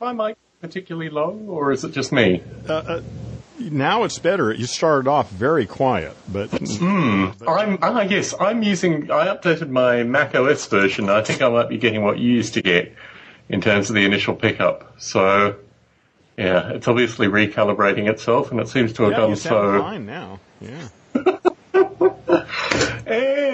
my mic particularly low, or is it just me? Uh, uh, now it's better. You started off very quiet, but mm, I'm. I guess I'm using. I updated my Mac OS version. I think I might be getting what you used to get in terms of the initial pickup. So, yeah, it's obviously recalibrating itself, and it seems to have yeah, done you so. Fine now, yeah.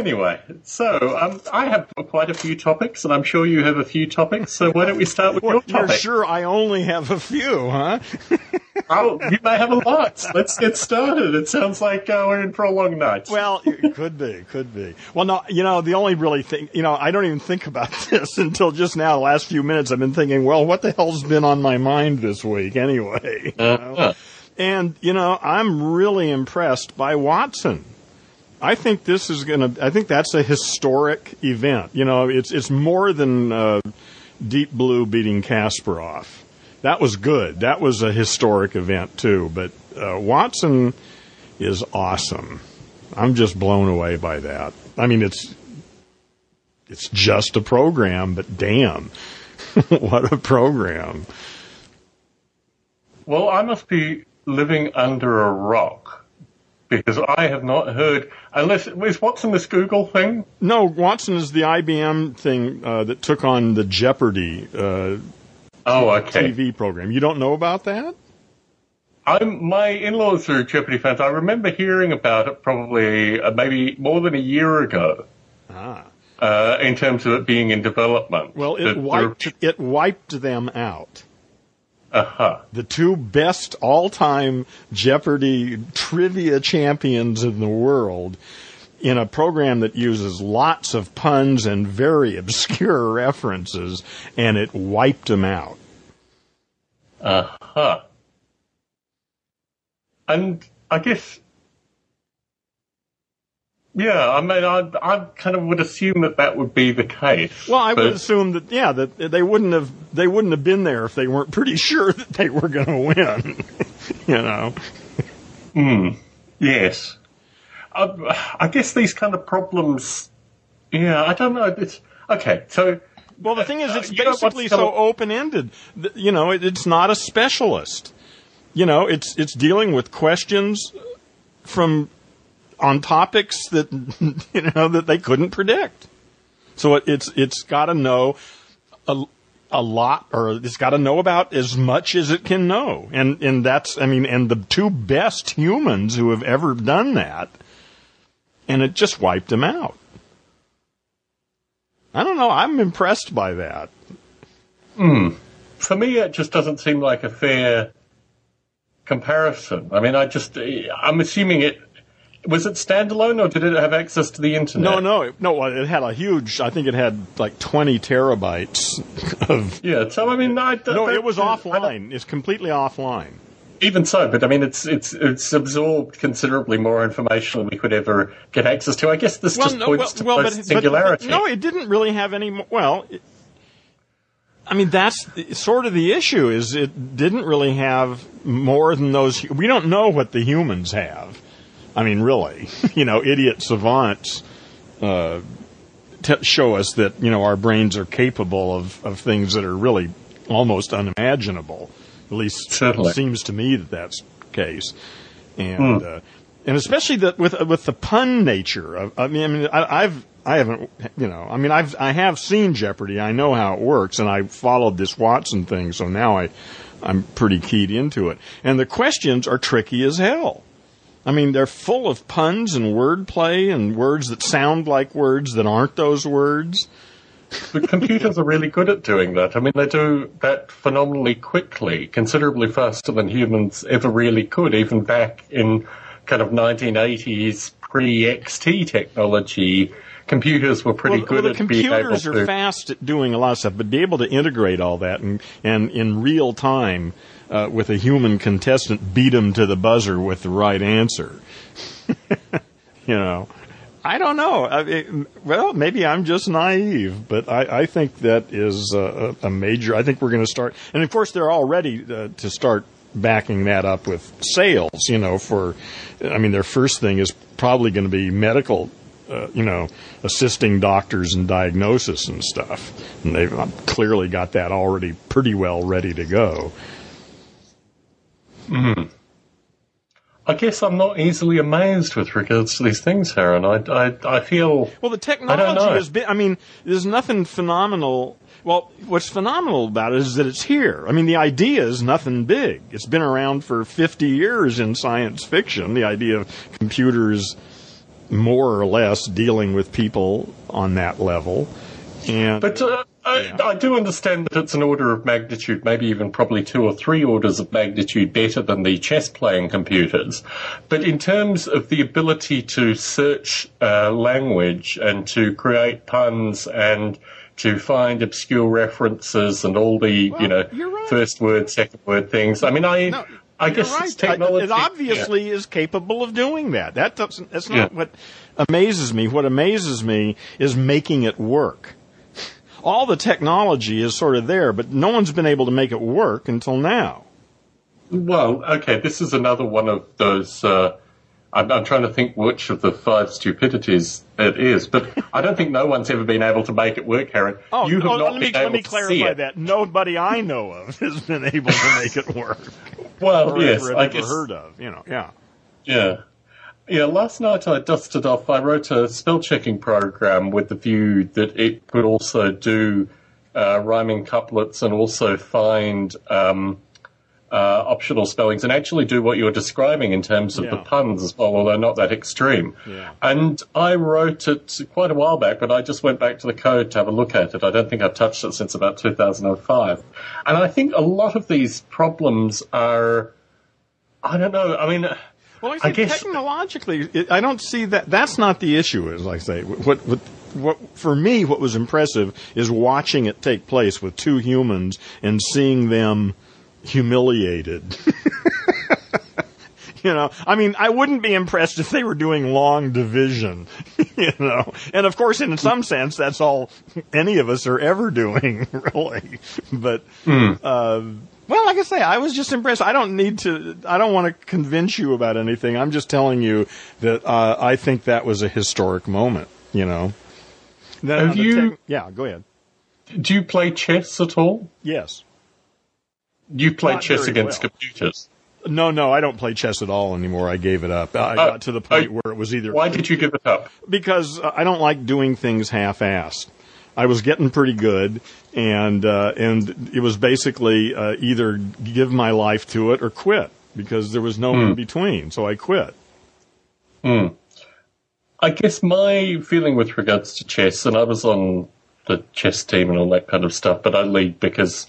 Anyway, so um, I have quite a few topics, and I'm sure you have a few topics. So why don't we start with well, your topic? You're sure I only have a few, huh? oh, you may have a lot. Let's get started. It sounds like uh, we're in for a long night. Well, it could be, could be. Well, no, you know, the only really thing, you know, I don't even think about this until just now. The last few minutes, I've been thinking, well, what the hell's been on my mind this week, anyway? Uh-huh. And you know, I'm really impressed by Watson. I think this is going to. I think that's a historic event. You know, it's it's more than uh, Deep Blue beating Kasparov. That was good. That was a historic event too. But uh, Watson is awesome. I'm just blown away by that. I mean, it's it's just a program, but damn, what a program! Well, I must be living under a rock because I have not heard unless is Watson this Google thing? No, Watson is the IBM thing uh, that took on the Jeopardy uh, oh okay TV program. You don't know about that? I'm my in-laws are Jeopardy fans. I remember hearing about it probably uh, maybe more than a year ago. Ah. Uh, in terms of it being in development. Well, it wiped it wiped them out. Uh-huh. The two best all-time Jeopardy trivia champions in the world in a program that uses lots of puns and very obscure references, and it wiped them out. Uh-huh. And I guess yeah, I mean, I, I kind of would assume that that would be the case. Well, I would assume that yeah, that they wouldn't have they wouldn't have been there if they weren't pretty sure that they were going to win. you know. Hmm. Yes. I, I guess these kind of problems. Yeah, I don't know. It's okay. So. Well, the thing is, it's uh, basically so open ended. You know, it, it's not a specialist. You know, it's it's dealing with questions from on topics that you know that they couldn't predict. So it, it's it's got to know a, a lot, or it's got to know about as much as it can know, and and that's I mean, and the two best humans who have ever done that, and it just wiped them out. I don't know. I'm impressed by that. Hmm. For me, it just doesn't seem like a fair comparison. I mean, I just I'm assuming it was it standalone or did it have access to the internet? No, no, no. It had a huge. I think it had like twenty terabytes of. Yeah. So I mean, I, no, it was offline. It's completely offline. Even so, but I mean, it's it's it's absorbed considerably more information than we could ever get access to. I guess this well, just no, points well, to well, but, singularity. But, no, it didn't really have any. Well, it, I mean, that's sort of the issue. Is it didn't really have more than those. We don't know what the humans have. I mean, really, you know, idiot savants uh, t- show us that you know our brains are capable of, of things that are really almost unimaginable. At least Certainly. it seems to me that that's the case, and uh, and especially that with with the pun nature of. I mean, I mean, I, I've I haven't, you know, I mean, I've I have seen Jeopardy. I know how it works, and I followed this Watson thing, so now I I'm pretty keyed into it. And the questions are tricky as hell. I mean, they're full of puns and wordplay and words that sound like words that aren't those words. The computers are really good at doing that. I mean, they do that phenomenally quickly, considerably faster than humans ever really could, even back in kind of 1980s pre-XT technology. Computers were pretty well, good well, at the being able computers to. are fast at doing a lot of stuff, but be able to integrate all that and, and in real time uh, with a human contestant beat him to the buzzer with the right answer. you know, I don't know. I mean, well, maybe I'm just naive, but I, I think that is a, a major. I think we're going to start, and of course, they're all ready uh, to start backing that up with sales. You know, for I mean, their first thing is probably going to be medical uh, you know, assisting doctors in diagnosis and stuff. And they've uh, clearly got that already pretty well ready to go. Mm. I guess I'm not easily amazed with regards to these things, Aaron. I, I, I feel. Well, the technology has been. I mean, there's nothing phenomenal. Well, what's phenomenal about it is that it's here. I mean, the idea is nothing big. It's been around for 50 years in science fiction. The idea of computers more or less dealing with people on that level. And but uh, I, I, do understand that it's an order of magnitude, maybe even probably two or three orders of magnitude better than the chess playing computers. But in terms of the ability to search uh, language and to create puns and to find obscure references and all the well, you know right. first word, second word things. I mean, I. No. I guess right. technology. It obviously yeah. is capable of doing that. That doesn't. That's not yeah. what amazes me. What amazes me is making it work all the technology is sort of there, but no one's been able to make it work until now. Well, okay, this is another one of those. Uh, I'm, I'm, trying to think which of the five stupidities it is, but I don't think no one's ever been able to make it work, Aaron. Oh, you have oh, not let me, let me clarify that. Nobody I know of has been able to make it work. well, yes, I guess heard of. You know, yeah, yeah. Yeah, last night I dusted off. I wrote a spell checking program with the view that it could also do uh, rhyming couplets and also find um, uh, optional spellings and actually do what you're describing in terms of yeah. the puns as well, although not that extreme. Yeah. And I wrote it quite a while back, but I just went back to the code to have a look at it. I don't think I've touched it since about 2005. And I think a lot of these problems are, I don't know, I mean, well, I, I guess technologically, it, I don't see that. That's not the issue. As I say, what, what what for me, what was impressive is watching it take place with two humans and seeing them humiliated. you know, I mean, I wouldn't be impressed if they were doing long division, you know. And of course, in some sense, that's all any of us are ever doing, really. But, mm. uh, well, like I say, I was just impressed. I don't need to. I don't want to convince you about anything. I'm just telling you that uh, I think that was a historic moment. You know. Have you? Tech, yeah, go ahead. Do you play chess at all? Yes. You play Not chess against well. computers. No, no, I don't play chess at all anymore. I gave it up. I uh, got to the point where it was either. Why did you give it up? Because I don't like doing things half-assed. I was getting pretty good, and uh, and it was basically uh, either give my life to it or quit because there was no mm. in between. So I quit. Mm. I guess my feeling with regards to chess, and I was on the chess team and all that kind of stuff, but I lead because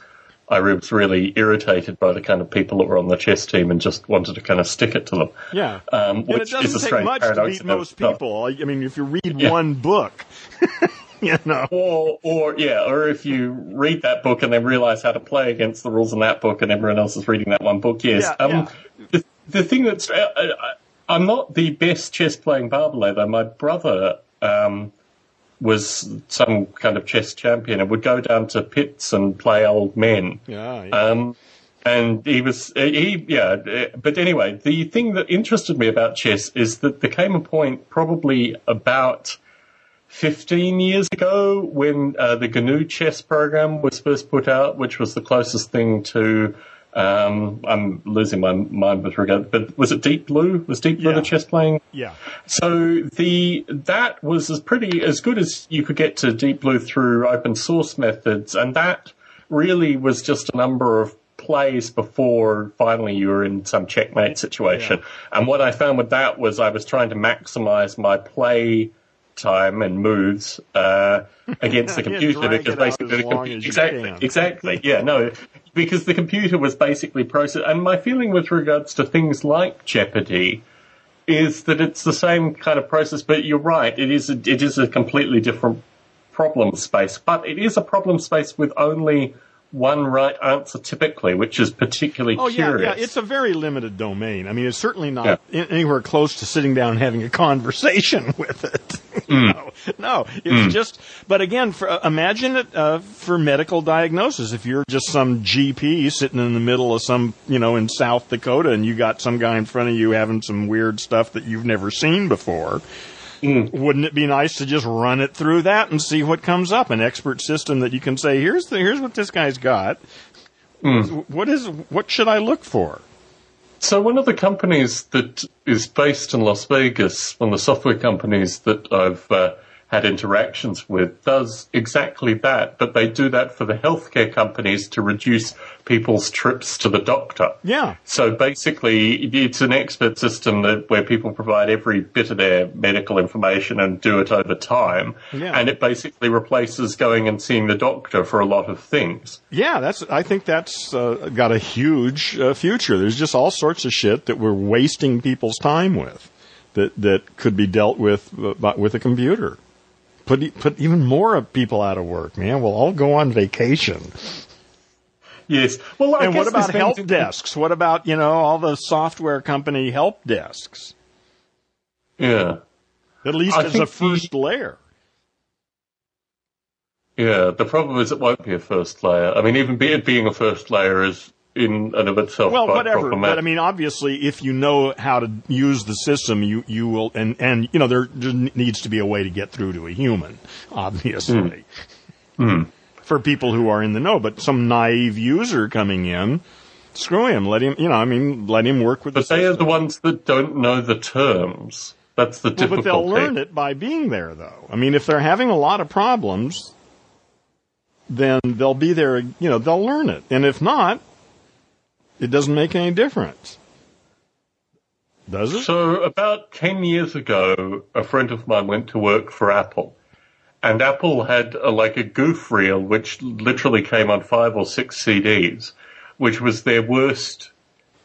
I was really irritated by the kind of people that were on the chess team and just wanted to kind of stick it to them. Yeah, um, which and it doesn't is a take much to beat most people. I mean, if you read yeah. one book. you know. Or, or yeah, or if you read that book and then realize how to play against the rules in that book, and everyone else is reading that one book. Yes. Yeah, um, yeah. The, the thing that's, uh, uh I'm not the best chess playing barbler though. My brother um, was some kind of chess champion and would go down to pits and play old men. Yeah. yeah. Um, and he was he yeah but anyway the thing that interested me about chess is that there came a point probably about 15 years ago when uh, the GNU chess program was first put out, which was the closest thing to. Um, I'm losing my mind with regard, but was it Deep Blue? Was Deep Blue yeah. the chess playing? Yeah. So the that was as pretty as good as you could get to Deep Blue through open source methods, and that really was just a number of plays before finally you were in some checkmate situation. Yeah. And what I found with that was I was trying to maximize my play time and moves uh, against the computer because basically the computer exactly exactly. Yeah no because the computer was basically process and my feeling with regards to things like Jeopardy is that it's the same kind of process but you're right it is a, it is a completely different problem space but it is a problem space with only one right answer typically, which is particularly oh, curious. Yeah, yeah, it's a very limited domain. I mean, it's certainly not yeah. anywhere close to sitting down and having a conversation with it. Mm. no, no, it's mm. just. But again, for, uh, imagine it uh, for medical diagnosis. If you're just some GP sitting in the middle of some, you know, in South Dakota, and you got some guy in front of you having some weird stuff that you've never seen before Wouldn't it be nice to just run it through that and see what comes up? An expert system that you can say, here's the, here's what this guy's got. What is what should I look for? So one of the companies that is based in Las Vegas, one of the software companies that I've uh, had interactions with, does exactly that. But they do that for the healthcare companies to reduce people's trips to the doctor. Yeah. So basically, it's an expert system that where people provide every bit of their medical information and do it over time. Yeah. And it basically replaces going and seeing the doctor for a lot of things. Yeah, that's. I think that's uh, got a huge uh, future. There's just all sorts of shit that we're wasting people's time with, that that could be dealt with uh, by- with a computer. Put put even more people out of work, man. We'll all go on vacation. Yes. Well, I and what about help desks? What about you know all the software company help desks? Yeah. At least I as a think the- first layer. Yeah, the problem is it won't be a first layer. I mean, even be it being a first layer is in and of itself Well, whatever. But I mean, obviously, if you know how to use the system, you you will, and and you know there needs to be a way to get through to a human, obviously, Hmm. for people who are in the know. But some naive user coming in, screw him. Let him, you know, I mean, let him work with. but the they are the ones that don't know the terms. That's the Well, difficulty. but they'll learn it by being there, though. I mean, if they're having a lot of problems, then they'll be there. You know, they'll learn it, and if not, it doesn't make any difference. Does it? So about 10 years ago, a friend of mine went to work for Apple. And Apple had a, like a goof reel, which literally came on five or six CDs, which was their worst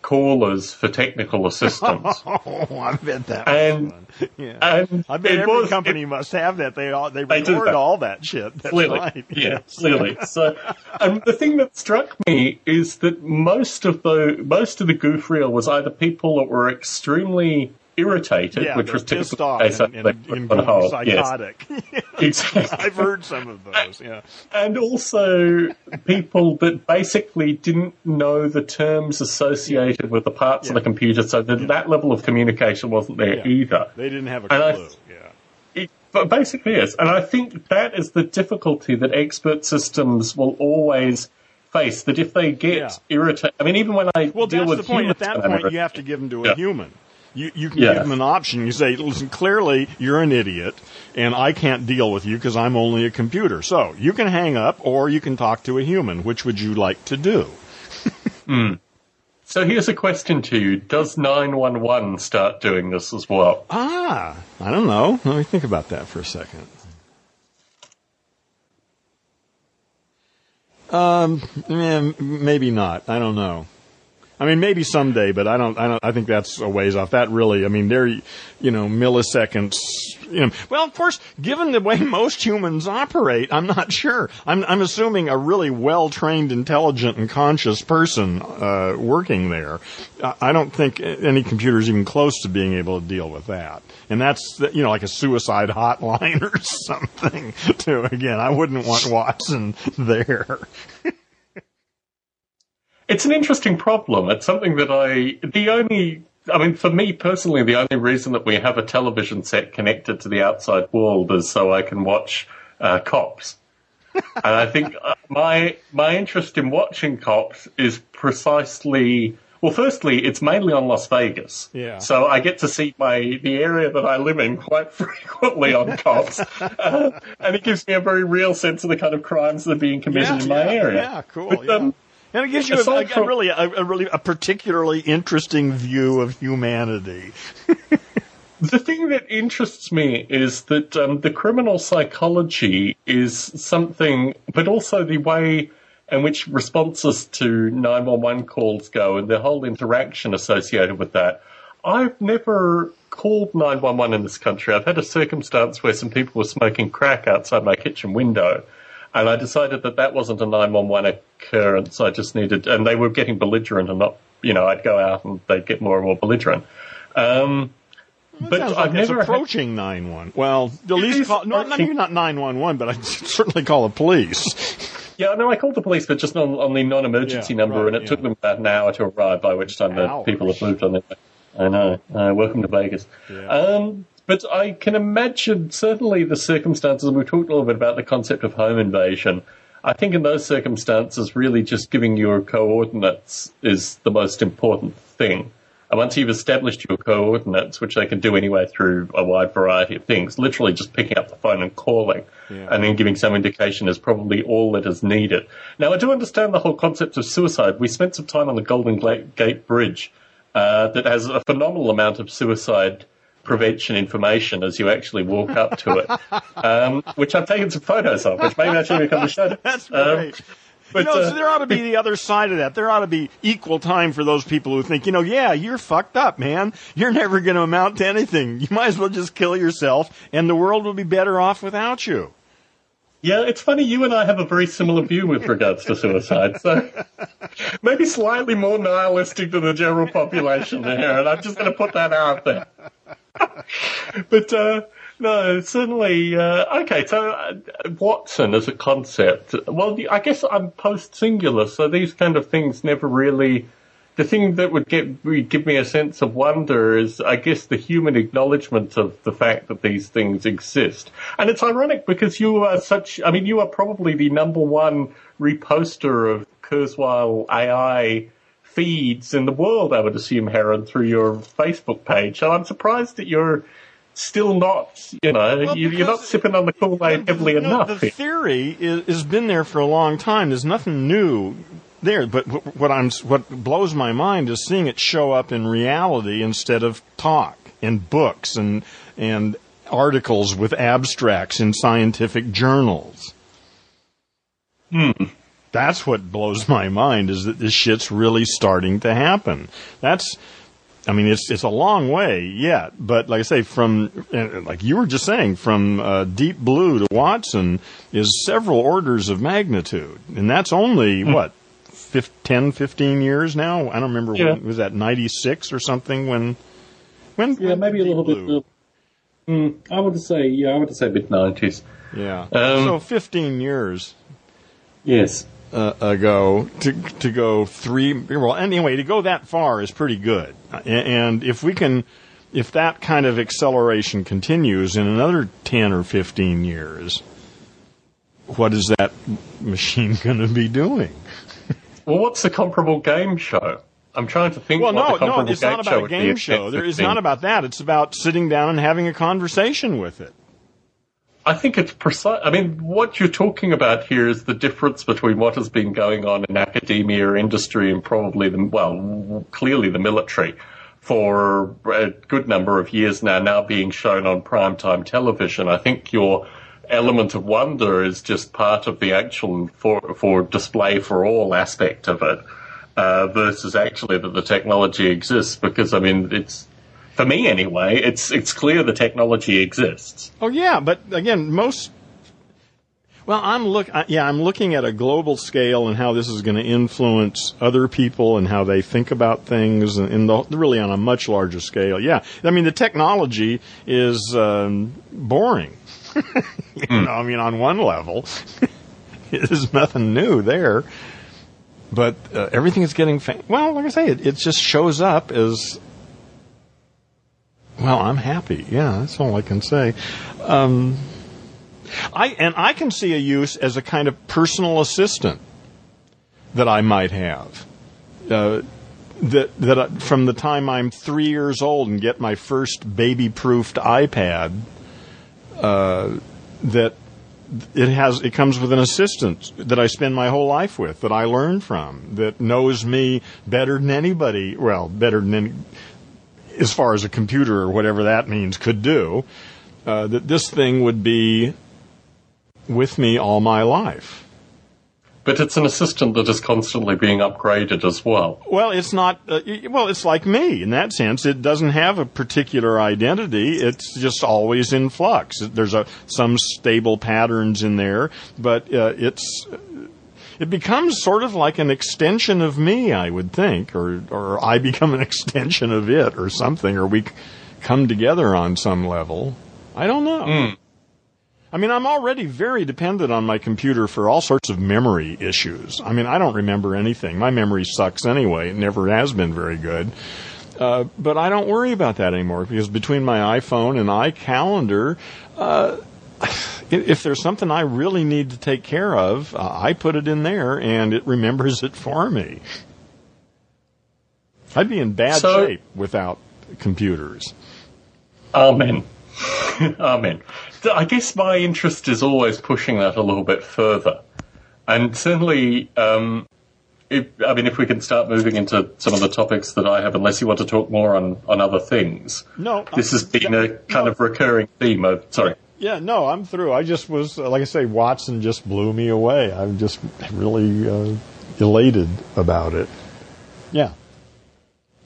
callers for technical assistance. Oh, I bet that. and, yeah. and I bet every was, company must have that. They all they They record all that shit. That's clearly, right. yeah, Yes. clearly. So, and the thing that struck me is that most of the most of the goof reel was either people that were extremely irritated, Yeah, which was pissed off case and, and, and hold. Yes, psychotic. exactly. I've heard some of those. Yeah. and also people that basically didn't know the terms associated with the parts of the computer, so that that level of communication wasn't there Yeah. either. They didn't have a And I- clue. yeah. It, but basically, yes. And I think that is the difficulty that expert systems will always face. That if they get Yeah. irritated, I mean, even when I Well, deal that's with the point. At humans that point, you have to give them to a Yeah. human. You you can Yeah. give them an option. You say, listen, clearly you're an idiot, and I can't deal with you because I'm only a computer. So you can hang up, or you can talk to a human. Which would you like to do? So here's a question to you: Does nine one one start doing this as well? Ah, I don't know. Let me think about that for a second. Um, eh, maybe not. I don't know. I mean, maybe someday, but I don't. I don't. I think that's a ways off. That really. I mean, they're, you know, milliseconds. You know, well, of course, given the way most humans operate, I'm not sure. I'm, I'm assuming a really well trained, intelligent, and conscious person uh, working there. I don't think any computer is even close to being able to deal with that. And that's, you know, like a suicide hotline or something. Too. Again, I wouldn't want Watson there. It's an interesting problem. It's something that I, the only, I mean, for me personally, the only reason that we have a television set connected to the outside world is so I can watch uh, cops. and I think uh, my my interest in watching cops is precisely well. Firstly, it's mainly on Las Vegas, Yeah. So I get to see my the area that I live in quite frequently on cops, uh, and it gives me a very real sense of the kind of crimes that are being committed in my area. Yeah, cool. But, yeah. um, and it gives you a, a, from- really, a, a really, a particularly interesting view of humanity. The thing that interests me is that um, the criminal psychology is something, but also the way in which responses to 911 calls go and the whole interaction associated with that. I've never called 911 in this country. I've had a circumstance where some people were smoking crack outside my kitchen window. And I decided that that wasn't a 911 occurrence. I just needed, and they were getting belligerent and not, you know, I'd go out and they'd get more and more belligerent. Um, but Sounds I've it's never had- approaching nine one. Well, at least call, not, approaching- maybe not nine one one, but I'd certainly call the police. Yeah, no, I called the police, but just on, on the non-emergency Yeah, number, right, and it yeah. took them about an hour to arrive. By which time the people had moved on their way. I know. Uh, welcome to Vegas. Yeah. Um, But I can imagine certainly the circumstances. and we've talked a little bit about the concept of home invasion. I think in those circumstances, really just giving your coordinates is the most important thing. And once you've established your coordinates, which they can do anyway through a wide variety of things, literally just picking up the phone and calling yeah. and then giving some indication is probably all that is needed. Now, I do understand the whole concept of suicide. We spent some time on the Golden Gate Bridge uh, that has a phenomenal amount of suicide prevention information as you actually walk up to it, um, which I've taken some photos of, which maybe I should become a show. That's great. Um, but, you know, uh, so there ought to be the other side of that. There ought to be equal time for those people who think, you know, yeah, you're fucked up, man. You're never going to amount to anything. You might as well just kill yourself, and the world will be better off without you. Yeah, it's funny. You and I have a very similar view with regards to suicide. So maybe slightly more nihilistic than the general population there, and I'm just going to put that out there. But uh, no, certainly. Uh, okay, so uh, Watson as a concept. Well, I guess I'm post singular, so these kind of things never really. The thing that would get give me a sense of wonder is, I guess, the human acknowledgement of the fact that these things exist. And it's ironic because you are such. I mean, you are probably the number one reposter of Kurzweil AI feeds in the world. I would assume, Aaron, through your Facebook page. So I'm surprised that you're still not, you know, well, you, are not sipping on the Kool-Aid heavily enough. The theory is, has been there for a long time. There's nothing new there, but what I'm, what blows my mind is seeing it show up in reality instead of talk in books and, and articles with abstracts in scientific journals. Hmm. That's what blows my mind is that this shit's really starting to happen. That's, I mean, it's it's a long way yet, but like I say, from like you were just saying, from uh, Deep Blue to Watson is several orders of magnitude, and that's only mm. what 15, 10, 15 years now. I don't remember yeah. when was that ninety six or something when when yeah when maybe a little Blue? bit. Mm, I would say yeah, I would say mid nineties. Yeah, um, so fifteen years. Yes uh, ago to to go three. Well, anyway, to go that far is pretty good. And if we can, if that kind of acceleration continues in another ten or fifteen years, what is that machine going to be doing? well, what's the comparable game show? I'm trying to think. Well, no, no, it's not about a game show. There is not about that. It's about sitting down and having a conversation with it. I think it's precise. I mean, what you're talking about here is the difference between what has been going on in academia or industry and probably the, well, clearly the military for a good number of years now, now being shown on primetime television. I think your element of wonder is just part of the actual for, for display for all aspect of it. Uh, versus actually that the technology exists because I mean it's for me anyway, it's it's clear the technology exists. Oh yeah, but again, most. Well, I'm look. Yeah, I'm looking at a global scale and how this is going to influence other people and how they think about things, and, and the, really on a much larger scale. Yeah, I mean the technology is um, boring. you mm. know, I mean, on one level, there's nothing new there but uh, everything is getting fa- well. Like I say, it, it just shows up as well, I'm happy. Yeah, that's all I can say. Um, I and I can see a use as a kind of personal assistant that I might have. Uh, that that I, from the time I'm three years old and get my first baby-proofed iPad, uh, that it has it comes with an assistant that I spend my whole life with that I learn from that knows me better than anybody. Well, better than any, as far as a computer or whatever that means could do, uh, that this thing would be with me all my life. But it's an assistant that is constantly being upgraded as well. Well, it's not. Uh, well, it's like me in that sense. It doesn't have a particular identity. It's just always in flux. There's a some stable patterns in there, but uh, it's it becomes sort of like an extension of me, I would think, or or I become an extension of it, or something, or we come together on some level. I don't know. Mm. I mean, I'm already very dependent on my computer for all sorts of memory issues. I mean, I don't remember anything. My memory sucks anyway. It never has been very good. Uh, but I don't worry about that anymore because between my iPhone and iCalendar, uh, if there's something I really need to take care of, uh, I put it in there and it remembers it for me. I'd be in bad So- shape without computers. Amen. Amen. I guess my interest is always pushing that a little bit further. And certainly, um, if, I mean, if we can start moving into some of the topics that I have, unless you want to talk more on, on other things. No, This has been a kind of recurring theme of, sorry. Yeah, no, I'm through. I just was, like I say, Watson just blew me away. I'm just really uh, elated about it. Yeah.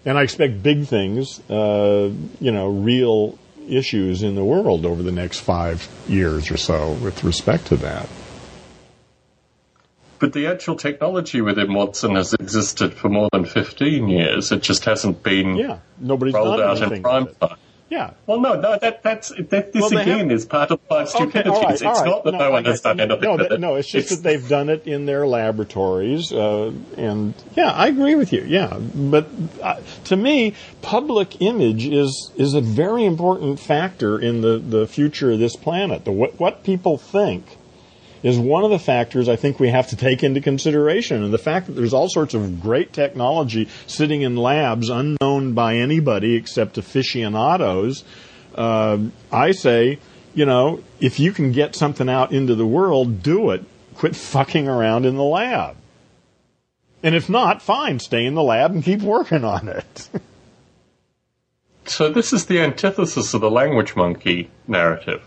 And I expect big things, uh, you know, real issues in the world over the next five years or so with respect to that. But the actual technology within Watson has existed for more than 15 years. It just hasn't been Yeah, nobody's rolled out in anything prime it. time. Yeah, Well, no, no, that, that's, that, this Well, again have- is part of my Okay, stupidity. right, it's right. not that no, one I has done anything no, that- no, it's just that they've done it in their laboratories, uh, and yeah, I agree with you. Yeah, but uh, to me, public image is is a very important factor in the the future of this planet. The what, what people think is one of the factors I think we have to take into consideration. And the fact that there's all sorts of great technology sitting in labs unknown by anybody except aficionados, uh, I say, you know, if you can get something out into the world, do it. Quit fucking around in the lab. And if not, fine, stay in the lab and keep working on it. So this is the antithesis of the language monkey narrative.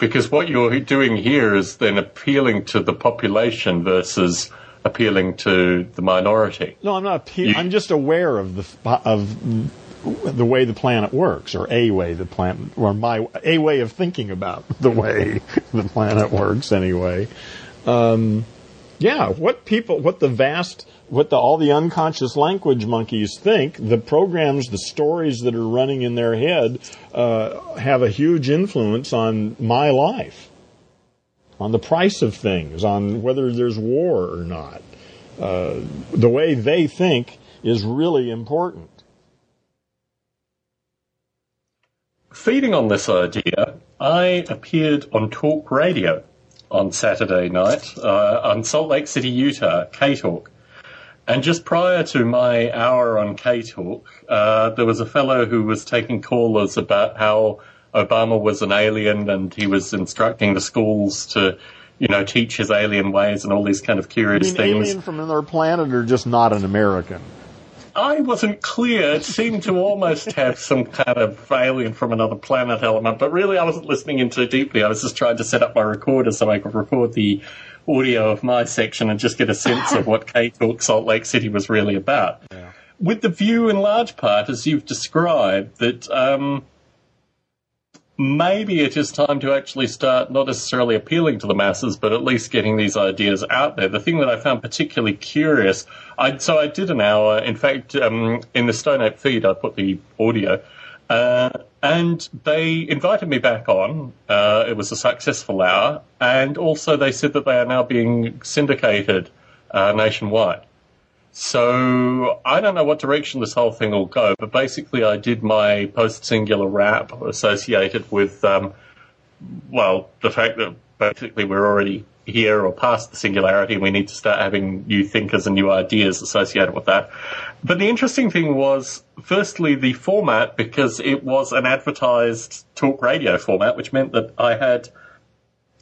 Because what you're doing here is then appealing to the population versus appealing to the minority. No, I'm not. Appe- You- I'm just aware of the of the way the planet works, or a way the planet, or my a way of thinking about the way the planet works. Anyway, um, yeah. What people, what the vast, what the all the unconscious language monkeys think, the programs, the stories that are running in their head, uh, have a huge influence on my life, on the price of things, on whether there's war or not the way they think is really important. Feeding on this idea, I appeared on Talk Radio on Saturday night uh, on Salt Lake City, Utah, K Talk. And just prior to my hour on K Talk, uh, there was a fellow who was taking callers about how Obama was an alien and he was instructing the schools to, you know, teach his alien ways and all these kind of curious mean, things. alien from another planet or just not an American? I wasn't clear. It seemed to almost have some kind of alien from another planet element, but really I wasn't listening in too deeply. I was just trying to set up my recorder so I could record the audio of my section and just get a sense of what K Talk Salt Lake City was really about. With the view, in large part, as you've described, that um, maybe it is time to actually start not necessarily appealing to the masses, but at least getting these ideas out there. The thing that I found particularly curious, I, so I did an hour. In fact, um, in the Stone Ape feed, I put the audio. Uh, and they invited me back on. Uh, it was a successful hour, and also they said that they are now being syndicated uh, nationwide. So I don't know what direction this whole thing will go, but basically I did my post-singular rap associated with, um, well, the fact that basically we're already here or past the singularity and we need to start having new thinkers and new ideas associated with that. But the interesting thing was, firstly, the format, because it was an advertised talk radio format, which meant that I had,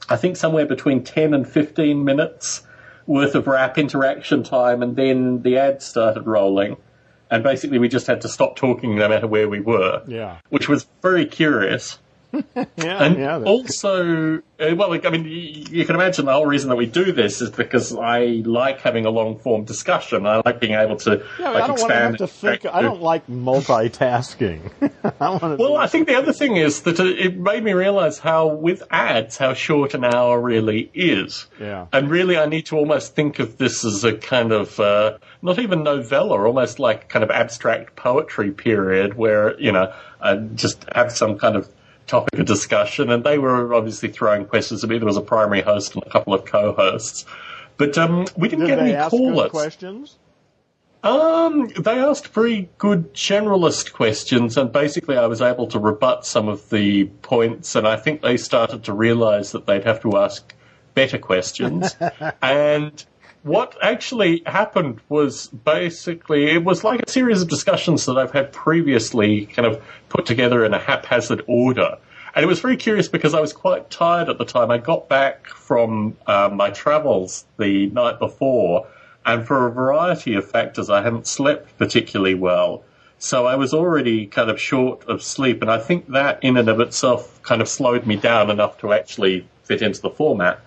I think, somewhere between 10 and 15 minutes worth of rap interaction time, and then the ads started rolling. And basically, we just had to stop talking no matter where we were, Yeah. which was very curious. Yeah, And yeah. also, uh, well, I mean, you can imagine the whole reason that we do this is because I like having a long form discussion. I like being able to yeah, like I don't want to have to think. I don't like multitasking. I want. Well, I think the other thing is that it- it made me realize how, with ads, how short an hour really is. Yeah. And really, I need to almost think of this as a kind of, uh, not even novella, almost like kind of abstract poetry period where, you know, I just have some kind of topic of discussion. And they were obviously throwing questions at me. There was a primary host and a couple of co-hosts. But um, we didn't Did get any callers. questions? Um, they asked pretty good generalist questions, and basically I was able to rebut some of the points, and I think they started to realize that they'd have to ask better questions. and what actually happened was basically it was like a series of discussions that I've had previously kind of put together in a haphazard order. And it was very curious because I was quite tired at the time. I got back from uh, my travels the night before, and for a variety of factors, I hadn't slept particularly well. So I was already kind of short of sleep, and I think that in and of itself kind of slowed me down enough to actually fit into the format.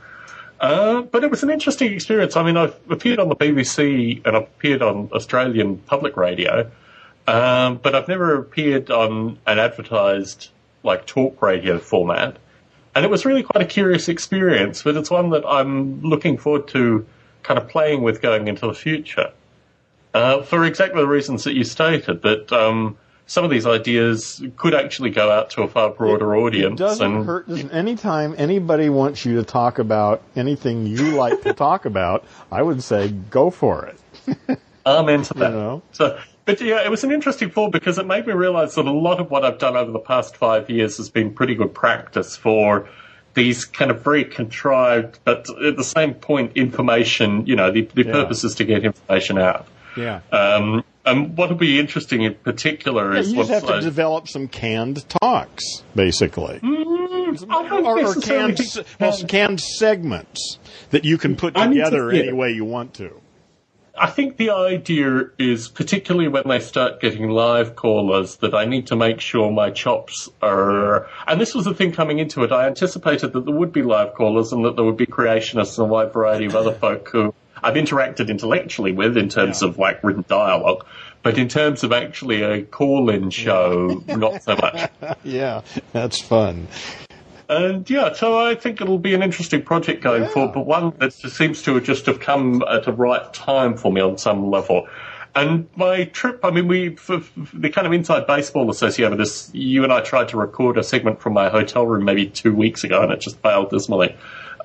Uh, but it was an interesting experience. I mean, I've appeared on the BBC and I've appeared on Australian public radio, um, but I've never appeared on an advertised like talk radio format. And it was really quite a curious experience, but it's one that I'm looking forward to kind of playing with going into the future. Uh, for exactly the reasons that you stated, that um, some of these ideas could actually go out to a far broader it, audience. It doesn't and, hurt. Anytime anybody wants you to talk about anything you like to talk about, I would say go for it. I'm into that. You know? So, but yeah, it was an interesting fall because it made me realize that a lot of what I've done over the past five years has been pretty good practice for these kind of very contrived, but at the same point, information, you know, the, the Yeah. purpose is to get information out. Yeah. Um, and what will be interesting in particular Yeah, is you just have to develop some canned talks, basically. Mm, don't or, or necessarily canned, well, um, canned segments that you can put together any way you want to. I think the idea is, particularly when they start getting live callers, that I need to make sure my chops are. And this was the thing coming into it. I anticipated that there would be live callers and that there would be creationists and a wide variety of other folk who I've interacted intellectually with in terms Yeah. of like written dialogue. But in terms of actually a call-in show, not so much. Yeah, that's fun. And yeah, so I think it'll be an interesting project going Yeah. forward, but one that seems to just have come at the right time for me on some level. And my trip, I mean, we, for, for the kind of inside baseball associated with this, you and I tried to record a segment from my hotel room maybe two weeks ago and it just failed dismally.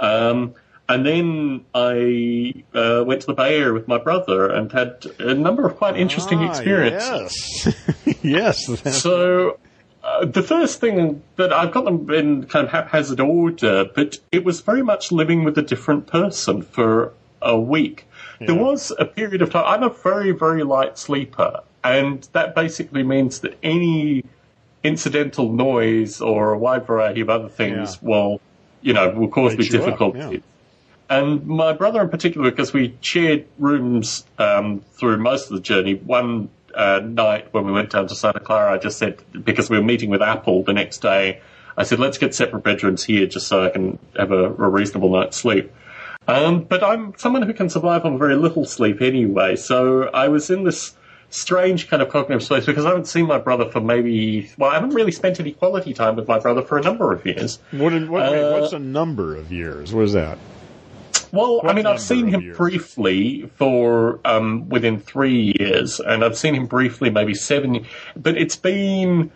Um, and then I uh, went to the Bay Area with my brother and had a number of quite interesting Ah, experiences. Yes, yes. So uh, the first thing that I've got them in kind of haphazard order, but it was very much living with a different person for a week. There was a period of time. I'm a very very light sleeper, and that basically means that any incidental noise or a wide variety of other things Yeah. will, you know, will cause me difficulty. And my brother in particular, because we shared rooms um, through most of the journey, one uh, night when we went down to Santa Clara, I just said, because we were meeting with Apple the next day, I said, let's get separate bedrooms here just so I can have a, a reasonable night's sleep. Um, but I'm someone who can survive on very little sleep anyway, so I was in this strange kind of cognitive space because I haven't seen my brother for maybe, well, I haven't really spent any quality time with my brother for a number of years. What, what, Uh, what's a number of years? What is that? Well, I mean, I've seen him years? briefly for um, within three years, and I've seen him briefly maybe seven. But it's been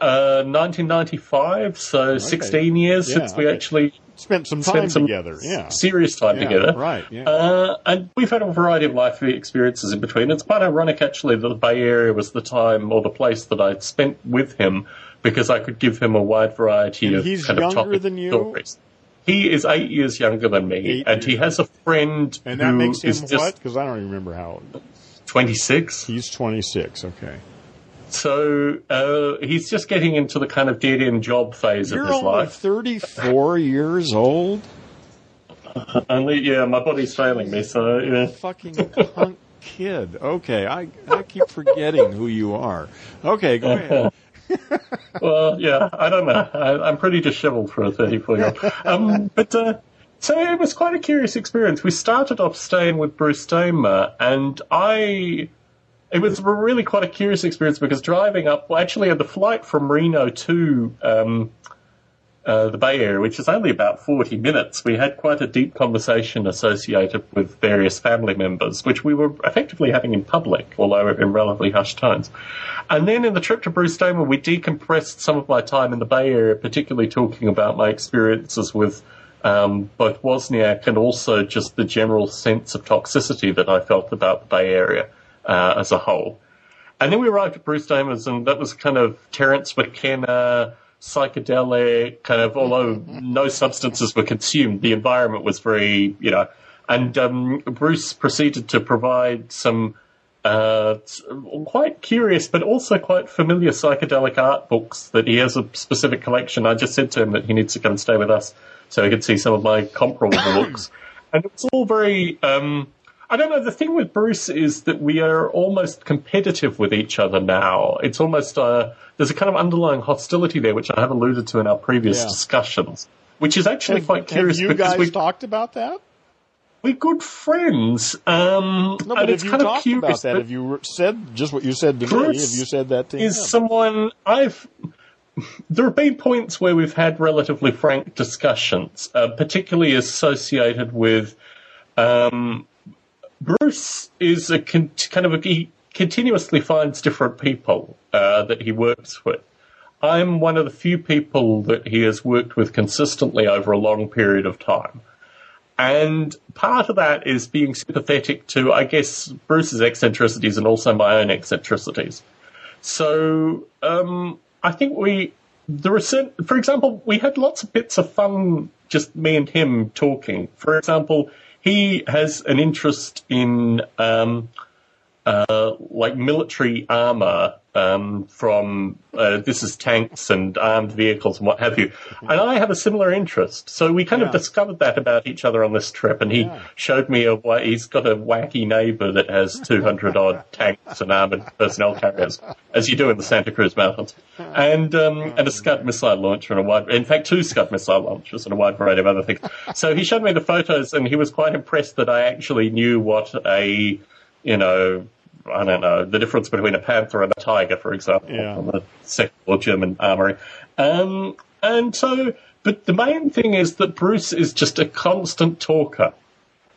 uh, 1995, so 16 years Yeah, since we okay. actually Spent some time spent some together. Yeah. serious time Yeah, together. right, yeah. Uh, and we've had a variety of life experiences in between. It's quite ironic, actually, that the Bay Area was the time or the place that I spent with him because I could give him a wide variety And of he's kind of younger topic than you? stories. He is eight years younger than me, Eight and he has a friend And that who makes him what? Because I don't even remember how 26. He's 26. Okay. So uh, he's just getting into the kind of dead end job phase You're of his only life. 34 years old. Only, yeah, my body's failing me, so yeah. Fucking punk kid. Okay, I I keep forgetting who you are. Okay, go ahead. Well, yeah, I don't know. I, I'm pretty disheveled for a 34 year old. Um, but uh, so it was quite a curious experience. We started off staying with Bruce Damer, and I. It was really quite a curious experience because driving up, well, actually, the flight from Reno to um, uh, the Bay Area, which is only about 40 minutes, we had quite a deep conversation associated with various family members, which we were effectively having in public, although in relatively hushed tones. And then in the trip to Bruce Damer, we decompressed some of my time in the Bay Area, particularly talking about my experiences with um, both Wozniak and also just the general sense of toxicity that I felt about the Bay Area. uh, as a whole. And then we arrived at Bruce Damer's, and that was kind of Terence McKenna, psychedelic, kind of, although no substances were consumed, the environment was very, you know, and um, Bruce proceeded to provide some uh, quite curious but also quite familiar psychedelic art books that he has a specific collection. I just said to him that he needs to come and stay with us so he could see some of my comparable books. And it's all very, um, I don't know, the thing with Bruce is that we are almost competitive with each other now. It's almost, uh, there's a kind of underlying hostility there, which I have alluded to in our previous yeah. discussions, which is actually have, quite curious. Have you guys we, talked about that? We're good friends. Um, no, but have you talked about that? Have you said just what you said to Bruce me? Have you said that to is him? someone I've. There have been points where we've had relatively frank discussions, uh, particularly associated with um, Bruce is a con- kind of a, he continuously finds different people uh, that he works with. I'm one of the few people that he has worked with consistently over a long period of time. And part of that is being sympathetic to, I guess, Bruce's eccentricities and also my own eccentricities. So, um, I think we, there are certain, for example, we had lots of bits of fun, just me and him talking. For example, he has an interest in, um, uh, like military armor um, from uh, this is tanks and armed vehicles and what have you. And I have a similar interest, so we kind yeah. of discovered that about each other on this trip. And he yeah. showed me a he's got a wacky neighbour that has 200 odd tanks and armored personnel carriers, as you do in the Santa Cruz Mountains, and um, and a Scud missile launcher and a wide, in fact, two Scud missile launchers and a wide variety of other things. So he showed me the photos, and he was quite impressed that I actually knew what a you know I don't know, the difference between a panther and a tiger, for example, yeah. the Second World German armory. Um, and so, but the main thing is that Bruce is just a constant talker.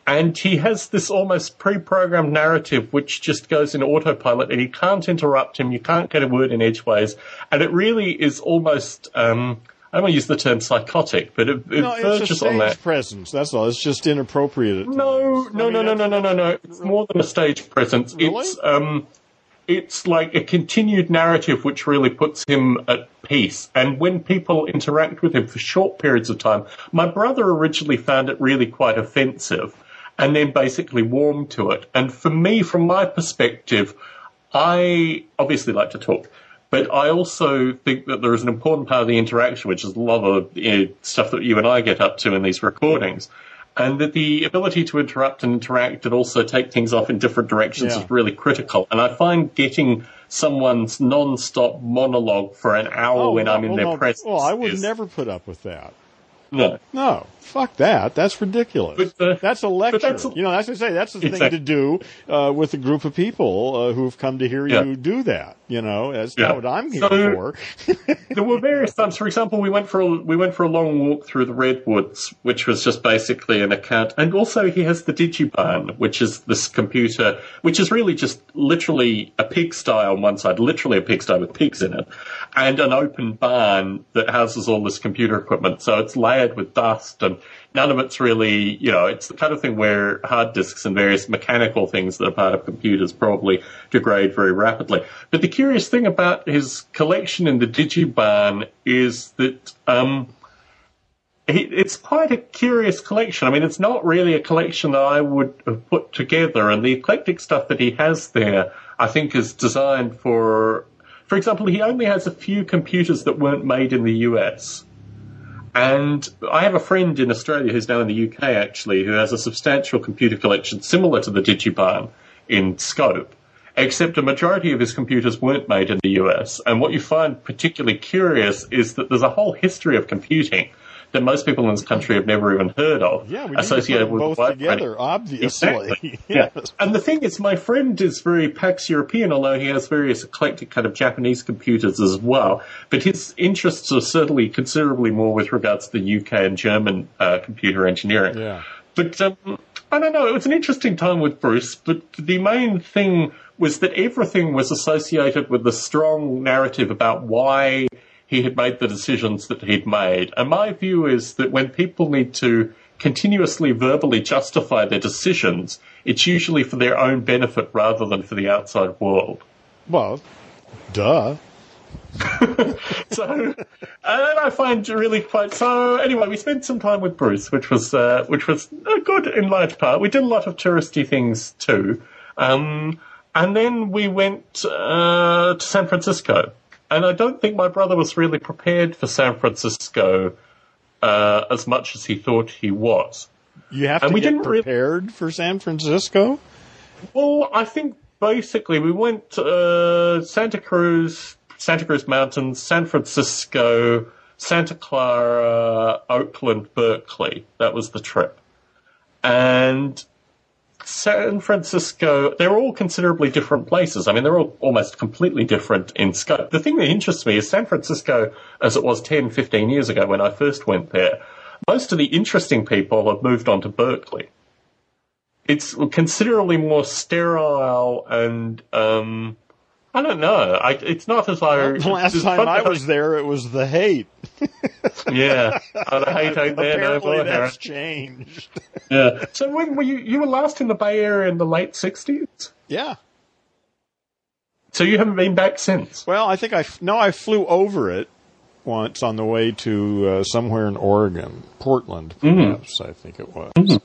And he has this almost pre-programmed narrative which just goes in autopilot and you can't interrupt him, you can't get a word in edgeways. And it really is almost, um, I don't want to use the term psychotic, but it, it no, verges it's a on that. presence. That's all. It's just inappropriate. No, no, no, no, no, no, no, no. It's more than a stage presence. Really? It's um, it's like a continued narrative which really puts him at peace. And when people interact with him for short periods of time, my brother originally found it really quite offensive, and then basically warmed to it. And for me, from my perspective, I obviously like to talk. But I also think that there is an important part of the interaction, which is a lot of you know, stuff that you and I get up to in these recordings. And that the ability to interrupt and interact and also take things off in different directions yeah. is really critical. And I find getting someone's non-stop monologue for an hour oh, when I'm in their no, presence. Well, I would is, never put up with that. No. No. Fuck that. That's ridiculous. But, uh, that's a lecture. That's a, you know, that's what I say. That's the exactly. thing to do uh, with a group of people uh, who've come to hear yeah. you do that. You know, that's yeah. not what I'm here so, for. there were various times. For example, we went for a, we went for a long walk through the redwoods, which was just basically an account. And also, he has the Digibarn, which is this computer, which is really just literally a pigsty on one side, literally a pigsty with pigs in it, and an open barn that houses all this computer equipment. So it's layered with dust and none of it's really, you know, it's the kind of thing where hard disks and various mechanical things that are part of computers probably degrade very rapidly. But the curious thing about his collection in the Digibarn is that, um, it's quite a curious collection. I mean, it's not really a collection that I would have put together, and the eclectic stuff that he has there, I think, is designed for. For example, he only has a few computers that weren't made in the US. And I have a friend in Australia who's now in the UK actually, who has a substantial computer collection similar to the Digibarn in scope, except a majority of his computers weren't made in the US. And what you find particularly curious is that there's a whole history of computing that most people in this country have never even heard of. Yeah, we associated with both together, obviously. Exactly. yes. Yeah. And the thing is, my friend is very Pax European, although he has various eclectic kind of Japanese computers as well. But his interests are certainly considerably more with regards to the UK and German uh, computer engineering. Yeah. But um, I don't know. It was an interesting time with Bruce, but the main thing was that everything was associated with the strong narrative about why he had made the decisions that he'd made. And my view is that when people need to continuously verbally justify their decisions, it's usually for their own benefit rather than for the outside world. Well, duh. so, and I find really quite so. Anyway, we spent some time with Bruce, which was uh, which was good in large part. We did a lot of touristy things too, um, and then we went uh, to San Francisco. And I don't think my brother was really prepared for San Francisco uh, as much as he thought he was. You have and to we get didn't prepared re- for San Francisco. Well, I think basically we went uh, Santa Cruz, Santa Cruz Mountains, San Francisco, Santa Clara, Oakland, Berkeley. That was the trip. And San Francisco, they're all considerably different places. I mean, they're all almost completely different in scope. The thing that interests me is San Francisco, as it was 10, 15 years ago when I first went there, most of the interesting people have moved on to Berkeley. It's considerably more sterile and, um, I don't know. I, it's not as I. the last time I was there, it was the Haight. yeah, oh, the Haight ain't there no more. that's changed. yeah. So when were you? You were last in the Bay Area in the late sixties. Yeah. So you haven't been back since? Well, I think I no, I flew over it once on the way to uh, somewhere in Oregon, Portland, mm-hmm. perhaps. Mm-hmm. I think it was. Mm-hmm.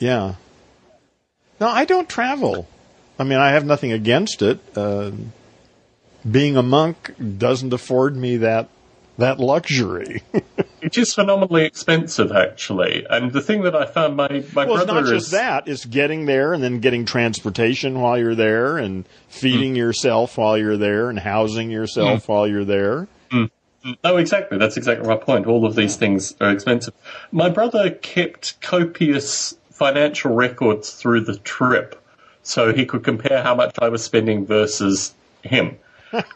Yeah. No, I don't travel. I mean, I have nothing against it. Uh, being a monk doesn't afford me that that luxury. it is phenomenally expensive, actually. And the thing that I found my my well, brother it's not is, just that; it's getting there and then getting transportation while you're there, and feeding mm. yourself while you're there, and housing yourself mm. while you're there. Mm. Oh, exactly. That's exactly my point. All of these things are expensive. My brother kept copious financial records through the trip so he could compare how much I was spending versus him.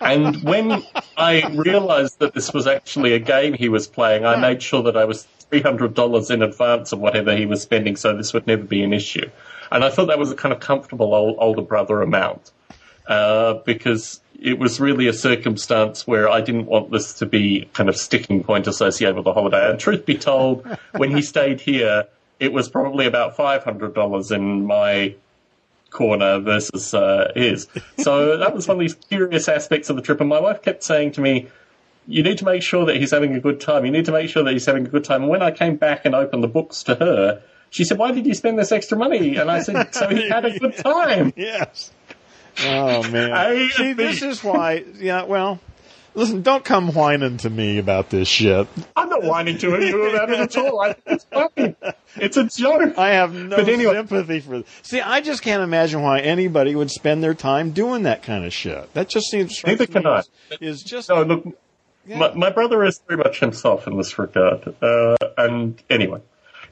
and when I realized that this was actually a game he was playing, I made sure that I was $300 in advance of whatever he was spending so this would never be an issue. And I thought that was a kind of comfortable old, older brother amount. Uh, because it was really a circumstance where I didn't want this to be kind of sticking point associated with the holiday. And truth be told, when he stayed here, it was probably about $500 in my corner versus uh, his. So that was one of these curious aspects of the trip. And my wife kept saying to me, you need to make sure that he's having a good time. You need to make sure that he's having a good time. And when I came back and opened the books to her, she said, why did you spend this extra money? And I said, so he had a good time. yes. Oh man. I, See, this is why, yeah, well, Listen, don't come whining to me about this shit. I'm not whining to you about it at all. I, it's funny. It's a joke. I have no anyway. sympathy for. See, I just can't imagine why anybody would spend their time doing that kind of shit. That just seems. Neither can I. Is just. No, look. Yeah. My, my, brother is very much himself in this regard. Uh, and anyway.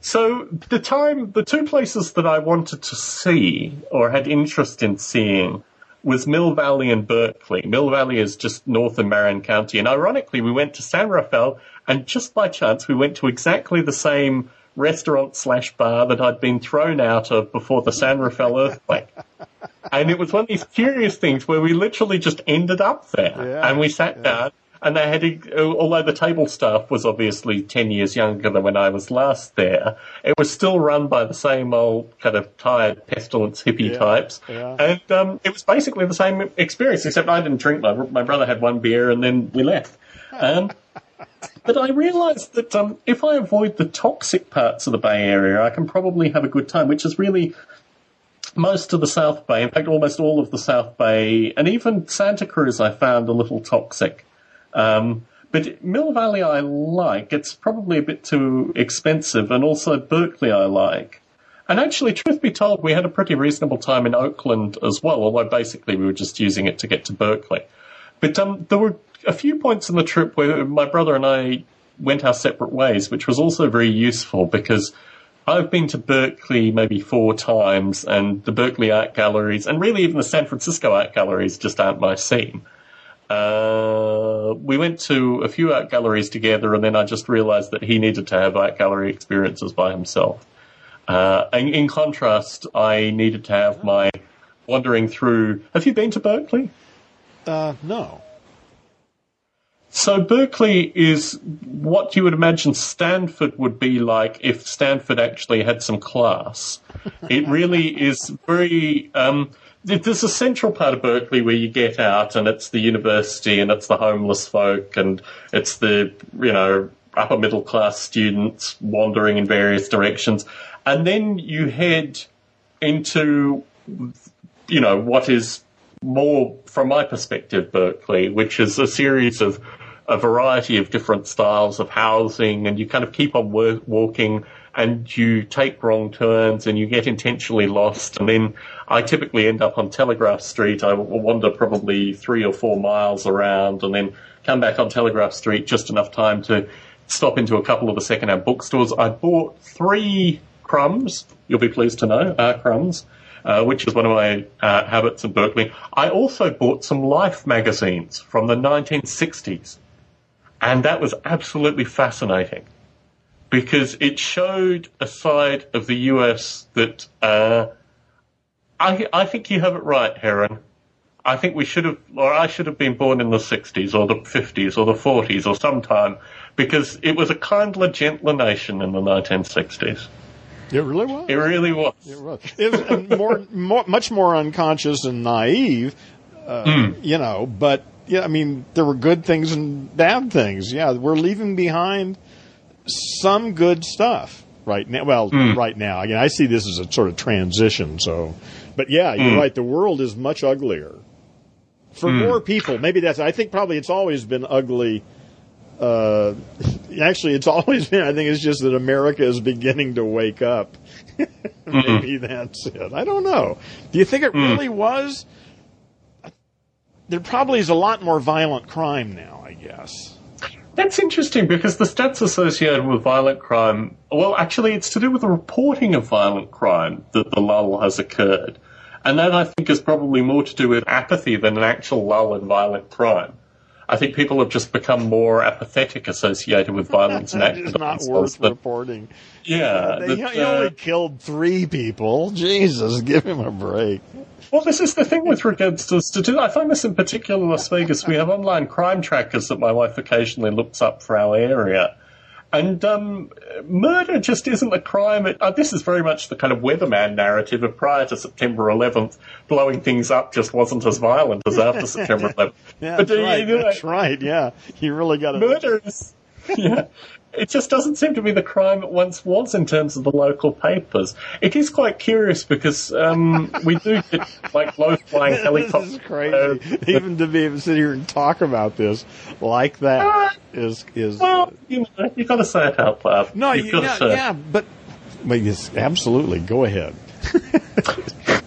So the time, the two places that I wanted to see or had interest in seeing was Mill Valley and Berkeley. Mill Valley is just north of Marin County. And ironically, we went to San Rafael and just by chance we went to exactly the same restaurant slash bar that I'd been thrown out of before the San Rafael earthquake. and it was one of these curious things where we literally just ended up there yeah, and we sat yeah. down and they had, although the table staff was obviously 10 years younger than when I was last there, it was still run by the same old kind of tired pestilence hippie yeah, types. Yeah. And um, it was basically the same experience, except I didn't drink. My, my brother had one beer and then we left. Um, but I realised that um, if I avoid the toxic parts of the Bay Area, I can probably have a good time, which is really most of the South Bay, in fact, almost all of the South Bay, and even Santa Cruz I found a little toxic. Um, but Mill Valley I like. It's probably a bit too expensive, and also Berkeley I like. And actually, truth be told, we had a pretty reasonable time in Oakland as well, although basically we were just using it to get to Berkeley. But um, there were a few points in the trip where my brother and I went our separate ways, which was also very useful because I've been to Berkeley maybe four times, and the Berkeley Art Galleries, and really even the San Francisco Art Galleries just aren't my scene. Uh, we went to a few art galleries together, and then I just realized that he needed to have art gallery experiences by himself. Uh, in, in contrast, I needed to have my wandering through. Have you been to Berkeley? Uh, no. So Berkeley is what you would imagine Stanford would be like if Stanford actually had some class. It really is very. Um, there's a central part of Berkeley where you get out, and it's the university, and it's the homeless folk, and it's the you know upper middle class students wandering in various directions, and then you head into you know what is more, from my perspective, Berkeley, which is a series of a variety of different styles of housing, and you kind of keep on walking and you take wrong turns and you get intentionally lost. And then I typically end up on Telegraph Street. I wander probably three or four miles around and then come back on Telegraph Street just enough time to stop into a couple of the second-hand bookstores. I bought three crumbs. You'll be pleased to know, uh, crumbs. Uh, which is one of my uh, habits in Berkeley. I also bought some Life magazines from the 1960s. And that was absolutely fascinating because it showed a side of the US that uh, I, I think you have it right, Aaron. I think we should have, or I should have been born in the 60s or the 50s or the 40s or sometime because it was a kindler, gentler nation in the 1960s. It really was. It really was. It was. It was more, more, much more unconscious and naive, uh, mm. you know. But yeah, I mean, there were good things and bad things. Yeah, we're leaving behind some good stuff right now. Well, mm. right now, again, I see this as a sort of transition. So, but yeah, you're mm. right. The world is much uglier for mm. more people. Maybe that's. I think probably it's always been ugly uh, actually, it's always been. I think it's just that America is beginning to wake up. Maybe that's it. I don't know. Do you think it mm. really was? There probably is a lot more violent crime now. I guess. That's interesting because the stats associated with violent crime, well, actually, it's to do with the reporting of violent crime that the lull has occurred. And that I think is probably more to do with apathy than an actual lull in violent crime. I think people have just become more apathetic associated with violence and accidents. it's not worth but, reporting. Yeah. They, that, he uh, only killed three people. Jesus, give him a break. Well, this is the thing with regards to statistics. I find this in particular in Las Vegas. We have online crime trackers that my wife occasionally looks up for our area. And um, murder just isn't a crime. It, uh, this is very much the kind of weatherman narrative of prior to September 11th. Blowing things up just wasn't as violent as after September 11th. yeah, but, that's, uh, right. You know, that's right. Yeah, you really got to. Murder is. Yeah it just doesn't seem to be the crime it once was in terms of the local papers. It is quite curious because um, we do get like low flying helicopters. This is crazy. Even to be able to sit here and talk about this like that uh, is is. Well, you know, you got to say it out loud. No, you, yeah, yeah, but but yes, absolutely. Go ahead.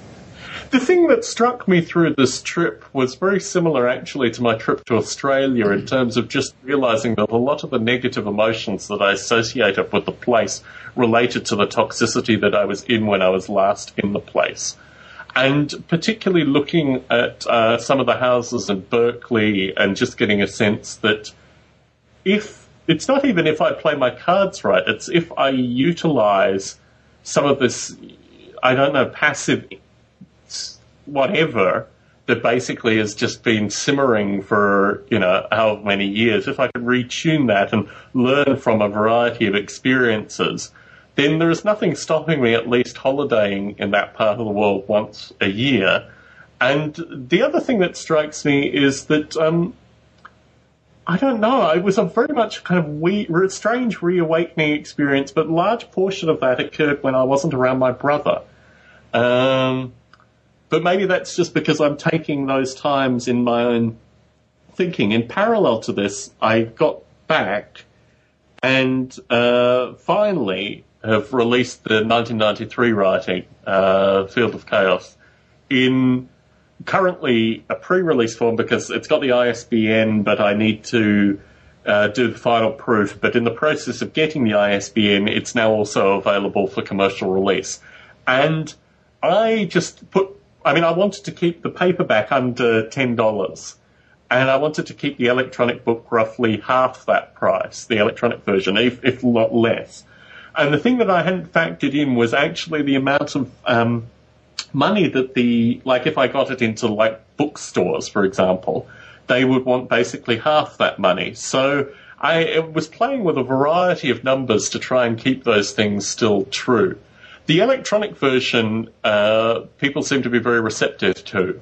The thing that struck me through this trip was very similar actually to my trip to Australia in terms of just realizing that a lot of the negative emotions that I associated with the place related to the toxicity that I was in when I was last in the place. And particularly looking at uh, some of the houses in Berkeley and just getting a sense that if it's not even if I play my cards right, it's if I utilize some of this, I don't know, passive whatever that basically has just been simmering for, you know, however many years, if I could retune that and learn from a variety of experiences, then there is nothing stopping me at least holidaying in that part of the world once a year. And the other thing that strikes me is that, um, I don't know, it was a very much kind of weird, strange reawakening experience, but large portion of that occurred when I wasn't around my brother. Um, but maybe that's just because I'm taking those times in my own thinking. In parallel to this, I got back and uh, finally have released the 1993 writing, uh, Field of Chaos, in currently a pre-release form because it's got the ISBN, but I need to uh, do the final proof. But in the process of getting the ISBN, it's now also available for commercial release. And I just put I mean, I wanted to keep the paperback under $10 and I wanted to keep the electronic book roughly half that price, the electronic version, if, if not less. And the thing that I hadn't factored in was actually the amount of um, money that the, like if I got it into like bookstores, for example, they would want basically half that money. So I was playing with a variety of numbers to try and keep those things still true. The electronic version, uh, people seem to be very receptive to.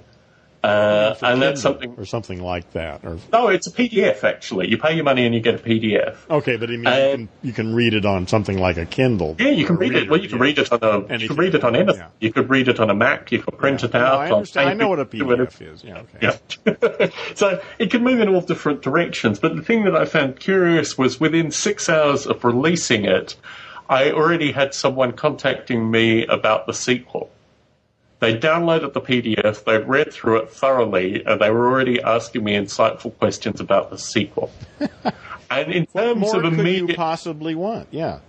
Uh, and that's something, or something like that. Or no, it's a PDF actually. You pay your money and you get a PDF. Okay, but I mean, you, can, you can read it on something like a Kindle. Yeah, you can read it. Well, you can read it on a. Anything. You can read it on anything. Yeah. You could read it on a Mac. You could print yeah. it out. No, I understand. I know what a PDF is. Yeah. Okay. Yeah. so it can move in all different directions. But the thing that I found curious was within six hours of releasing it, I already had someone contacting me about the sequel. They downloaded the PDF, they read through it thoroughly, and they were already asking me insightful questions about the sequel. and in terms more of immediate, could you possibly want, yeah.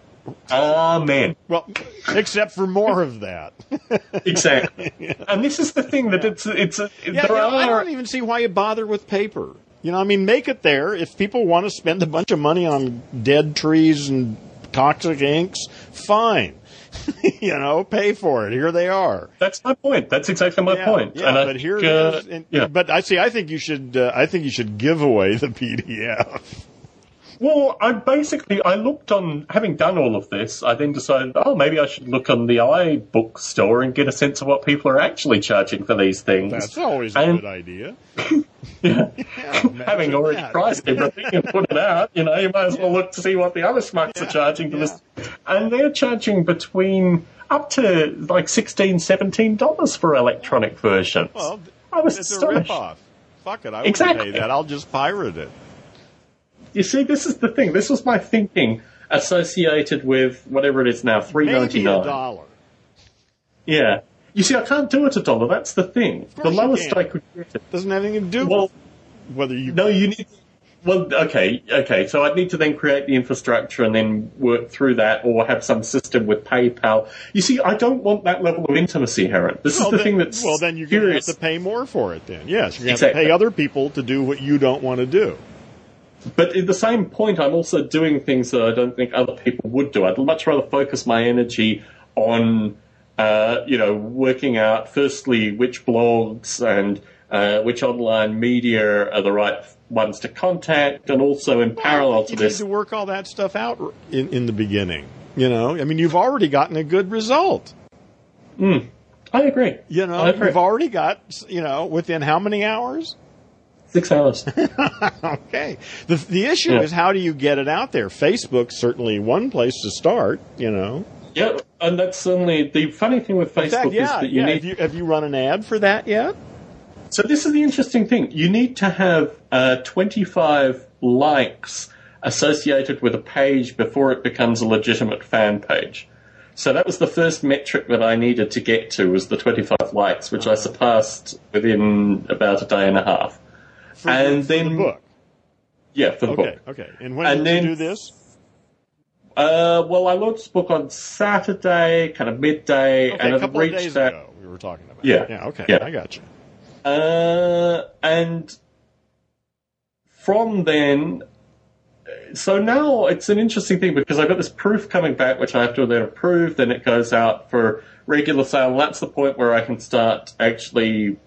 Amen. Well, except for more of that. exactly. yeah. And this is the thing that it's it's yeah, there are. I don't even see why you bother with paper. You know, I mean, make it there. If people want to spend a bunch of money on dead trees and toxic inks, fine. you know, pay for it. Here they are. That's my point. That's exactly my yeah, point. Yeah, and but I here uh, and, yeah. But I see. I think you should. Uh, I think you should give away the PDF. Well, I basically I looked on having done all of this. I then decided, oh, maybe I should look on the iBook store and get a sense of what people are actually charging for these things. That's always a good idea. yeah, yeah having already that. priced everything and put it out, you know, you might as well look to see what the other schmucks yeah, are charging for this. And they're charging between up to like 16 dollars for electronic versions. Well, I was it's astonished. a ripoff. Fuck it, I exactly. pay that. I'll just pirate it. You see, this is the thing. This was my thinking associated with whatever it is now, three ninety nine. Dollar. Yeah. You see, I can't do it a dollar. That's the thing. The lowest I could get it doesn't have anything to do well, with whether you. No, you need. Well, okay, okay. So I'd need to then create the infrastructure and then work through that, or have some system with PayPal. You see, I don't want that level of intimacy, Aaron. This well, is the then, thing that's well. Then you're going to have to pay more for it. Then yes, you're going to exactly. have to pay other people to do what you don't want to do. But at the same point, I'm also doing things that I don't think other people would do. I'd much rather focus my energy on, uh, you know, working out firstly which blogs and uh, which online media are the right ones to contact, and also in parallel to you this, need to work all that stuff out in, in the beginning. You know, I mean, you've already gotten a good result. Mm, I agree. You know, you've already got, you know, within how many hours? Six hours. okay. The the issue yeah. is how do you get it out there? Facebook's certainly one place to start. You know. Yeah, and that's certainly the funny thing with Facebook fact, yeah, is that you yeah. need. Have you, have you run an ad for that yet? So this is the interesting thing. You need to have uh, 25 likes associated with a page before it becomes a legitimate fan page. So that was the first metric that I needed to get to was the 25 likes, which I surpassed within about a day and a half. For and the, then the book. Yeah, for the okay, book. Okay. And when and did then, you do this? Uh, well, I launched the book on Saturday, kind of midday, okay, and a couple reached of days that. ago we were talking about. Yeah. Yeah. Okay. Yeah. I got you. Uh, and from then, so now it's an interesting thing because I've got this proof coming back, which I have to then approve. Then it goes out for regular sale. And that's the point where I can start actually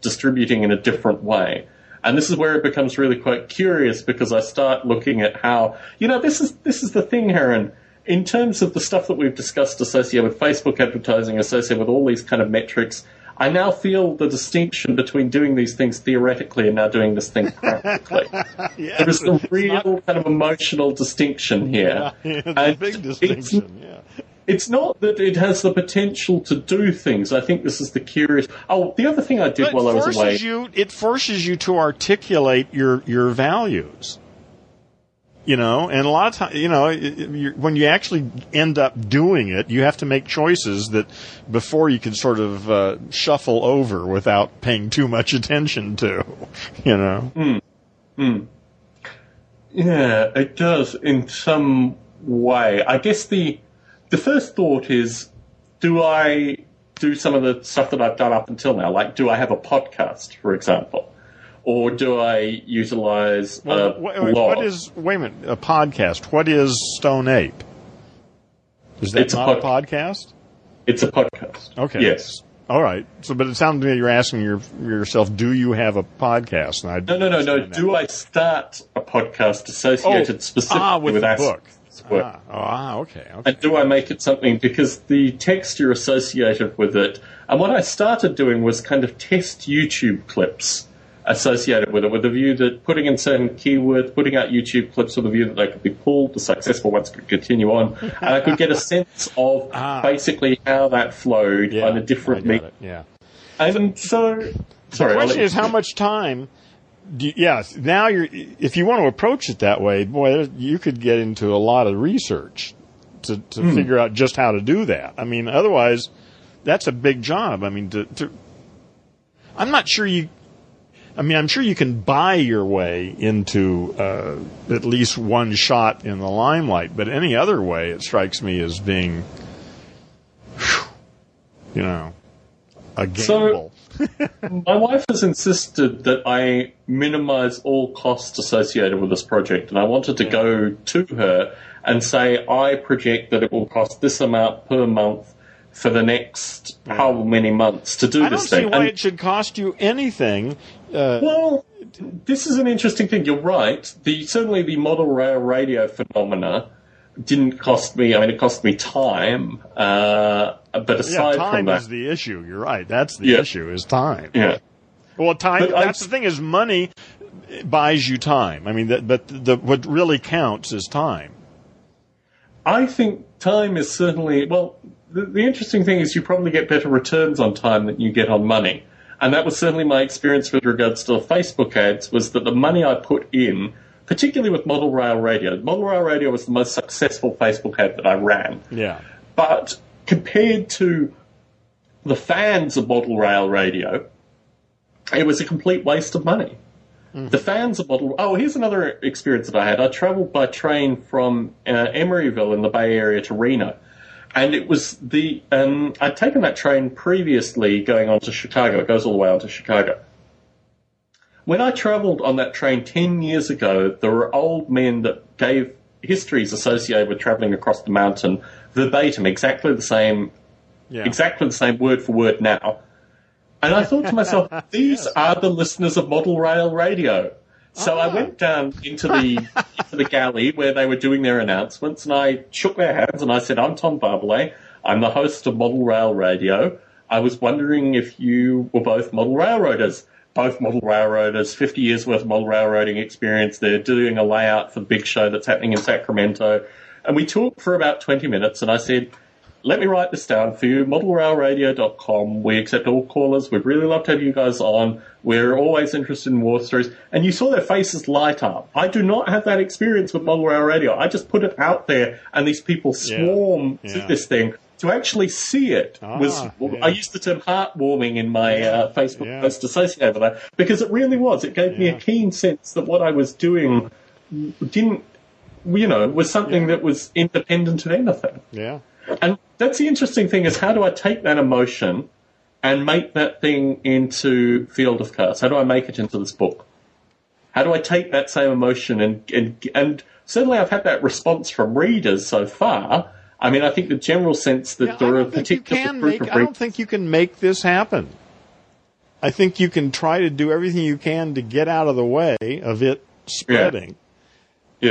distributing in a different way. And this is where it becomes really quite curious because I start looking at how, you know, this is, this is the thing, Aaron. In terms of the stuff that we've discussed associated with Facebook advertising, associated with all these kind of metrics, I now feel the distinction between doing these things theoretically and now doing this thing practically. yes, there is a real not... kind of emotional distinction here. Yeah, it's a big distinction, yeah it's not that it has the potential to do things. I think this is the curious. Oh, the other thing I did while I was away. You, it forces you to articulate your your values. You know, and a lot of times, you know, when you actually end up doing it, you have to make choices that before you can sort of uh, shuffle over without paying too much attention to. You know. Hmm. Hmm. Yeah, it does in some way. I guess the the first thought is, do I do some of the stuff that I've done up until now? Like, do I have a podcast, for example? Or do I utilize well, a wait, blog? What is, wait a minute, a podcast? What is Stone Ape? Is that it's not a, pod- a podcast? It's a podcast. Okay. Yes. All right. So, but it sounds to me you're asking your, yourself, do you have a podcast? No, no, no, no. Do I start a podcast associated Oh, specifically ah, with the book. This work? Ah, oh, ah, okay. okay. And do I make it something because the texture associated with it, and what I started doing was kind of test YouTube clips associated with it, with the view that putting in certain keywords, putting out YouTube clips with the view that they could be pulled, the successful ones could continue on, and I could get a sense of Ah. basically how that flowed yeah, on a different I me. got it. Yeah. And so, sorry, The question is how much time. Yeah, now you're. If you want to approach it that way, boy, you could get into a lot of research to to Hmm. figure out just how to do that. I mean, otherwise, that's a big job. I mean, to, to I'm not sure you. I mean, I'm sure you can buy your way into uh, at least one shot in the limelight, but any other way, it strikes me as being, whew, you know, a So- gamble. My wife has insisted that I minimize all costs associated with this project, and I wanted to go to her and say, I project that it will cost this amount per month for the next how many months to do I don't this see thing. why And- it should cost you anything. Uh, well, this is an interesting thing. You're right. The certainly the model rail radio phenomena didn't cost me. I mean, it cost me time. Uh, but yeah, time from that, is the issue. You're right. That's the Yeah. issue. Is time. yeah. Well, time. But I- that's the thing. Is money buys you time. I mean, that, but the what really counts is time. I think time is certainly well. The, the interesting thing is you probably get better returns on time than you get on money, and that was certainly my experience with regards to the Facebook ads. Was that the money I put in, particularly with Model Rail Radio. Model Rail Radio was the most successful Facebook ad that I ran, Yeah. but compared to the fans of Model Rail Radio, it was a complete waste of money. The fans of Model. Oh, here's another experience that I had. I travelled by train from uh, Emeryville in the Bay Area to Reno, and it was the. Um, I'd taken that train previously going on to Chicago. It goes all the way on to Chicago. When I travelled on that train ten years ago, there were old men that gave histories associated with travelling across the mountain verbatim, exactly the same Yeah. exactly the same word for word now. And I thought to myself, these are the listeners of Model Rail Radio. So I oh. went down into the into the galley where they were doing their announcements, and I shook their hands and I said, "I'm Tom Barbalet. I'm the host of Model Rail Radio. I was wondering if you were both model railroaders." Both model railroaders, 50 years worth of model railroading experience. They're doing a layout for the big show that's happening in Sacramento. And we talked for about 20 minutes, and I said, let me write this down for you. ModelRailRadio.com. We accept all callers. We'd really love to have you guys on. We're always interested in war stories. And you saw their faces light up. I do not have that experience with Model Rail Radio. I just put it out there, and these people swarm Yeah. to this thing. To actually see it was, Ah, yeah. I used the term heartwarming in my uh, Facebook Yeah. post associated with that because it really was. It gave me a keen sense that what I was doing didn't, you know, was something Yeah. that was independent of anything. Yeah. And that's the interesting thing is how do I take that emotion and make that thing into Field of Cards? How do I make it into this book? How do I take that same emotion and and and certainly I've had that response from readers so far. I mean, I think the general sense that Yeah, there are particular group make. of I don't think you can make this happen. I think you can try to do everything you can to get out of the way of it spreading, Yeah,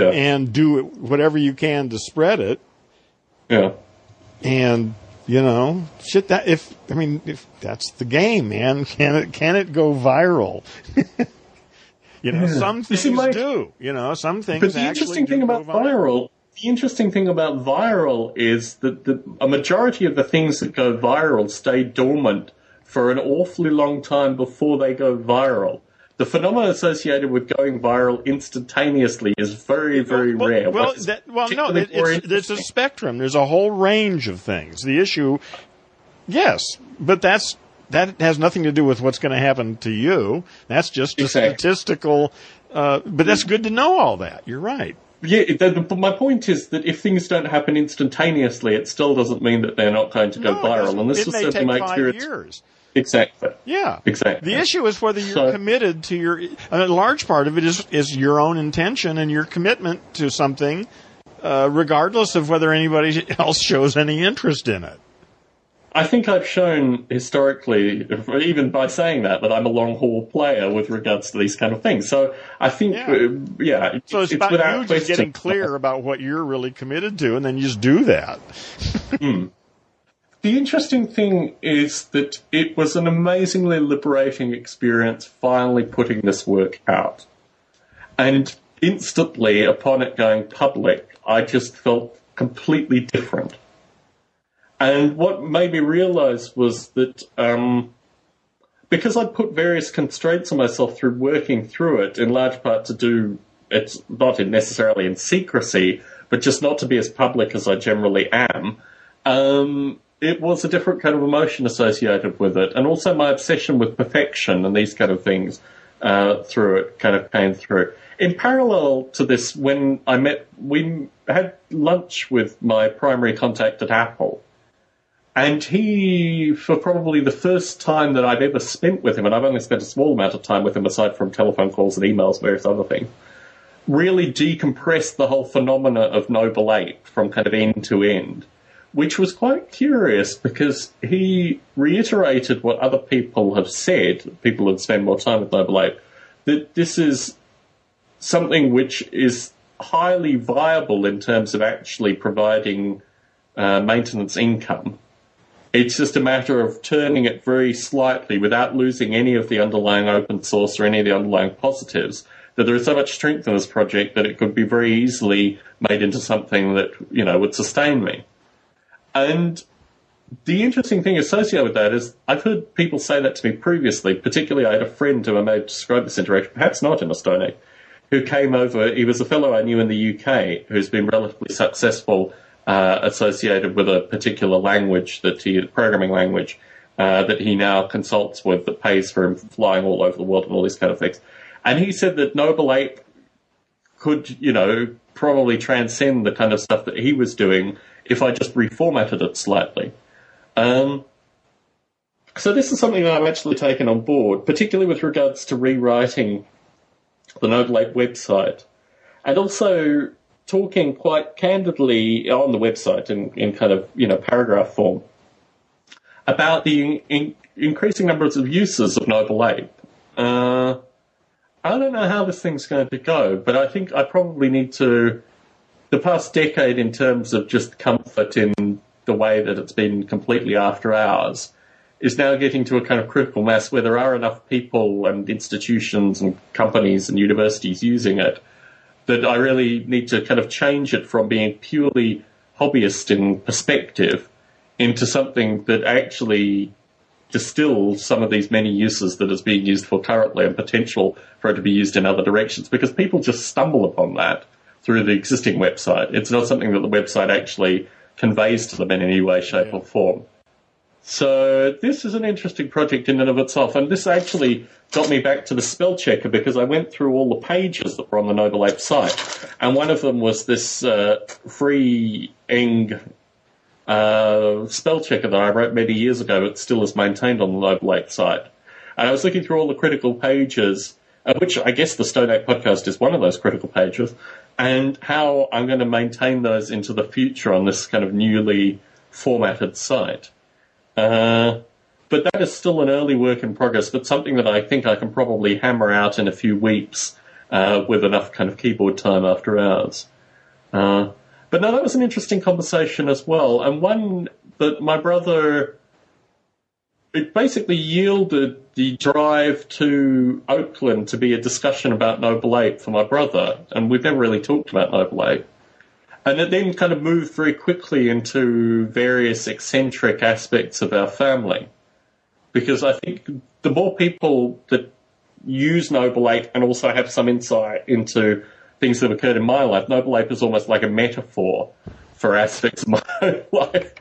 and do whatever you can to spread it. yeah. And you know, shit. That if I mean, if that's the game, man, can it can it go viral? you know, some You things see, Mike- do. You know, some things. But the actually interesting thing about viral, the interesting thing about viral is that the, a majority of the things that go viral stay dormant for an awfully long time before they go viral. The phenomenon associated with going viral instantaneously is very, very well, rare. Well, that, well, no, it, it's, there's a spectrum. There's a whole range of things. The issue, yes, but that's that has nothing to do with what's going to happen to you. That's just a Exactly. statistical. Uh, but that's good to know all that. You're right. Yeah, but my point is that if things don't happen instantaneously, it still doesn't mean that they're not going to go No, viral. And this was certainly my experience. years. Exactly. Yeah, Exactly. The issue is whether you're So- committed to your. A large part of it is is your own intention and your commitment to something, uh, regardless of whether anybody else shows any interest in it. I think I've shown historically, even by saying that, that I'm a long haul player with regards to these kind of things. So I think, yeah, uh, yeah so it's, it's about you just question. getting clear about what you're really committed to, and then you just do that. mm. The interesting thing is that it was an amazingly liberating experience finally putting this work out. And instantly, upon it going public, I just felt completely different. And what made me realize was that um, because I'd put various constraints on myself through working through it, in large part to do it not in necessarily in secrecy, but just not to be as public as I generally am. Um, it was a different kind of emotion associated with it, and also my obsession with perfection and these kind of things uh, through it kind of came through. In parallel to this, when I met, we had lunch with my primary contact at Apple, and he, for probably the first time that I've ever spent with him, and I've only spent a small amount of time with him aside from telephone calls and emails, various other things, really decompressed the whole phenomena of Noble Ape from kind of end to end which was quite curious because he reiterated what other people have said, people that spend more time with Noble Ape, that this is something which is highly viable in terms of actually providing uh, maintenance income. It's just a matter of turning it very slightly without losing any of the underlying open source or any of the underlying positives. That there is so much strength in this project that it could be very easily made into something that, you know, would sustain me. And the interesting thing associated with that is I've heard people say that to me previously. Particularly, I had a friend who I may describe this interaction, perhaps not in Estonia, who came over. He was a fellow I knew in the UK who's been relatively successful uh, associated with a particular language that he, programming language, uh, that he now consults with that pays for him flying all over the world and all these kind of things. And he said that Noble Ape could, you know, probably transcend the kind of stuff that he was doing if I just reformatted it slightly. Um, so this is something that I've actually taken on board, particularly with regards to rewriting the Noble Ape website, and also talking quite candidly on the website in, in kind of you know paragraph form about the in, increasing numbers of uses of Noble Ape. Uh, I don't know how this thing's going to go, but I think I probably need to the past decade in terms of just comfort in the way that it's been completely after hours is now getting to a kind of critical mass where there are enough people and institutions and companies and universities using it that I really need to kind of change it from being purely hobbyist in perspective into something that actually distills some of these many uses that it's being used for currently and potential for it to be used in other directions because people just stumble upon that through the existing website. It's not something that the website actually conveys to them in any way, shape, yeah. or form. So this is an interesting project in and of itself, and this actually got me back to the spell checker because I went through all the pages that were on the Noble Ape site, and one of them was this uh, free Eng uh, spell checker that I wrote many years ago. It still is maintained on the Noble Ape site, and I was looking through all the critical pages, uh, which I guess the Stone Ape podcast is one of those critical pages, and how I'm going to maintain those into the future on this kind of newly formatted site. Uh, but that is still an early work in progress, but something that I think I can probably hammer out in a few weeks uh, with enough kind of keyboard time after hours. Uh, but no, that was an interesting conversation as well, and one that my brother it basically yielded the drive to Oakland to be a discussion about Noble Ape for my brother, and we've never really talked about Noble Ape. And it then kind of moved very quickly into various eccentric aspects of our family. Because I think the more people that use Noble Ape and also have some insight into things that have occurred in my life, Noble Ape is almost like a metaphor for aspects of my own life.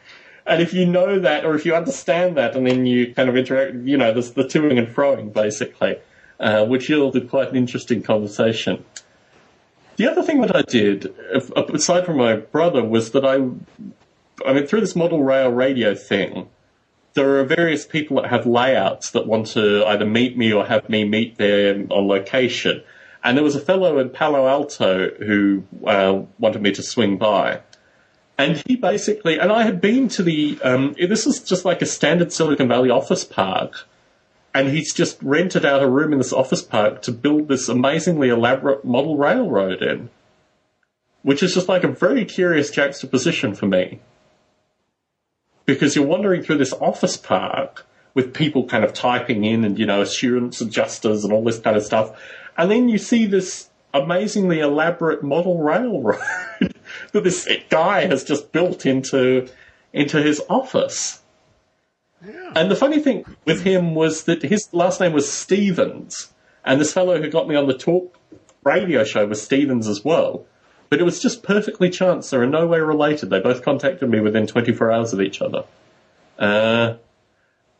And if you know that, or if you understand that, and then you kind of interact, you know, there's the toing and froing basically, uh, which yielded quite an interesting conversation. The other thing that I did, aside from my brother, was that I, I mean, through this model rail radio thing, there are various people that have layouts that want to either meet me or have me meet them on location. And there was a fellow in Palo Alto who uh, wanted me to swing by. And he basically, and I had been to the, um, this is just like a standard Silicon Valley office park. And he's just rented out a room in this office park to build this amazingly elaborate model railroad in. Which is just like a very curious juxtaposition for me. Because you're wandering through this office park with people kind of typing in and, you know, assurance adjusters and all this kind of stuff. And then you see this amazingly elaborate model railroad that this guy has just built into into his office. Yeah. And the funny thing with him was that his last name was Stevens, and this fellow who got me on the talk radio show was Stevens as well. But it was just perfectly chance. They are in no way related. They both contacted me within 24 hours of each other. Uh,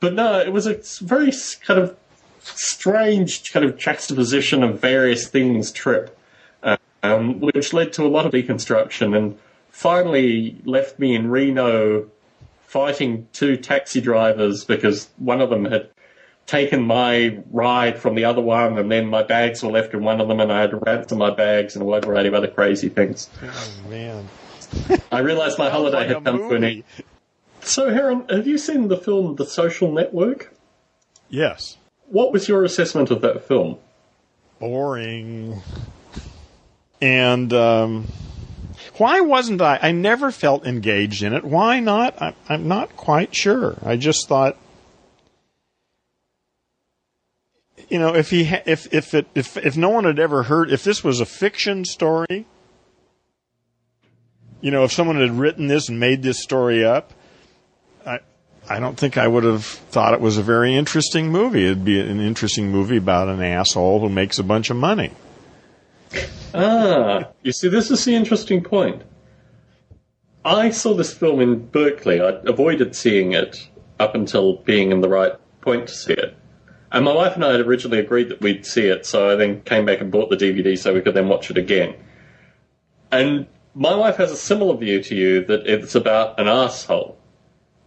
but no, it was a very kind of strange kind of juxtaposition of various things trip, um, which led to a lot of deconstruction and finally left me in Reno fighting two taxi drivers because one of them had taken my ride from the other one and then my bags were left in one of them and I had to ransom my bags and a wide variety of other crazy things. Oh man. I realized my holiday like had come movie. to an end. So, Aaron, have you seen the film The Social Network? Yes. What was your assessment of that film? Boring. And um, why wasn't I? I never felt engaged in it. Why not? I, I'm not quite sure. I just thought, you know, if he, ha- if if it, if if no one had ever heard, if this was a fiction story, you know, if someone had written this and made this story up, I don't think I would have thought it was a very interesting movie. It'd be an interesting movie about an asshole who makes a bunch of money. Ah, you see, this is the interesting point. I saw this film in Berkeley. I avoided seeing it up until being in the right point to see it. And my wife and I had originally agreed that we'd see it, so I then came back and bought the DVD so we could then watch it again. And my wife has a similar view to you that it's about an asshole.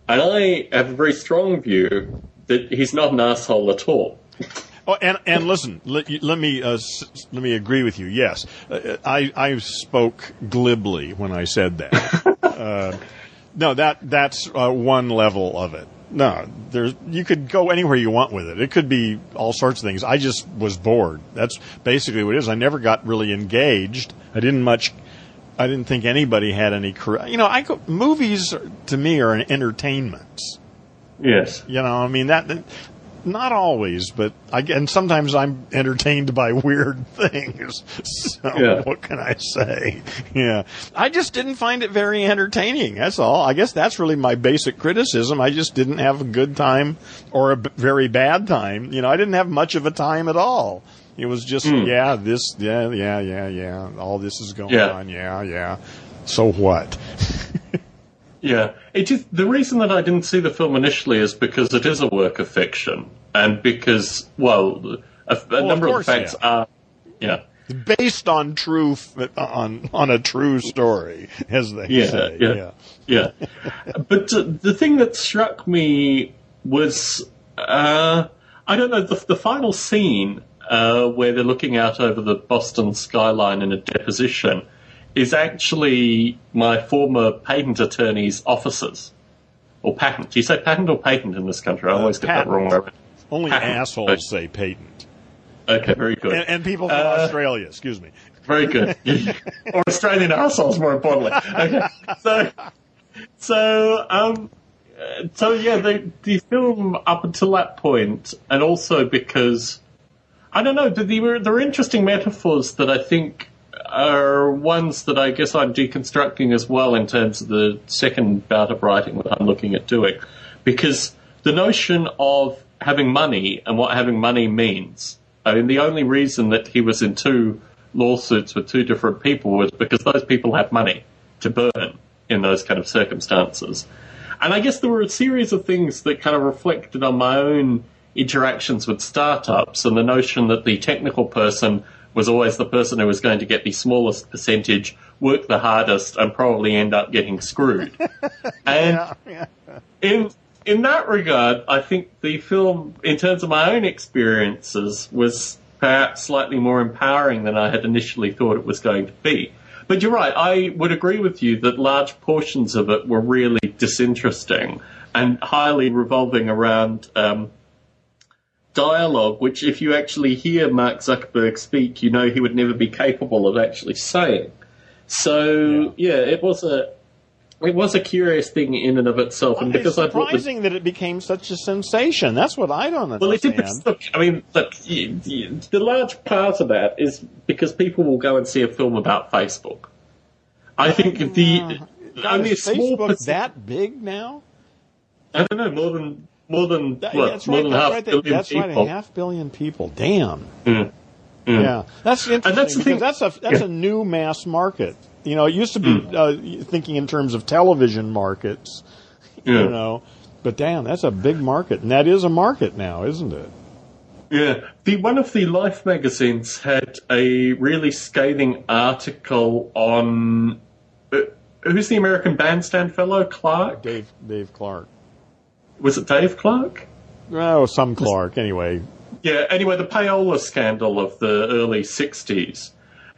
And I have a very strong view that he's not an asshole at all. Oh, and and listen, let, let me uh, let me agree with you. Yes, uh, I I spoke glibly when I said that. uh, no, that that's uh, one level of it. No, there's you could go anywhere you want with it. It could be all sorts of things. I just was bored. That's basically what it is. I never got really engaged. I didn't much I didn't think anybody had any. You know, I go, movies to me are an entertainment. Yes. You know, I mean that. Not always, but I and sometimes I'm entertained by weird things. So yeah. what can I say? Yeah, I just didn't find it very entertaining. That's all. I guess that's really my basic criticism. I just didn't have a good time or a b- very bad time. You know, I didn't have much of a time at all. It was just, mm. yeah, this, yeah, yeah, yeah, yeah. All this is going yeah. on. Yeah, yeah. So what? yeah. It is, the reason that I didn't see the film initially is because it is a work of fiction. And because, well, a, a well, number of, course, of facts yeah. are, yeah. Based on true, on, on a true story, as they yeah, say. Yeah. Yeah. yeah. but uh, the thing that struck me was, uh, I don't know, the, the final scene uh, where they're looking out over the Boston skyline in a deposition, is actually my former patent attorney's offices. Or patent. Do you say patent or patent in this country? I uh, always get that wrong. Only patent. assholes say patent. Okay, very good. And, and people from uh, Australia, excuse me. Very good. or Australian assholes, more importantly. Okay, so, so, um, so yeah, the the film up until that point, and also because I don't know. There, there are interesting metaphors that I think are ones that I guess I'm deconstructing as well in terms of the second bout of writing that I'm looking at doing. Because the notion of having money and what having money means. I mean, the only reason that he was in two lawsuits with two different people was because those people had money to burn in those kind of circumstances. And I guess there were a series of things that kind of reflected on my own interactions with startups and the notion that the technical person was always the person who was going to get the smallest percentage, work the hardest, and probably end up getting screwed. and yeah, yeah. in in that regard, I think the film, in terms of my own experiences, was perhaps slightly more empowering than I had initially thought it was going to be. But you're right. I would agree with you that large portions of it were really disinteresting and highly revolving around um, dialogue, which if you actually hear Mark Zuckerberg speak, you know he would never be capable of actually saying. So yeah, yeah it was a it was a curious thing in and of itself, well, and because it's surprising that it became such a sensation. That's what I don't understand. Well, it did. Look, I mean, look, the large part of that is because people will go and see a film about Facebook. I think uh, the only a small Facebook percent, that big now. I don't know more than more than that, what, that's more right, than half right, billion that's people. That's right, a half billion people. Damn. Mm. Mm. Yeah, that's interesting that's because that's a that's yeah. a new mass market. You know, it used to be mm. uh, thinking in terms of television markets. Yeah. You know, but damn, that's a big market, and that is a market now, isn't it? Yeah, the one of the Life magazines had a really scathing article on uh, who's the American Bandstand fellow, Clark. Dave Dave Clark. Was it Dave Clark? Oh, some Clark. Anyway, yeah, anyway, the payola scandal of the early 60s.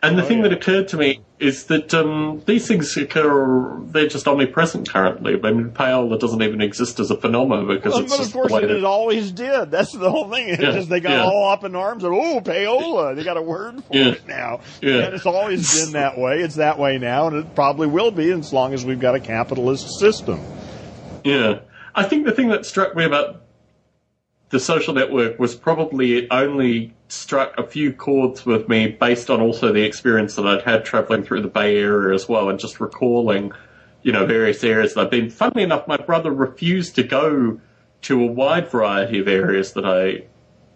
And the oh, thing yeah. that occurred to me is that um, these things occur, they're just omnipresent currently. I mean, payola doesn't even exist as a phenomenon because well, it's but of course it, always did. That's the whole thing. It's yeah, just they got yeah. all up in arms and, oh, payola. They got a word for it now. Yeah. And it's always been that way. It's that way now, and it probably will be as long as we've got a capitalist system. Yeah. I think the thing that struck me about the social network was probably it only struck a few chords with me based on also the experience that I'd had traveling through the Bay Area as well and just recalling, you know, various areas that I've been. Funnily enough, my brother refused to go to a wide variety of areas that I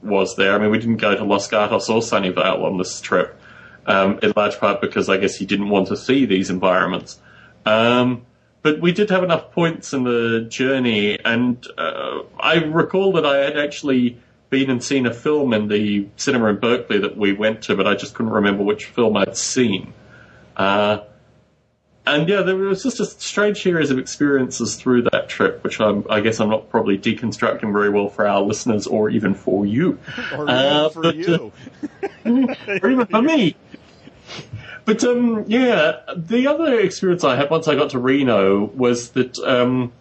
was there. I mean, we didn't go to Los Gatos or Sunnyvale on this trip, um, in large part because I guess he didn't want to see these environments. Um, but we did have enough points in the journey, and uh, I recall that I had actually been and seen a film in the cinema in Berkeley that we went to, but I just couldn't remember which film I'd seen. Uh, and yeah, there was just a strange series of experiences through that trip, which I'm, i guess I'm not probably deconstructing very well for our listeners or even for you. or uh, for but, you. or even for me. But um, yeah, the other experience I had once I got to Reno was that um,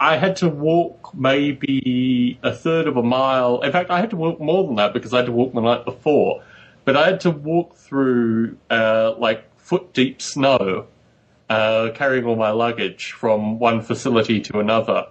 I had to walk maybe a third of a mile. In fact, I had to walk more than that because I had to walk the night before. But I had to walk through uh, like foot deep snow, uh, carrying all my luggage from one facility to another.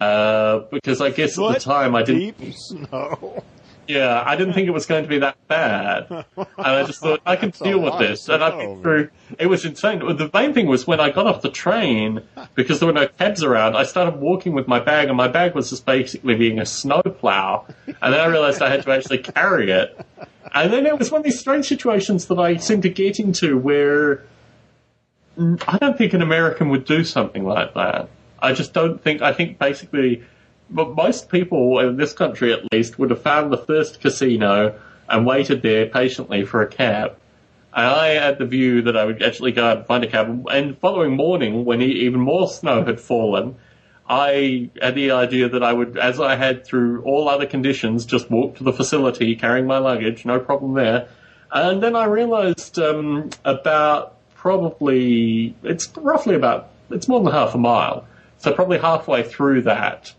Uh, because I guess at the time I didn't. Deep snow. Yeah, I didn't think it was going to be that bad, and I just thought I can deal with this. And I've been through. It was insane. The main thing was when I got off the train because there were no cabs around. I started walking with my bag, and my bag was just basically being a snowplow. And then I realized I had to actually carry it. And then it was one of these strange situations that I seem to get into where I don't think an American would do something like that. I just don't think. I think basically but most people in this country, at least, would have found the first casino and waited there patiently for a cab. And I had the view that I would actually go out and find a cab. And following morning, when even more snow had fallen, I had the idea that I would, as I had through all other conditions, just walk to the facility carrying my luggage, no problem there. And then I realized um, about probably, it's roughly about, it's more than half a mile. So probably halfway through that,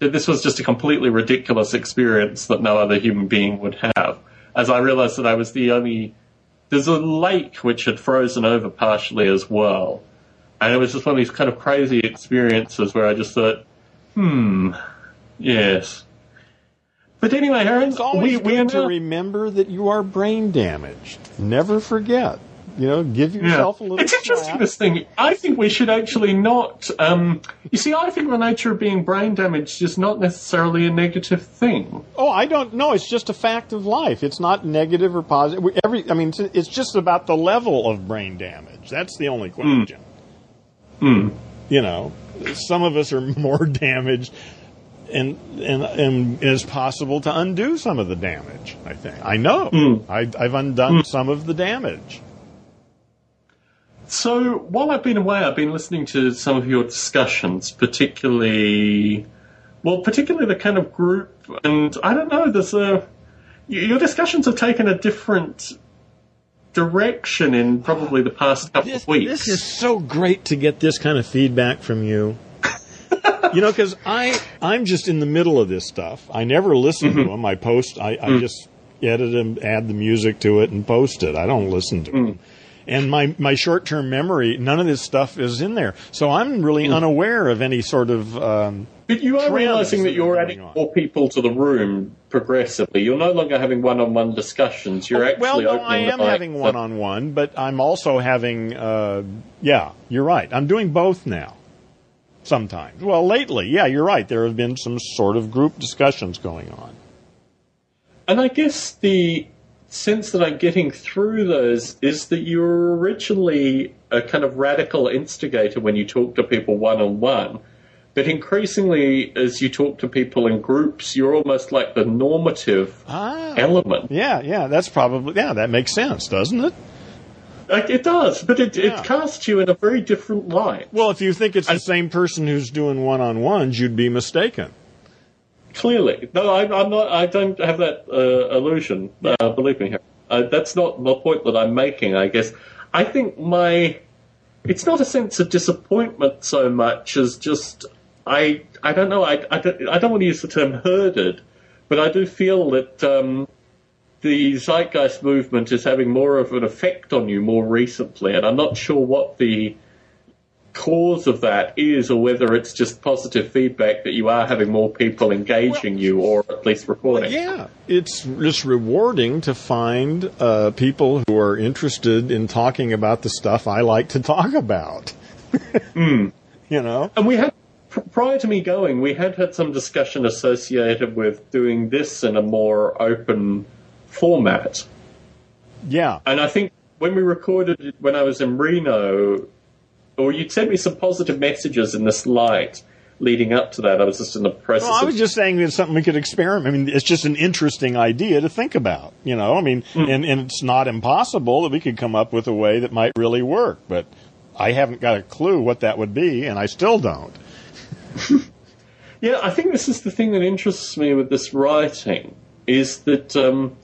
that this was just a completely ridiculous experience that no other human being would have. As I realized that I was the only, there's a lake which had frozen over partially as well. And it was just one of these kind of crazy experiences where I just thought, hmm, yes. But anyway, Aaron, it's always we, good to remember that you are brain damaged. Never forget. You know, give yourself yeah. a little. It's interesting. This thing. I think we should actually not. Um, you see, I think the nature of being brain damaged is not necessarily a negative thing. Oh, I don't know. It's just a fact of life. It's not negative or positive. Every. I mean, it's just about the level of brain damage. That's the only question. Mm. You know, some of us are more damaged and and and it's possible to undo some of the damage. I think I know mm. I, have undone mm. some of the damage. So while I've been away, I've been listening to some of your discussions, particularly, well, particularly the kind of group, and I don't know, there's a, your discussions have taken a different direction in probably the past couple This, of weeks. this is so great to get this kind of feedback from you. you know, because I I'm just in the middle of this stuff. I never listen to mm-hmm. them. I post. I, I mm. just edit them, add the music to it, and post it. I don't listen to mm. them. And my my short term memory, none of this stuff is in there. So I'm really unaware of any sort of. Um, But you are realizing that you're adding on. more people to the room progressively. You're no longer having one-on-one discussions. You're actually well, no, I am having one on one, but I'm also having. Uh, yeah, you're right. I'm doing both now. Sometimes. Well, lately, yeah, you're right. There have been some sort of group discussions going on. And I guess the sense that I'm getting through those is that you were originally a kind of radical instigator when you talk to people one on one. But increasingly, as you talk to people in groups, you're almost like the normative Ah. element. Yeah, yeah, that's probably yeah, that makes sense, doesn't it? Like it does, but it, Yeah. it casts you in a very different light. Well, if you think it's the same person who's doing one on ones, you'd be mistaken. Clearly, no, I, I'm not. I don't have that uh, illusion. Uh, believe me, uh, that's not the point that I'm making. I guess I think my it's not a sense of disappointment so much as just I I don't know. I I don't, I don't want to use the term herded, but I do feel that um, the zeitgeist movement is having more of an effect on you more recently, and I'm not sure what the cause of that is or whether it's just positive feedback that you are having more people engaging you or at least reporting. Yeah, it's just rewarding to find uh, people who are interested in talking about the stuff I like to talk about. You know, And we had, pr- prior to me going, we had had some discussion associated with doing this in a more open format. yeah, And I think when we recorded it when I was in Reno, or you'd sent me some positive messages in this light leading up to that. I was just in the process Well, I was just saying it's something we could experiment. I mean, it's just an interesting idea to think about, you know. I mean, and, and it's not impossible that we could come up with a way that might really work, but I haven't got a clue what that would be, and I still don't. Yeah, I think this is the thing that interests me with this writing is that um,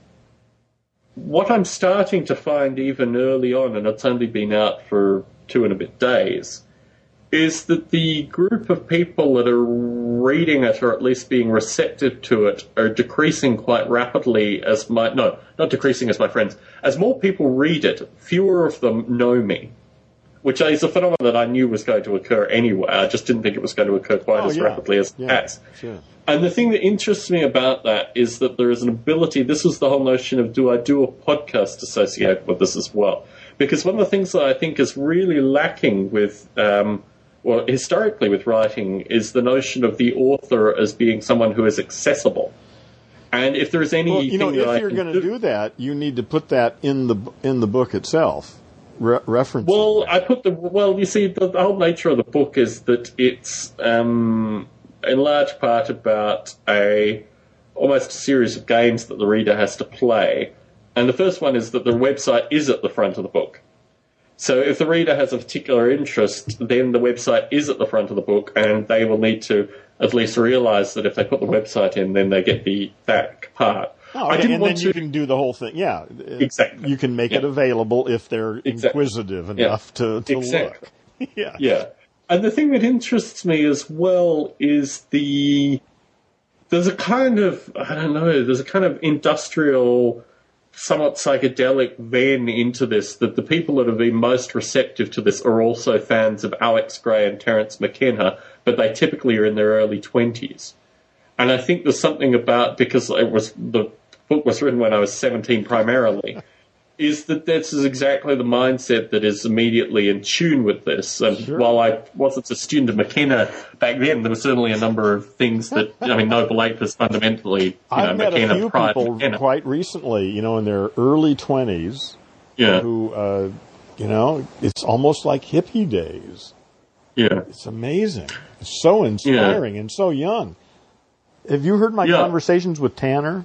what I'm starting to find even early on, and it's only been out for two and a bit days, is that the group of people that are reading it or at least being receptive to it are decreasing quite rapidly as my no, not decreasing as my friends. As more people read it, fewer of them know me. Which is a phenomenon that I knew was going to occur anyway. I just didn't think it was going to occur quite Oh, as yeah. rapidly as it Yeah, has. sure. And the thing that interests me about that is that there is an ability. This was the whole notion of do I do a podcast associated with this as well? Because one of the things that I think is really lacking with, um, well, historically with writing, is the notion of the author as being someone who is accessible. And if there is any, Well, you know, if you're going to do that, you need to put that in the in the book itself. Re- reference. Well, I put the well. You see, the, the whole nature of the book is that it's um, in large part about a almost a series of games that the reader has to play, and the first one is that the website is at the front of the book. So if the reader has a particular interest, then the website is at the front of the book, and they will need to at least realise that if they put the website in, then they get the that part. Oh, I and, didn't and want then to. you can do the whole thing. Yeah, Exactly. You can make it available if they're Exactly. inquisitive Yeah. enough to, to Exactly. look. yeah. Yeah. And the thing that interests me as well is the there's a kind of I don't know, there's a kind of industrial somewhat psychedelic vein into this that the people that have been most receptive to this are also fans of Alex Grey and Terence McKenna, but they typically are in their early twenties. And I think there's something about because it was the book was written when I was 17 primarily, is that this is exactly the mindset that is immediately in tune with this. And Sure. while I wasn't a student of McKenna back then, there were certainly a number of things that I mean, Noble Ape is fundamentally you know I've met McKenna a few people McKenna. quite recently, you know, in their early twenties, yeah, who, uh, you know, it's almost like hippie days. yeah. It's amazing. It's so inspiring and so young. Have you heard my Yeah. conversations with Tanner?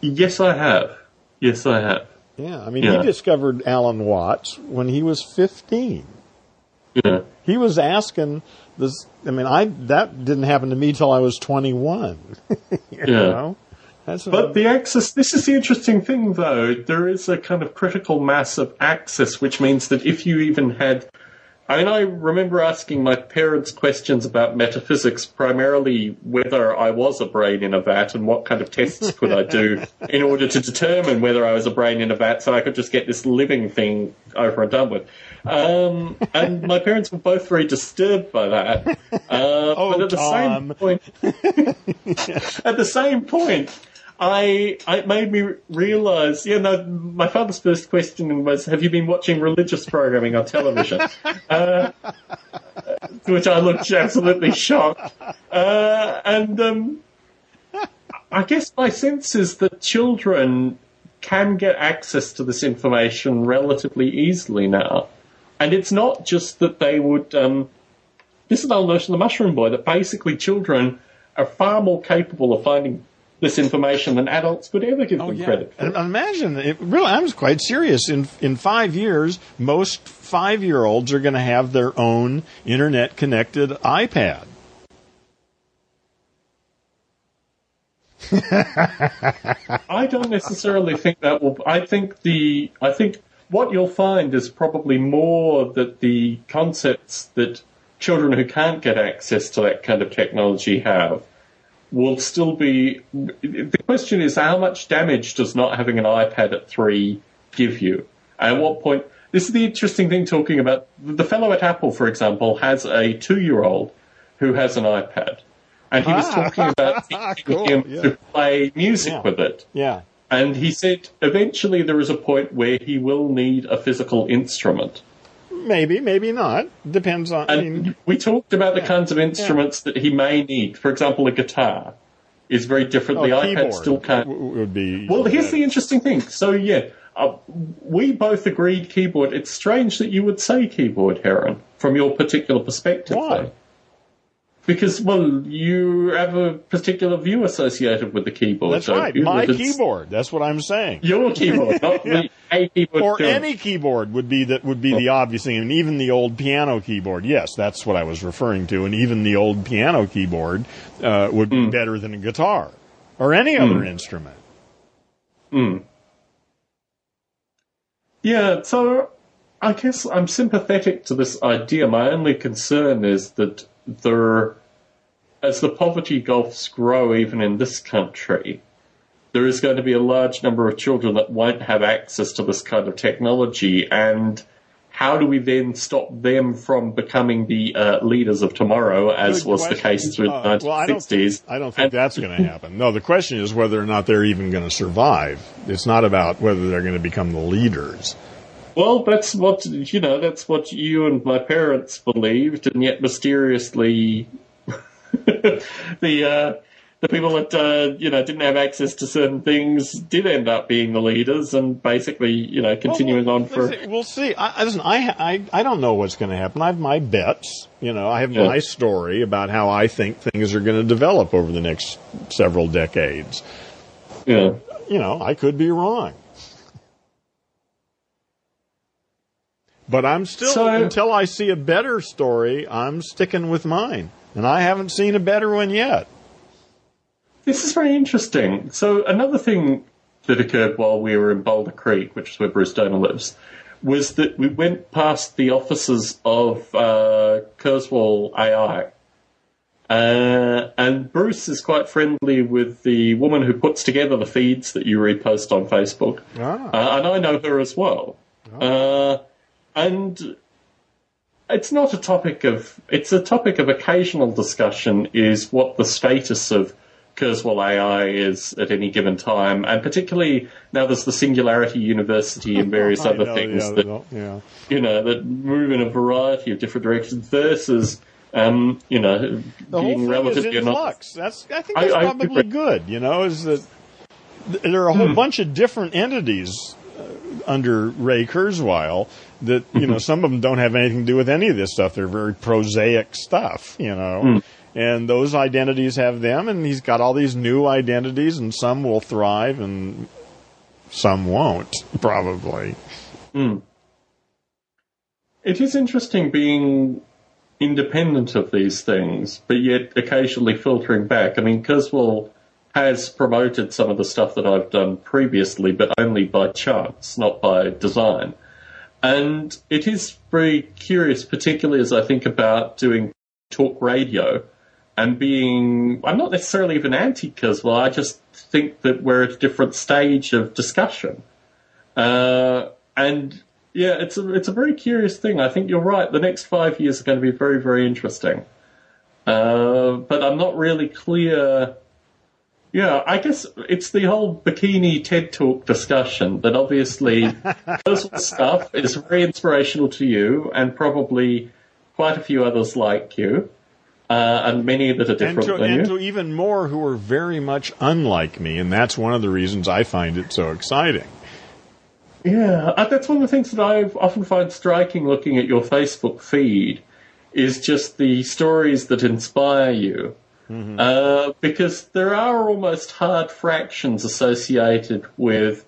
Yes, I have. Yes, I have. Yeah, I mean, Yeah. he discovered Alan Watts when he was 15. Yeah, He was asking this. I mean, I that didn't happen to me till I was 21. you Yeah. know? That's But the access, this is the interesting thing though. There is a kind of critical mass of access, which means that if you even had, I mean, I remember asking my parents questions about metaphysics, primarily whether I was a brain in a vat and what kind of tests could I do in order to determine whether I was a brain in a vat so I could just get this living thing over and done with. Um, and my parents were both very disturbed by that. Uh, Oh, but at the Tom. same point, at the same point, I it made me realise. You know, my father's first question was, "Have you been watching religious programming on television?" uh, to which I looked absolutely shocked. Uh, and um, I guess my sense is that children can get access to this information relatively easily now, and it's not just that they would. Um, this is the whole notion of the mushroom boy that basically children are far more capable of finding this information than adults could ever give oh, them credit for. And imagine, it, really, I'm quite serious. In in five years, most five year olds are going to have their own internet connected iPad. I don't necessarily think that will. I think the. I think what you'll find is probably more that the concepts that children who can't get access to that kind of technology have will still be. The question is, how much damage does not having an iPad at three give you? At what point? This is the interesting thing talking about. The fellow at Apple, for example, has a two-year-old who has an iPad. And he was ah. talking about teaching Cool, him yeah. to play music Yeah. with it. Yeah. And he said eventually there is a point where he will need a physical instrument. Maybe, maybe not. Depends on. I And mean, we talked about the kinds of instruments that he may need. For example, a guitar is very different. oh, the keyboard iPad still can't. w- would be. Well, here's the interesting thing. So, yeah, uh, we both agreed keyboard. It's strange that you would say keyboard, Aaron, from your particular perspective. Why? though. Because, well, you have a particular view associated with the keyboard. That's right. you? My keyboard. That's what I'm saying. Your keyboard, not the a keyboard. Or to- any keyboard would be that would be the oh. obvious thing, and even the old piano keyboard. Yes, that's what I was referring to. And even the old piano keyboard uh, would be hmm. better than a guitar or any other hmm. instrument. Hmm. Yeah, so I guess I'm sympathetic to this idea. My only concern is that there, as the poverty gulfs grow, even in this country, there is going to be a large number of children that won't have access to this kind of technology. And how do we then stop them from becoming the uh, leaders of tomorrow, as Good was the case through Uh, the well, I don't 1960s? I don't think And- that's going to happen. No, the question is whether or not they're even going to survive. It's not about whether they're going to become the leaders. Well, that's what you know. That's what you and my parents believed, and yet mysteriously, the uh, the people that uh, you know didn't have access to certain things did end up being the leaders, and basically, you know, continuing Well, on for. We'll see. I, I, listen, I, I, I don't know what's going to happen. I have my bets. You know, I have Yeah. my story about how I think things are going to develop over the next several decades. Yeah. You know, I could be wrong. But I'm still, So- until I see a better story, I'm sticking with mine. And I haven't seen a better one yet. This is very interesting. So another thing that occurred while we were in Boulder Creek, which is where Bruce Damer lives, was that we went past the offices of uh, Kurzweil AI. Uh, and Bruce is quite friendly with the woman who puts together the feeds that you repost on Facebook. Ah. Uh, and I know her as well. Uh, and it's not a topic of, it's a topic of occasional discussion is what the status of Kurzweil AI is at any given time. And particularly now there's the Singularity University and various other know, things yeah, that, no, yeah. you know, that move in a variety of different directions versus, um, you know, the whole being thing is relatively in anonymous. flux. That's I think I- that's I probably agree. good. You know, is that there are a Hmm. whole bunch of different entities uh, under Ray Kurzweil that you Mm-hmm. know some of them don't have anything to do with any of this stuff. They're very prosaic stuff. You know. Hmm. And those identities have them, and he's got all these new identities, and some will thrive, and some won't, probably. It is interesting being independent of these things, but yet occasionally filtering back. I mean, Kurzweil has promoted some of the stuff that I've done previously, but only by chance, not by design. And it is very curious, particularly as I think about doing talk radio and being, I'm not necessarily even anti Kurzweil, I just think that we're at a different stage of discussion. Uh, and yeah, it's a, it's a very curious thing. I think you're right. The next five years are going to be very, very interesting. Uh, but I'm not really clear yeah, I guess it's the whole bikini TED Talk discussion that obviously personal stuff is very inspirational to you and probably quite a few others like you. Uh, and many that are different and to, than and you. to even more who are very much unlike me, and that's one of the reasons I find it so exciting. Yeah, uh, that's one of the things that I often find striking looking at your Facebook feed is just the stories that inspire you Mm-hmm. Uh, because there are almost hard fractions associated with,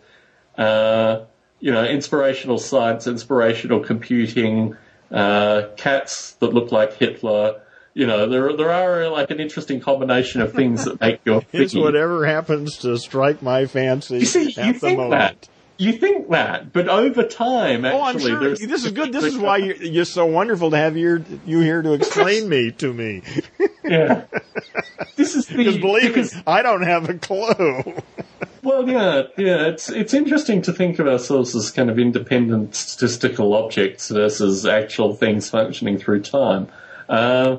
uh, you know, inspirational science, inspirational computing, uh, cats that look like Hitler. You know, there there are like an interesting combination of things that make your. it's whatever happens to strike my fancy. You see, you think moment. that you think that, but over time, actually, oh, sure. this is good. This is why you're, you're, so wonderful to have you you here to explain me to me. yeah, this is because believe because, me, I don't have a clue. well, yeah, yeah, it's it's interesting to think of ourselves as kind of independent statistical objects versus actual things functioning through time. Uh,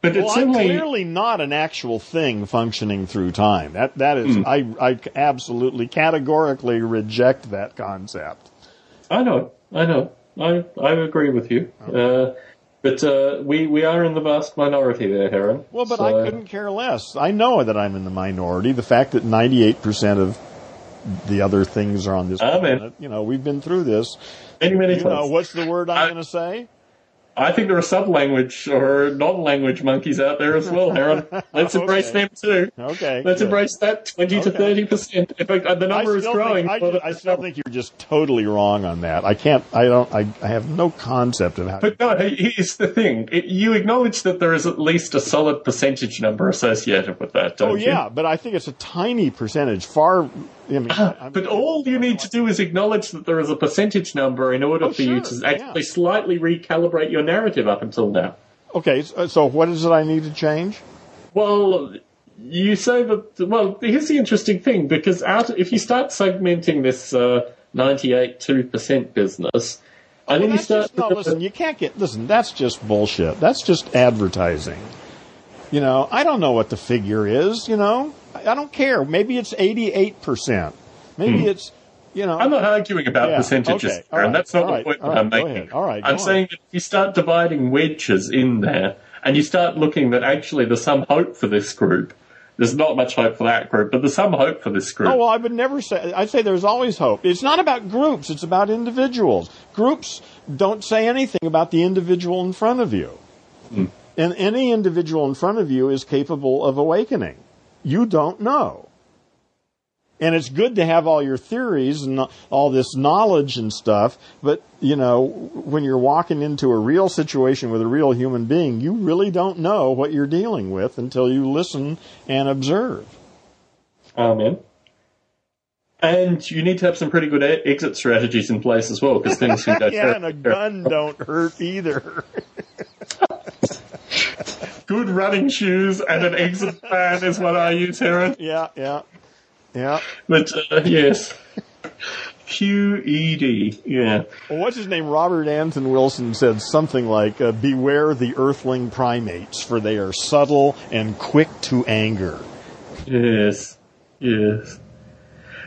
but well, it's I'm only... clearly not an actual thing functioning through time. That that is, mm. I I absolutely categorically reject that concept. I know, I know, I I agree with you. Uh, but uh, we we are in the vast minority there, Aaron. Well, but so... I couldn't care less. I know that I'm in the minority. The fact that 98 percent of the other things are on this Amen. planet, you know, we've been through this. Many, many you times. Know, what's the word I'm going to say? I think there are sub-language or non-language monkeys out there as well, Aaron. Let's okay. embrace them too. Okay. Let's good. embrace that 20 okay. to 30 percent. In fact, the number is growing. Think, I, I, still think you're just totally wrong on that. I can't. I don't. I, I have no concept of how. But no, here's the thing. It, you acknowledge that there is at least a solid percentage number associated with that. Don't oh, you? Oh yeah, but I think it's a tiny percentage. Far I mean, but all you need to do is acknowledge that there is a percentage number in order oh, for sure, you to actually yeah. slightly recalibrate your narrative up until now. Okay, so, so what is it I need to change? Well, you say that. Well, here's the interesting thing because out if you start segmenting this uh, 98 two percent business, I think you start. Just, no, listen, you can't get. Listen, that's just bullshit. That's just advertising. You know, I don't know what the figure is. You know, I don't care. Maybe it's 88%. Maybe hmm. it's, you know. I'm not arguing about yeah, percentages, okay, right, and that's not the right, point that right, I'm making. All right, I'm saying that if you start dividing wedges in there, and you start looking that actually there's some hope for this group, there's not much hope for that group, but there's some hope for this group. Oh, well, I would never say, I'd say there's always hope. It's not about groups, it's about individuals. Groups don't say anything about the individual in front of you. Hmm. And any individual in front of you is capable of awakening you don't know. And it's good to have all your theories and all this knowledge and stuff, but you know, when you're walking into a real situation with a real human being, you really don't know what you're dealing with until you listen and observe. Amen. And you need to have some pretty good exit strategies in place as well, because things can go. yeah, and a gun don't hurt either. good running shoes and an exit plan is what I use, Aaron. Yeah, yeah, yeah. But uh, yes. QED, yeah. Well, what's his name? Robert Anton Wilson said something like, uh, "Beware the earthling primates, for they are subtle and quick to anger." Yes, yes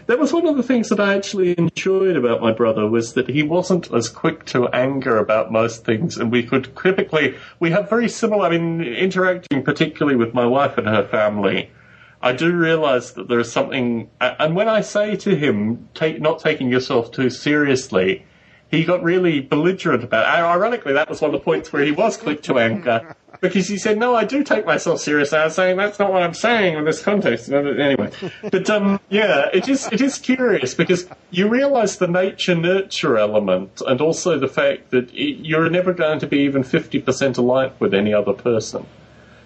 that was one of the things that I actually enjoyed about my brother was that he wasn't as quick to anger about most things, and we could typically we have very similar. I mean, interacting particularly with my wife and her family. I do realise that there is something, and when I say to him, take, not taking yourself too seriously, he got really belligerent about it. Ironically, that was one of the points where he was quick to anger because he said, "No, I do take myself seriously." I was saying that's not what I'm saying in this context. Anyway, but um, yeah, it is it is curious because you realise the nature nurture element, and also the fact that you're never going to be even fifty percent alike with any other person.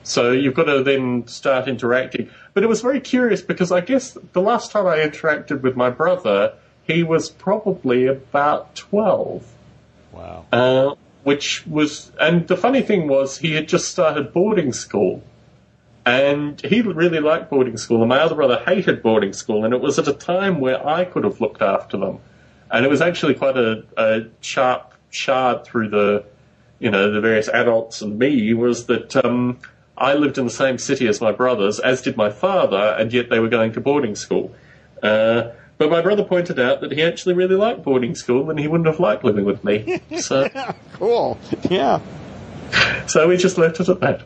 So you've got to then start interacting. But it was very curious because I guess the last time I interacted with my brother, he was probably about 12. Wow. Uh, which was, and the funny thing was, he had just started boarding school. And he really liked boarding school, and my other brother hated boarding school, and it was at a time where I could have looked after them. And it was actually quite a, a sharp shard through the, you know, the various adults and me was that um, I lived in the same city as my brothers, as did my father, and yet they were going to boarding school. Uh, but my brother pointed out that he actually really liked boarding school and he wouldn't have liked living with me. So, cool. Yeah. so we just left it at that.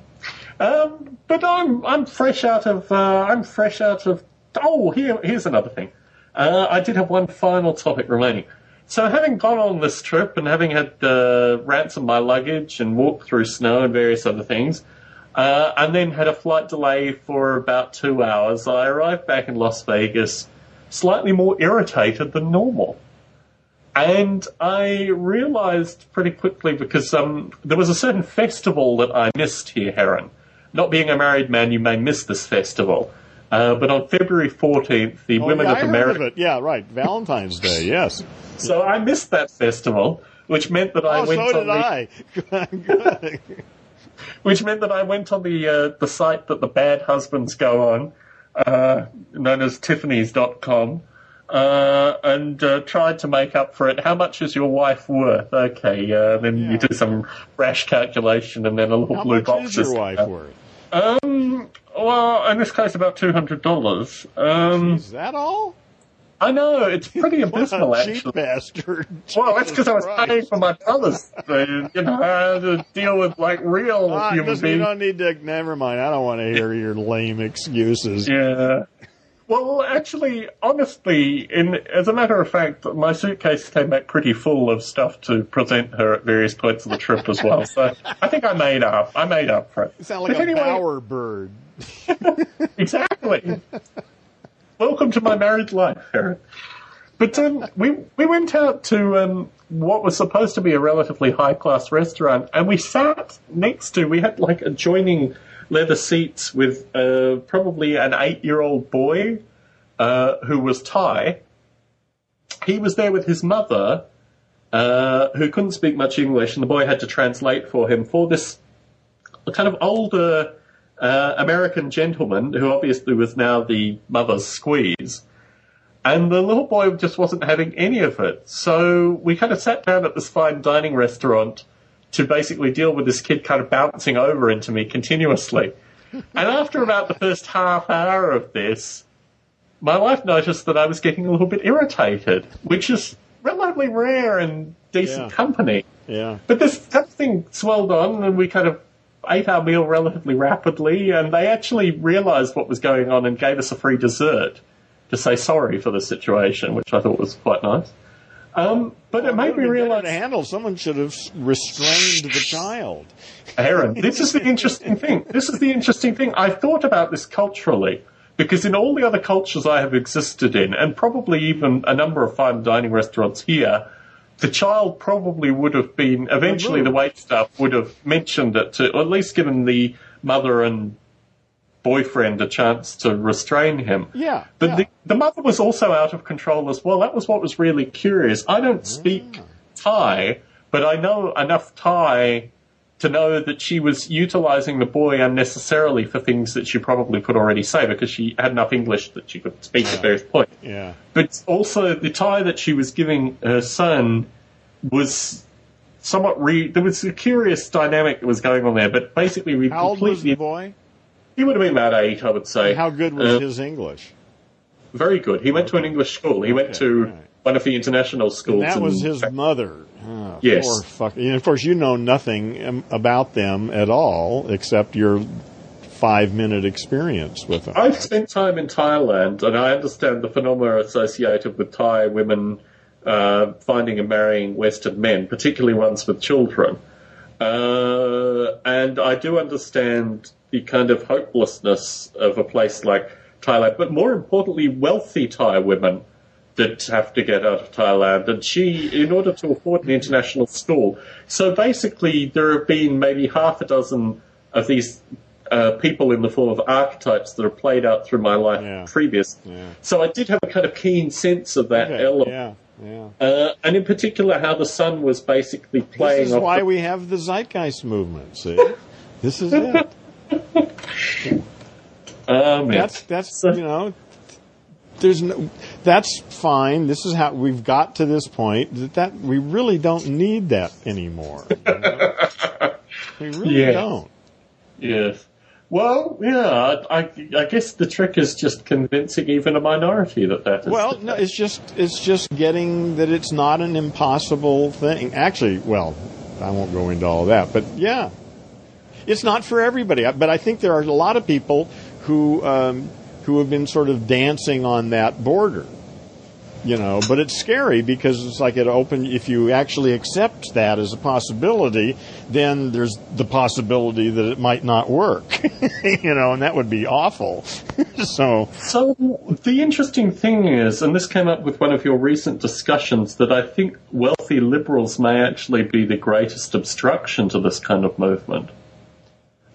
Um, but I'm I'm fresh out of uh, I'm fresh out of. Oh, here here's another thing. Uh, I did have one final topic remaining. So having gone on this trip and having had uh, ransom my luggage and walked through snow and various other things, uh, and then had a flight delay for about two hours, I arrived back in Las Vegas slightly more irritated than normal. And I realized pretty quickly because um, there was a certain festival that I missed here, Aaron. Not being a married man, you may miss this festival. Uh, but on February 14th, the Oh, Women yeah, of America. of. Yeah, right. Valentine's Day. Yes. So I missed that festival, which meant that I Oh, went so on did the, I. Which meant that I went on the uh, the site that the bad husbands go on, uh, known as Tiffany's.com, uh, and uh, tried to make up for it. How much is your wife worth? Okay, uh, then Yeah. you do some rash calculation, and then a little How blue much box is your wife worth? Um, well, in this case, about two hundred dollars. Um, Is that all? I know it's pretty abysmal, actually. bastard. Well, that's because I was paying for my brothers. So, you know, I had to deal with like real Ah, human listen, you don't need to. Never mind. I don't want to hear your lame excuses. Yeah. Well, actually, honestly, in as a matter of fact, my suitcase came back pretty full of stuff to present her at various points of the trip as well. So I think I made up. I made up for it. You sound like But a anyway- bowerbird. Exactly. Welcome to my married life, Aaron. But um, we we went out to um, what was supposed to be a relatively high class restaurant, and we sat next to. We had like adjoining leather seats with uh, probably an eight year old boy uh, who was Thai. He was there with his mother, uh, who couldn't speak much English, and the boy had to translate for him for this kind of older uh, American gentleman who obviously was now the mother's squeeze. And the little boy just wasn't having any of it. So we kind of sat down at this fine dining restaurant to basically deal with this kid kind of bouncing over into me continuously. and after about the first half hour of this, my wife noticed that I was getting a little bit irritated, which is relatively rare in decent Yeah. company. Yeah. But this kind of thing swelled on, and we kind of ate our meal relatively rapidly, and they actually realised what was going on and gave us a free dessert to say sorry for the situation, which I thought was quite nice. Um, but it made me realise, to handle. Someone should have restrained the child. Aaron, this is the interesting thing. This is the interesting thing. I thought about this culturally. Because in all the other cultures I have existed in, and probably even a number of fine dining restaurants here, the child probably would have been eventually the wait staff would have mentioned it to or at least given the mother and boyfriend a chance to restrain him. Yeah. But yeah. the, the mother was also out of control as well. That was what was really curious. I don't speak ah. Thai, but I know enough Thai to know that she was utilizing the boy unnecessarily for things that she probably could already say because she had enough English that she could speak at various points. yeah. But also, the Thai that she was giving her son was somewhat re. There was a curious dynamic that was going on there, but basically, we How old was the boy? He would have been about eight, I would say. How good was Uh, his English? Very good. He went to an English school. He went to right. one of the international schools. That was his mother. Oh, Yes. Fuck. And of course, you know nothing about them at all except your five minute experience with them. I've spent time in Thailand, and I understand the phenomena associated with Thai women uh, finding and marrying Western men, particularly ones with children. Uh, and I do understand the kind of hopelessness of a place like Thailand, but more importantly, wealthy Thai women that have to get out of Thailand. And she, in order to afford an international school, so basically there have been maybe half a dozen of these uh, people in the form of archetypes that are played out through my life Yeah. previous. Yeah. So I did have a kind of keen sense of that Okay, element. Yeah, yeah. Uh, and in particular, how the son was basically playing This is off why the- we have the zeitgeist movement. See, this is it. Um, That's that's you know, there's no. That's fine. This is how we've got to this point that that we really don't need that anymore. you know? we really Yes. don't. Yes. Well, yeah, I, I guess the trick is just convincing even a minority that that is. Well, no, it's just it's just getting that it's not an impossible thing. Actually, well, I won't go into all that, but yeah, it's not for everybody. But I think there are a lot of people who um, who have been sort of dancing on that border. You know, but it's scary because it's like it open. If you actually accept that as a possibility, then there's the possibility that it might not work. you know, and that would be awful. so So the interesting thing is, and this came up with one of your recent discussions, that I think wealthy liberals may actually be the greatest obstruction to this kind of movement.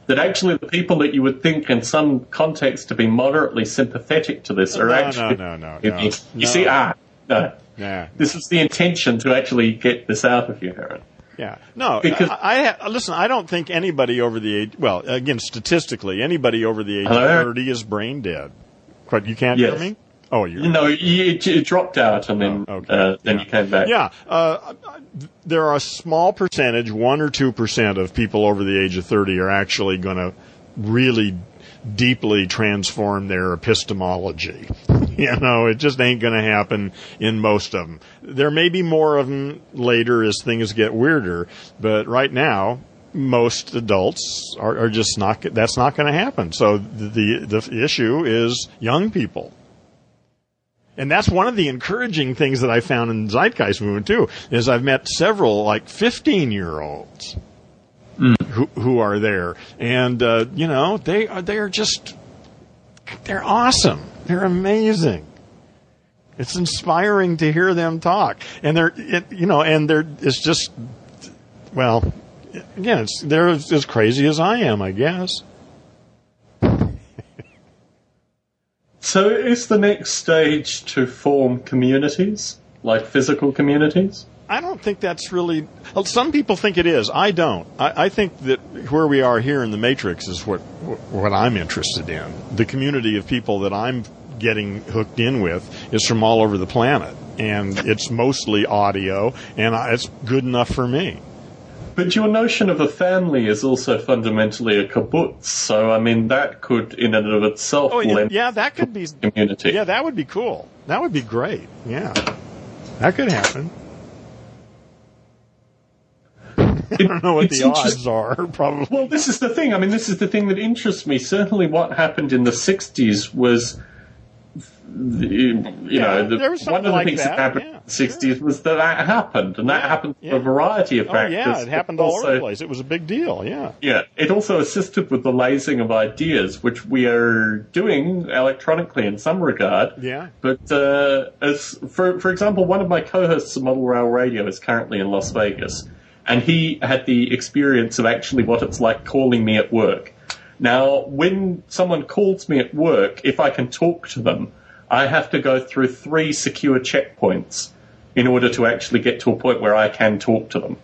That actually the people that you would think in some context to be moderately sympathetic to this are No, no, actually no, no, you, no. you No. see ah no yeah. this is the intention to actually get this out of you, Aaron. Yeah. No, Because- I, I listen. I don't think anybody over the age. Well, again, statistically, anybody over the age of thirty is brain dead. But you can't Yes. hear me. Oh, you're. You know, you, you dropped out and then Oh, okay. uh, then Yeah. you came back. Yeah, uh, there are a small percentage, one or two percent of people over the age of thirty are actually going to really deeply transform their epistemology. you know, it just ain't going to happen in most of them. There may be more of them later as things get weirder, but right now. Most adults are, are just not. That's not going to happen. So the, the the issue is young people. And that's one of the encouraging things that I found in Zeitgeist movement too, is I've met several like 15 year olds who, who are there. And, uh, you know, they are, they are just, they're awesome. They're amazing. It's inspiring to hear them talk. And they're, it, you know, and they're, it's just, well, again, it's, they're as crazy as I am, I guess. So is the next stage to form communities, like physical communities? I don't think that's really. well, Some people think it is. I don't. I, I think that where we are here in the Matrix is what what I'm interested in. The community of people that I'm getting hooked in with is from all over the planet, and it's mostly audio, and I, it's good enough for me. But your notion of a family is also fundamentally a kibbutz, so I mean that could, in and of itself, Oh, yeah, lend yeah, that could be. community. Yeah, that would be cool. That would be great. Yeah, that could happen. I don't know what it's the odds are. Probably. Well, this is the thing. I mean, this is the thing that interests me. Certainly, what happened in the '60s was, the, you Yeah, know, the, one of the like things that, that, happened yeah, in the '60s was that that happened, and that happened for yeah. a variety of factors. Oh factors. yeah, it happened all over also- the place. It was a big deal. Yeah. Yeah, it also assisted with the lasing of ideas, which we are doing electronically in some regard. Yeah. But uh, as for for example, one of my co-hosts of Model Rail Radio is currently in Las Vegas, and he had the experience of actually what it's like calling me at work. Now, when someone calls me at work, if I can talk to them, I have to go through three secure checkpoints in order to actually get to a point where I can talk to them.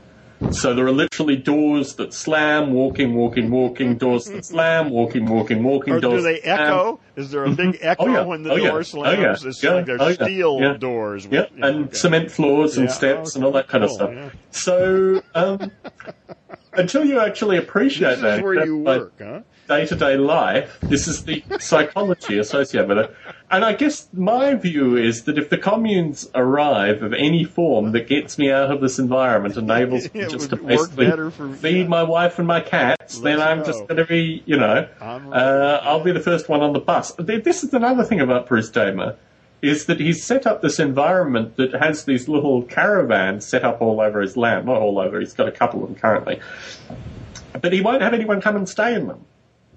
So there are literally doors that slam, walking, walking, walking, doors that slam, walking, walking, walking, Or do they echo? Is there a big echo yeah. when the Oh, yeah. door Oh, yeah. It's Yeah. like they're Oh, steel doors. With, Yeah, you know, and okay. cement floors and steps Oh, and all that kind cool, of stuff. yeah. So, um, until you actually appreciate This that, where you work, huh? Day-to-day life, this is the psychology associated with it. And I guess my view is that if the communes arrive of any form that gets me out of this environment, enables me just to basically for- feed yeah. my wife and my cats, then Let's I'm just going to be, you know, uh, I'll be the first one on the bus. This is another thing about Bruce Damer, is that he's set up this environment that has these little caravans set up all over his land. Not all over, he's got a couple of them currently. But he won't have anyone come and stay in them.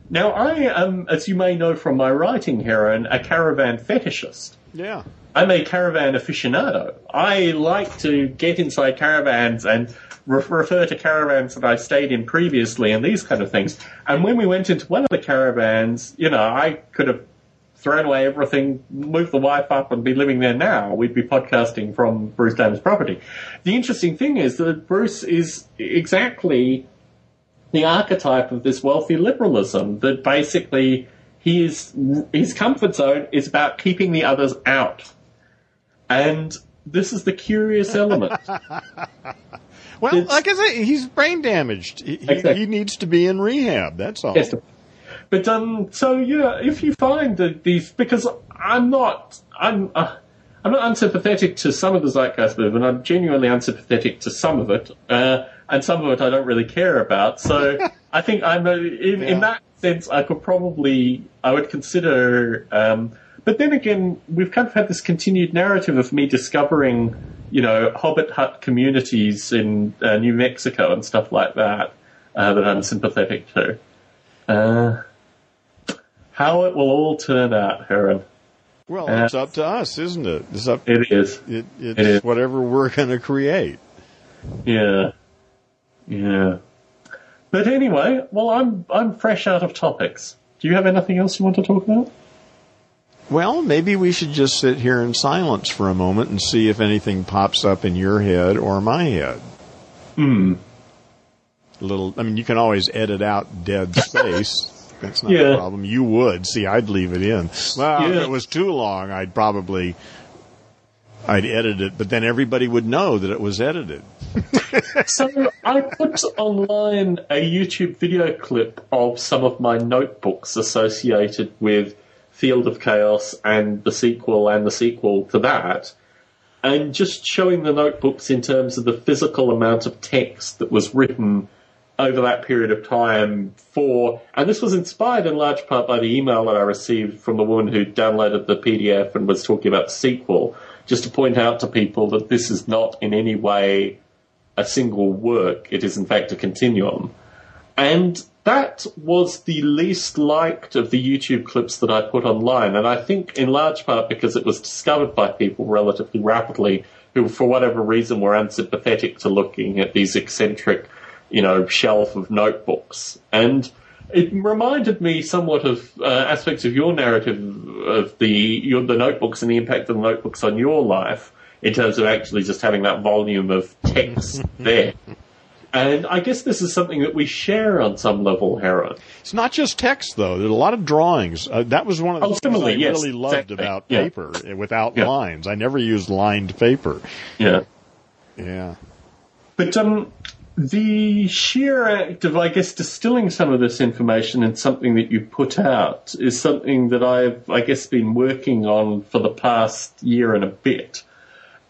Now, I am, as you may know from my writing, Aaron, a caravan fetishist. Yeah. I'm a caravan aficionado. I like to get inside caravans and re- refer to caravans that I stayed in previously and these kind of things. And when we went into one of the caravans, you know, I could have thrown away everything, moved the wife up, and be living there now. We'd be podcasting from Bruce Damer's property. The interesting thing is that Bruce is exactly the archetype of this wealthy liberalism that basically his his comfort zone is about keeping the others out. And this is the curious element. well, it's, like I say, he's brain damaged. He, exactly. he, needs to be in rehab. That's all. Yes. But um, so yeah, if you find that these, because I'm not, I'm, uh, I'm not unsympathetic to some of the zeitgeist movement. I'm genuinely unsympathetic to some of it, uh, and some of it I don't really care about. So I think I'm a, in, yeah. in that sense, I could probably, I would consider. Um, but then again, we've kind of had this continued narrative of me discovering, you know, Hobbit hut communities in uh, New Mexico and stuff like that uh, that I'm sympathetic to. Uh, how it will all turn out, Aaron. Well, uh, it's up to us, isn't it? It's up. It is. It, it's it is. whatever we're going to create. Yeah, yeah. But anyway, well, I'm I'm fresh out of topics. Do you have anything else you want to talk about? Well, maybe we should just sit here in silence for a moment and see if anything pops up in your head or my head. Hmm. Little, I mean, you can always edit out dead space. That's not yeah. a problem. You would. See, I'd leave it in. Well, yeah. if it was too long, I'd probably, I'd edit it, but then everybody would know that it was edited. So I put online a YouTube video clip of some of my notebooks associated with Field of Chaos and the sequel and the sequel to that, and just showing the notebooks in terms of the physical amount of text that was written over that period of time for, and this was inspired in large part by the email that I received from the woman who downloaded the PDF and was talking about the sequel, just to point out to people that this is not in any way a single work, it is in fact a continuum. And that was the least liked of the YouTube clips that I put online, and I think in large part because it was discovered by people relatively rapidly who, for whatever reason, were unsympathetic to looking at these eccentric, you know, shelf of notebooks. And it reminded me somewhat of uh, aspects of your narrative of the your, the notebooks and the impact of the notebooks on your life in terms of actually just having that volume of text there. And I guess this is something that we share on some level, Aaron. It's not just text, though. There's a lot of drawings. Uh, that was one of the oh, things I yes, really loved exactly. about yeah. paper uh, without yeah. lines. I never used lined paper. Yeah. Yeah. But um, the sheer act of, I guess, distilling some of this information in something that you put out is something that I've, I guess, been working on for the past year and a bit.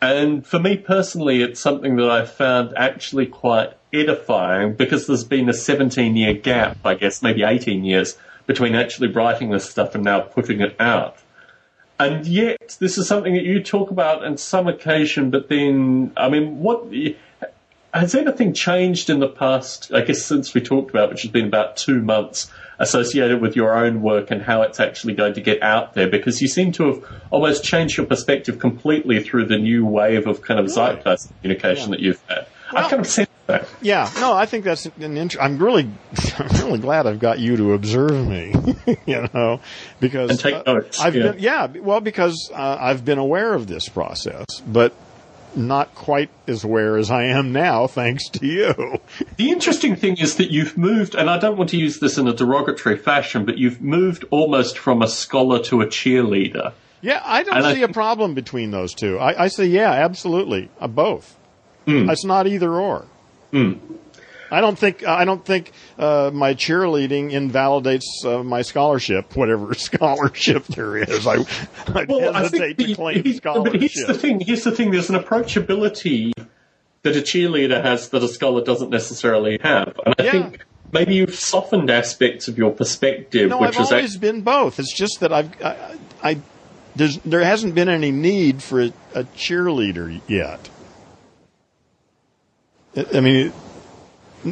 And for me personally, it's something that I've found actually quite edifying because there's been a 17 year gap, I guess, maybe 18 years between actually writing this stuff and now putting it out. And yet, this is something that you talk about on some occasion, but then, I mean, what, has anything changed in the past, I guess, since we talked about, which has been about two months, associated with your own work and how it's actually going to get out there? Because you seem to have almost changed your perspective completely through the new wave of kind of zeitgeist communication yeah. that you've had. Well, I kind of sense that. Yeah, no, I think that's an int- I'm really, I'm really glad I've got you to observe me, you know, because and take notes. Uh, I've yeah. been, yeah, well, because uh, I've been aware of this process, but not quite as aware as I am now, thanks to you. The interesting thing is that you've moved, and I don't want to use this in a derogatory fashion, but you've moved almost from a scholar to a cheerleader. Yeah, I don't and see a problem between those two. I, I say, yeah, absolutely, uh, both. Mm. It's not either or. Mm. I don't think I don't think uh, my cheerleading invalidates uh, my scholarship, whatever scholarship there is. I, I well, hesitate I to claim scholarship. But here's the thing. Here's the thing. There's an approachability that a cheerleader has that a scholar doesn't necessarily have, and I yeah. think maybe you've softened aspects of your perspective. No, which I've always been both. It's just that I've I, I there hasn't been any need for a, a cheerleader yet. I mean,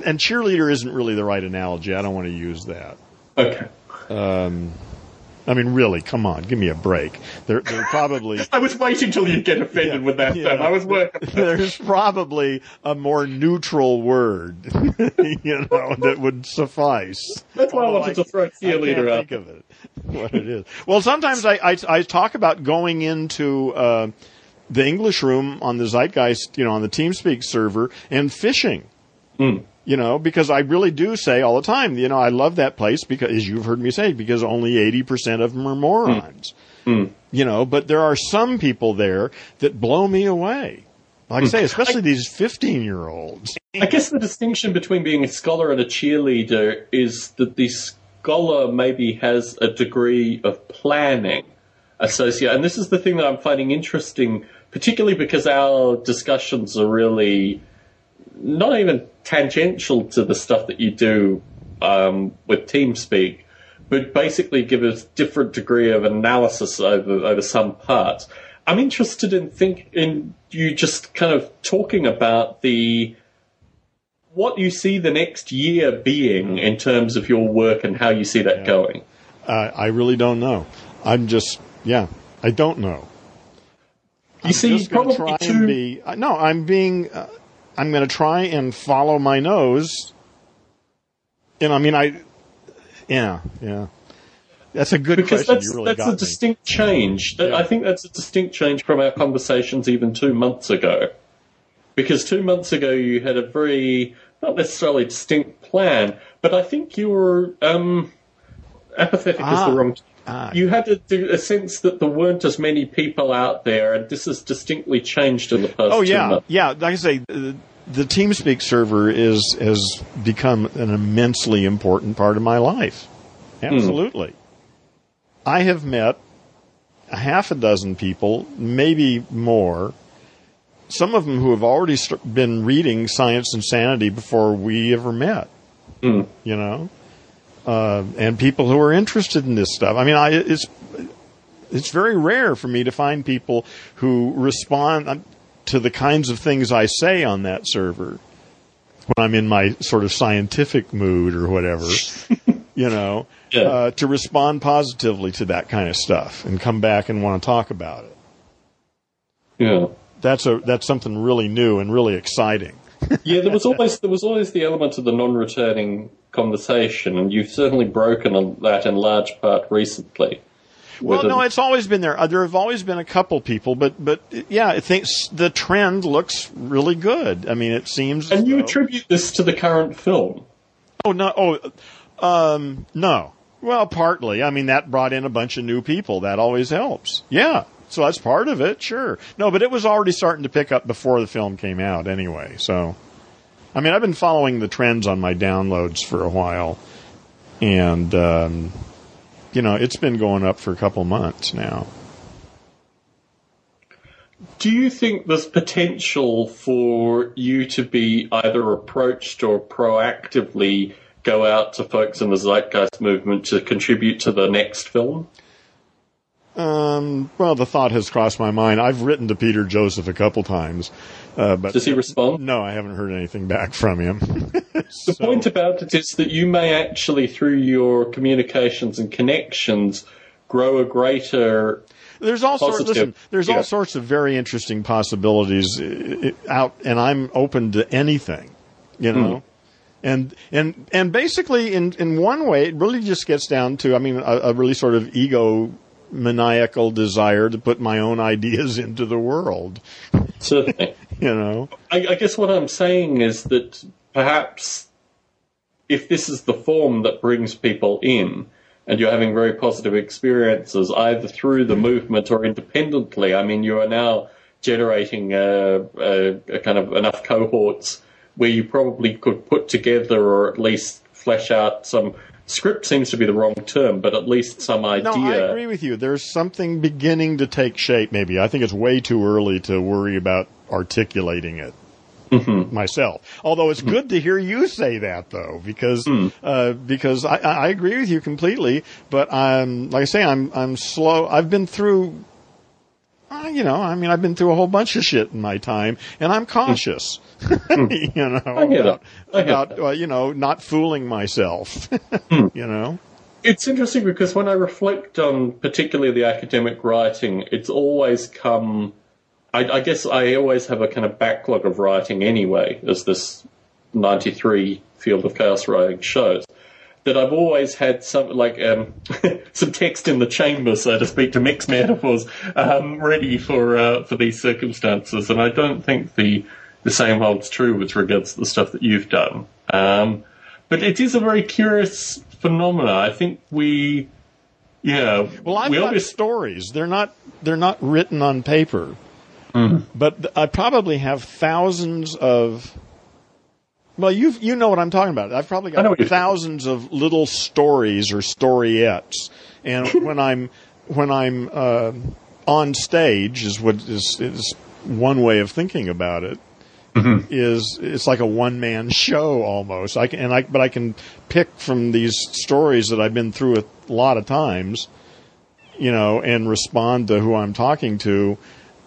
and cheerleader isn't really the right analogy. I don't want to use that. Okay. Um, I mean, really, come on, give me a break. They're, they're probably. I was waiting till you get offended Yeah, with that yeah. I was working. There's probably a more neutral word, you know, that would suffice. That's why I wanted to throw cheerleader out. think of it, what it is. Well, sometimes I, I, I talk about going into uh, the English room on the Zeitgeist, you know, on the TeamSpeak server and fishing. You know, because I really do say all the time, you know, I love that place because, as you've heard me say, because only 80% of them are morons. Hmm. Hmm. You know, but there are some people there that blow me away. Like I say, hmm. especially these 15 year olds. I guess the distinction between being a scholar and a cheerleader is that the scholar maybe has a degree of planning associated. And this is the thing that I'm finding interesting, particularly because our discussions are really not even tangential to the stuff that you do um, with TeamSpeak, but basically give a different degree of analysis over over some parts. I'm interested in think in you just kind of talking about the what you see the next year being in terms of your work and how you see that going. Uh, I really don't know. I'm just, yeah, I don't know. You see, just probably try two. and be. uh, No, I'm being. Uh, I'm going to try and follow my nose. And I mean, I. Yeah, yeah. That's a good because question. that's really that's a me. distinct change. That, Yeah. I think that's a distinct change from our conversations even two months ago. Because two months ago you had a very not necessarily distinct plan, but I think you were um, apathetic is Ah. the wrong. Ah. You had a, a sense that there weren't as many people out there, and this has distinctly changed in the past. Oh yeah, yeah. Like I say, the, the TeamSpeak server is has become an immensely important part of my life. Absolutely. I have met a half a dozen people, maybe more. Some of them who have already been reading Science and Sanity before we ever met. You know, uh, and people who are interested in this stuff. I mean, I, it's it's very rare for me to find people who respond to the kinds of things I say on that server when I'm in my sort of scientific mood or whatever, you know, Yeah. uh, to respond positively to that kind of stuff and come back and want to talk about it. yeah. That's a that's something really new and really exciting. Yeah, there was always there was always the element of the non-returning conversation, and you've certainly broken on that in large part recently. Well, no, it's always been there. Uh, There have always been a couple people, but but yeah, I think the trend looks really good. I mean, it seems. and you though- attribute this to the current film. Oh no! Oh, um, no. Well, partly. I mean, that brought in a bunch of new people. That always helps. Yeah. So that's part of it. Sure. No, but it was already starting to pick up before the film came out, anyway. So, I mean, I've been following the trends on my downloads for a while, and um, you know, it's been going up for a couple months now. Do you think there's potential for you to be either approached or proactively go out to folks in the Zeitgeist movement to contribute to the next film? Um, well, the thought has crossed my mind. I've written to Peter Joseph a couple times, uh, but Does he respond? no, I haven't heard anything back from him. The point about it is that you may actually, through your communications and connections, grow a greater. There's all sorts. Listen, there's Yeah. all sorts of very interesting possibilities uh, uh, out, and I'm open to anything. You know, and and and basically, in in one way, it really just gets down to, I mean, a, a really sort of ego maniacal desire to put my own ideas into the world. Certainly. You know, I, I guess what I'm saying is that perhaps if this is the form that brings people in, and you're having very positive experiences either through the movement or independently, I mean, you are now generating a, a, a kind of enough cohorts where you probably could put together or at least flesh out some script seems to be the wrong term, but at least some idea. no, I agree with you. There's something beginning to take shape. Maybe I think it's way too early to worry about articulating it. Mm-hmm. myself. Although it's mm-hmm. good to hear you say that though, because mm. uh, because I, I agree with you completely. But I'm like I say, I'm I'm slow. I've been through. Uh, you know, I mean, I've been through a whole bunch of shit in my time, and I'm cautious. you know, about, about uh, you know not fooling myself. you know, It's interesting because when I reflect on particularly the academic writing, it's always come. I, I guess I always have a kind of backlog of writing anyway, as this 93 field of chaos writing shows. That I've always had some like um, some text in the chamber, so to speak, to mix metaphors um, ready for uh, for these circumstances, and I don't think the the same holds true with regards to the stuff that you've done. Um, but it is a very curious phenomena. I think we, yeah. Well, I've we got always- stories. They're not they're not written on paper, Mm-hmm. but th- I probably have thousands of. Well, you you know what I'm talking about. I've probably got thousands of little stories or storyettes, and when I'm when I'm uh, on stage is what is is one way of thinking about it. Mm-hmm. Is it's like a one man show almost. I can and I but I can pick from these stories that I've been through a lot of times, you know, and respond to who I'm talking to,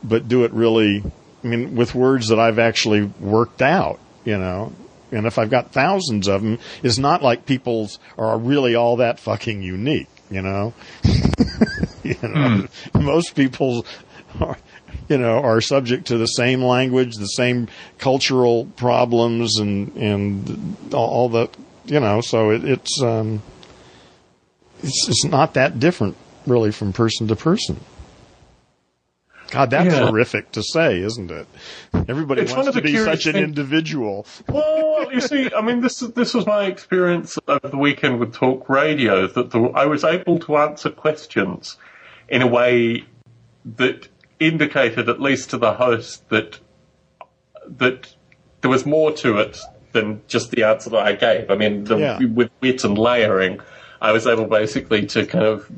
but do it really. I mean, with words that I've actually worked out, you know. And if I've got thousands of them, it's not like people's are really all that fucking unique, you know. you know, most people are, you know, are subject to the same language, the same cultural problems, and and all, all the, you know. So it, it's um, it's it's not that different, really, from person to person. God, that's Yeah. horrific to say, isn't it? Everybody It's wants to be such an individual. Well, you see, I mean, this this was my experience over the weekend with talk radio. That the, I was able to answer questions in a way that indicated, at least to the host, that that there was more to it than just the answer that I gave. I mean, the, Yeah. with wit and layering, I was able basically to kind of.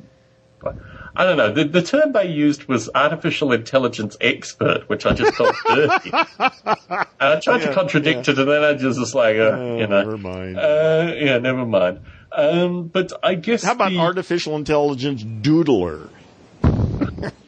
I don't know. The, the term they used was artificial intelligence expert, which I just felt dirty. And I tried to Yeah, contradict it, and then I just was like, uh, Oh, you know, never mind. Uh, yeah, never mind. Um, but I guess How about the, artificial intelligence doodler?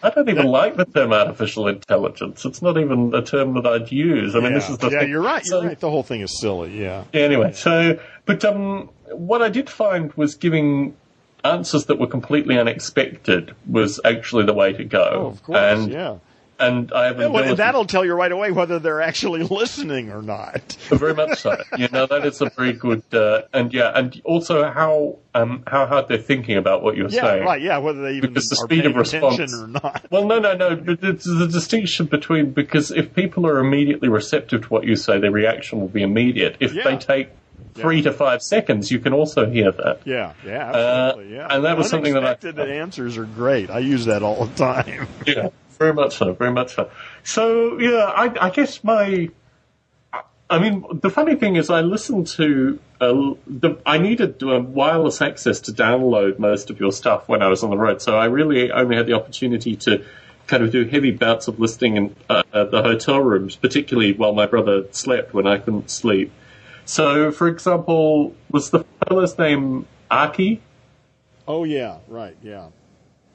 I don't even like the term artificial intelligence. It's not even a term that I'd use. I mean, yeah. this is the yeah, thing. you're right. You're So- right. The whole thing is silly. Yeah. Yeah, anyway, so but um, what I did find was giving answers that were completely unexpected was actually the way to go. Oh, of course. And yeah. and I have Yeah, well, that'll tell you right away whether they're actually listening or not. very much so. You know, that is a very good uh, and yeah, and also how um how hard they're thinking about what you're Yeah, saying. right. Yeah, whether they even Because the are speed of response- or not. Well, no, no, no. But it's the distinction between because if people are immediately receptive to what you say, their reaction will be immediate. If Yeah. they take three to five seconds, you can also hear that. Yeah, yeah, Uh, absolutely. yeah, and that was something that I- Unexpected answers are great. I use that all the time. Yeah, very much so, very much so. So yeah, I, I guess my, I mean, the funny thing is, I listened to. Uh, the, I needed uh, wireless access to download most of your stuff when I was on the road, so I really only had the opportunity to kind of do heavy bouts of listening in uh, the hotel rooms, particularly while my brother slept when I couldn't sleep. So, for example, was the fellow's name Aki? Oh yeah, right, yeah.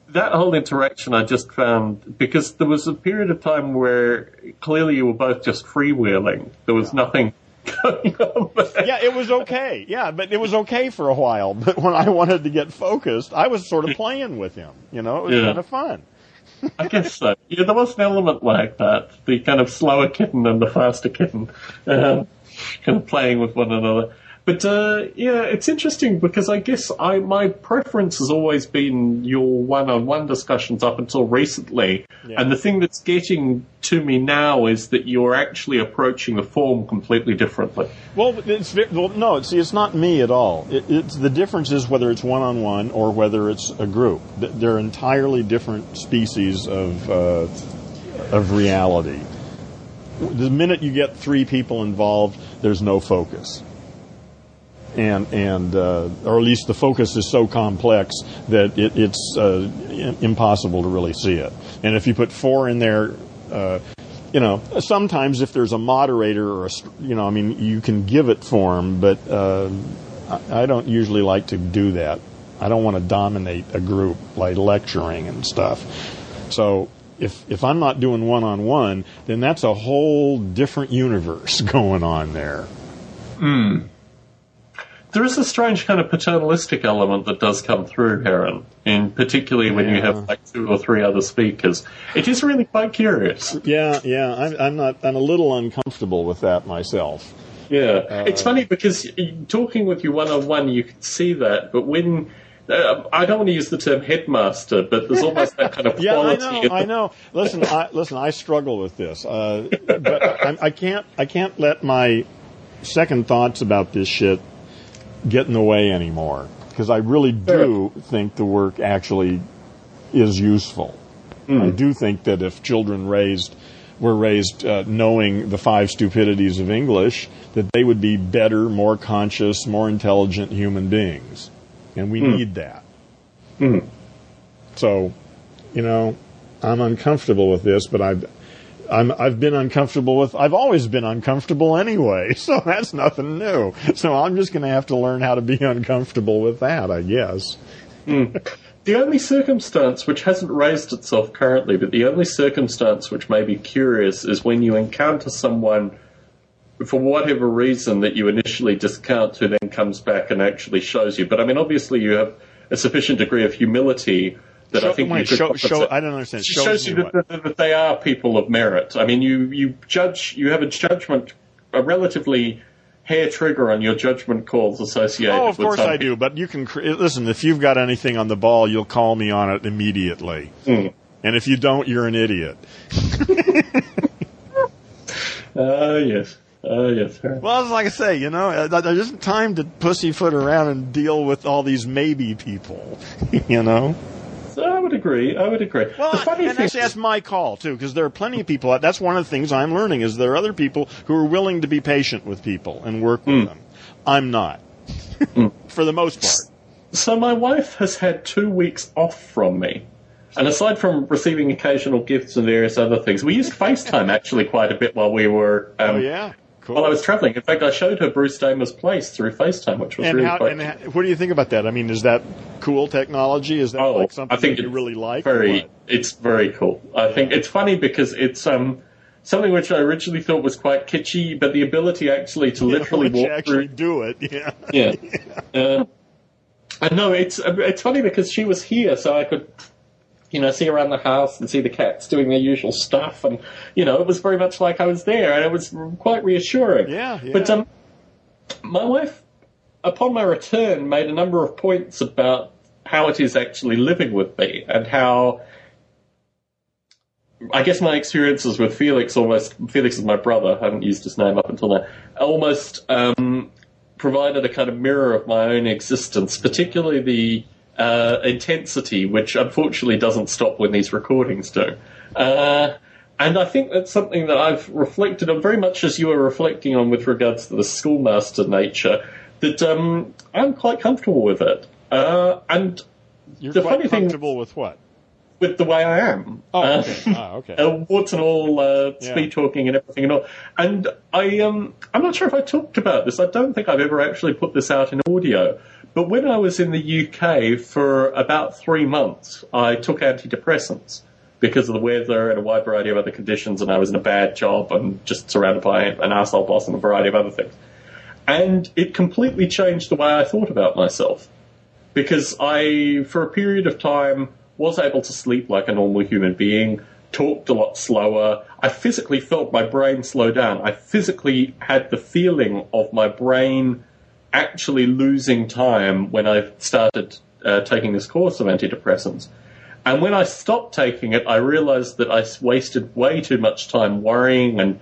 that whole interaction I just found because there was a period of time where clearly you were both just freewheeling. There was nothing going on there. Yeah, it was okay. Yeah, but it was okay for a while. But when I wanted to get focused, I was sort of playing with him. You know, it was Yeah. kind of fun. I guess so. Yeah, there was an element like that. The kind of slower kitten and the faster kitten um, kind of playing with one another. But uh, yeah, it's interesting because I guess I my preference has always been your one-on-one discussions up until recently, Yeah. and the thing that's getting to me now is that you're actually approaching the form completely differently. Well, it's well, no. See, it's not me at all. It, it's the difference is whether it's one on one or whether it's a group. They're entirely different species of uh, of reality. The minute you get three people involved, there's no focus, and and uh, or at least the focus is so complex that it, it's uh, impossible to really see it. And if you put four in there. Uh, you know, sometimes if there's a moderator or a, you know, I mean, you can give it form, but uh, I don't usually like to do that. I don't want to dominate a group like lecturing and stuff. So if if I'm not doing one on one, then that's a whole different universe going on there. Hmm. There is a strange kind of paternalistic element that does come through Aaron, in particularly when you have like two or three other speakers. It is really quite curious. Yeah, yeah. I'm, I'm not. I'm a little uncomfortable with that myself. Yeah, it's funny because talking with you one on one, you can see that, but when uh, I don't want to use the term headmaster, but there's almost that kind of Yeah, I quality. know. in I know. Listen, I, listen. I struggle with this, uh, but I, I can't. I can't let my second thoughts about this shit get in the way anymore because I really do think the work actually is useful. I do think that if children raised were raised uh, knowing the five stupidities of English, that they would be better, more conscious, more intelligent human beings, and we hmm. need that. Hmm. So, you know, I'm uncomfortable with this, but I've I'm, I've been uncomfortable with. I've always been uncomfortable anyway, so that's nothing new. So I'm just going to have to learn how to be uncomfortable with that, I guess. Hmm. The only circumstance which hasn't raised itself currently, but the only circumstance which may be curious is when you encounter someone for whatever reason that you initially discount who then comes back and actually shows you. But I mean, obviously, you have a sufficient degree of humility that I Show- think you wait, could show, show, I don't understand. It Shows shows you that, that, they are people of merit. I mean, you, you judge, you have a judgment, a relatively hair trigger on your judgment calls associated Oh, of with course I do. But you can listen. If you've got anything on the ball, you'll call me on it immediately. Hmm. And if you don't, you're an idiot. Ah, yes. Ah, yes. Well, like I say, you know, uh, there isn't time to pussyfoot around and deal with all these maybe people. you know. So I would agree. I would agree. Well, the funny and thing actually, that's my call too, because there are plenty of people. That's one of the things I'm learning is there are other people who are willing to be patient with people and work with them. I'm not, for the most part. So my wife has had two weeks off from me. And aside from receiving occasional gifts and various other things, we used FaceTime actually quite a bit while we were um, Oh yeah, cool. while I was traveling. In fact, I showed her Bruce Damer's place through FaceTime, which was and really how, quite and how, what do you think about that? I mean, is that cool technology? Is that Oh, like something I think that you really like? Very, it's very cool. I think it's funny because it's um something which I originally thought was quite kitschy, but the ability actually to literally walk actually through do it. Yeah. Yeah. Uh, and no, it's it's funny because she was here, so I could, you know, see around the house and see the cats doing their usual stuff, and you know, it was very much like I was there, and it was quite reassuring. Yeah, yeah. But um, my wife, upon my return, made a number of points about how it is actually living with me and how. I guess my experiences with Felix almost Felix is my brother. I haven't used his name up until now. Almost um, provided a kind of mirror of my own existence, particularly the uh, intensity, which unfortunately doesn't stop when these recordings do. Uh, and I think that's something that I've reflected on very much as you were reflecting on with regards to the schoolmaster nature, that um, I'm quite comfortable with it. Uh, and You're The funny thing- comfortable with what? with the way I am. Oh, Uh, okay. Ah, okay. uh, warts and all, uh, Yeah. speed talking and everything and all. And I, um, I'm not sure if I talked about this. I don't think I've ever actually put this out in audio. But when I was in the UK for about three months, I took antidepressants because of the weather and a wide variety of other conditions, and I was in a bad job and just surrounded by an asshole boss and a variety of other things. And it completely changed the way I thought about myself because I, for a period of time, was able to sleep like a normal human being, talked a lot slower. I physically felt my brain slow down. I physically had the feeling of my brain actually losing time when I started uh, taking this course of antidepressants. And when I stopped taking it, I realized that I wasted way too much time worrying and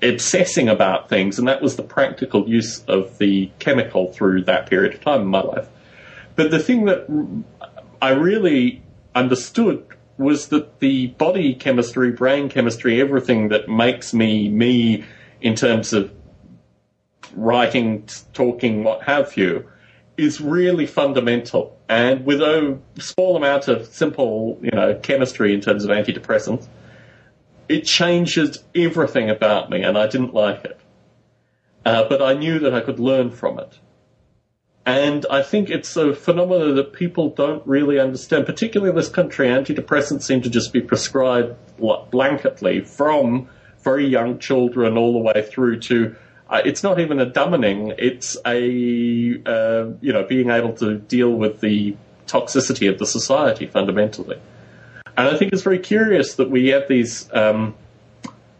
obsessing about things, and that was the practical use of the chemical through that period of time in my life. But the thing that I really understood was that the body chemistry, brain chemistry, everything that makes me me in terms of writing, talking, what have you, is really fundamental. And with a small amount of simple, you know, chemistry in terms of antidepressants, it changes everything about me, and I didn't like it. Uh, but I knew that I could learn from it. And I think it's a phenomenon that people don't really understand, particularly in this country. Antidepressants seem to just be prescribed blanketly from very young children all the way through to it's not even a dumbening. It's a uh, you know being able to deal with the toxicity of the society fundamentally. And I think it's very curious that we have these. Um,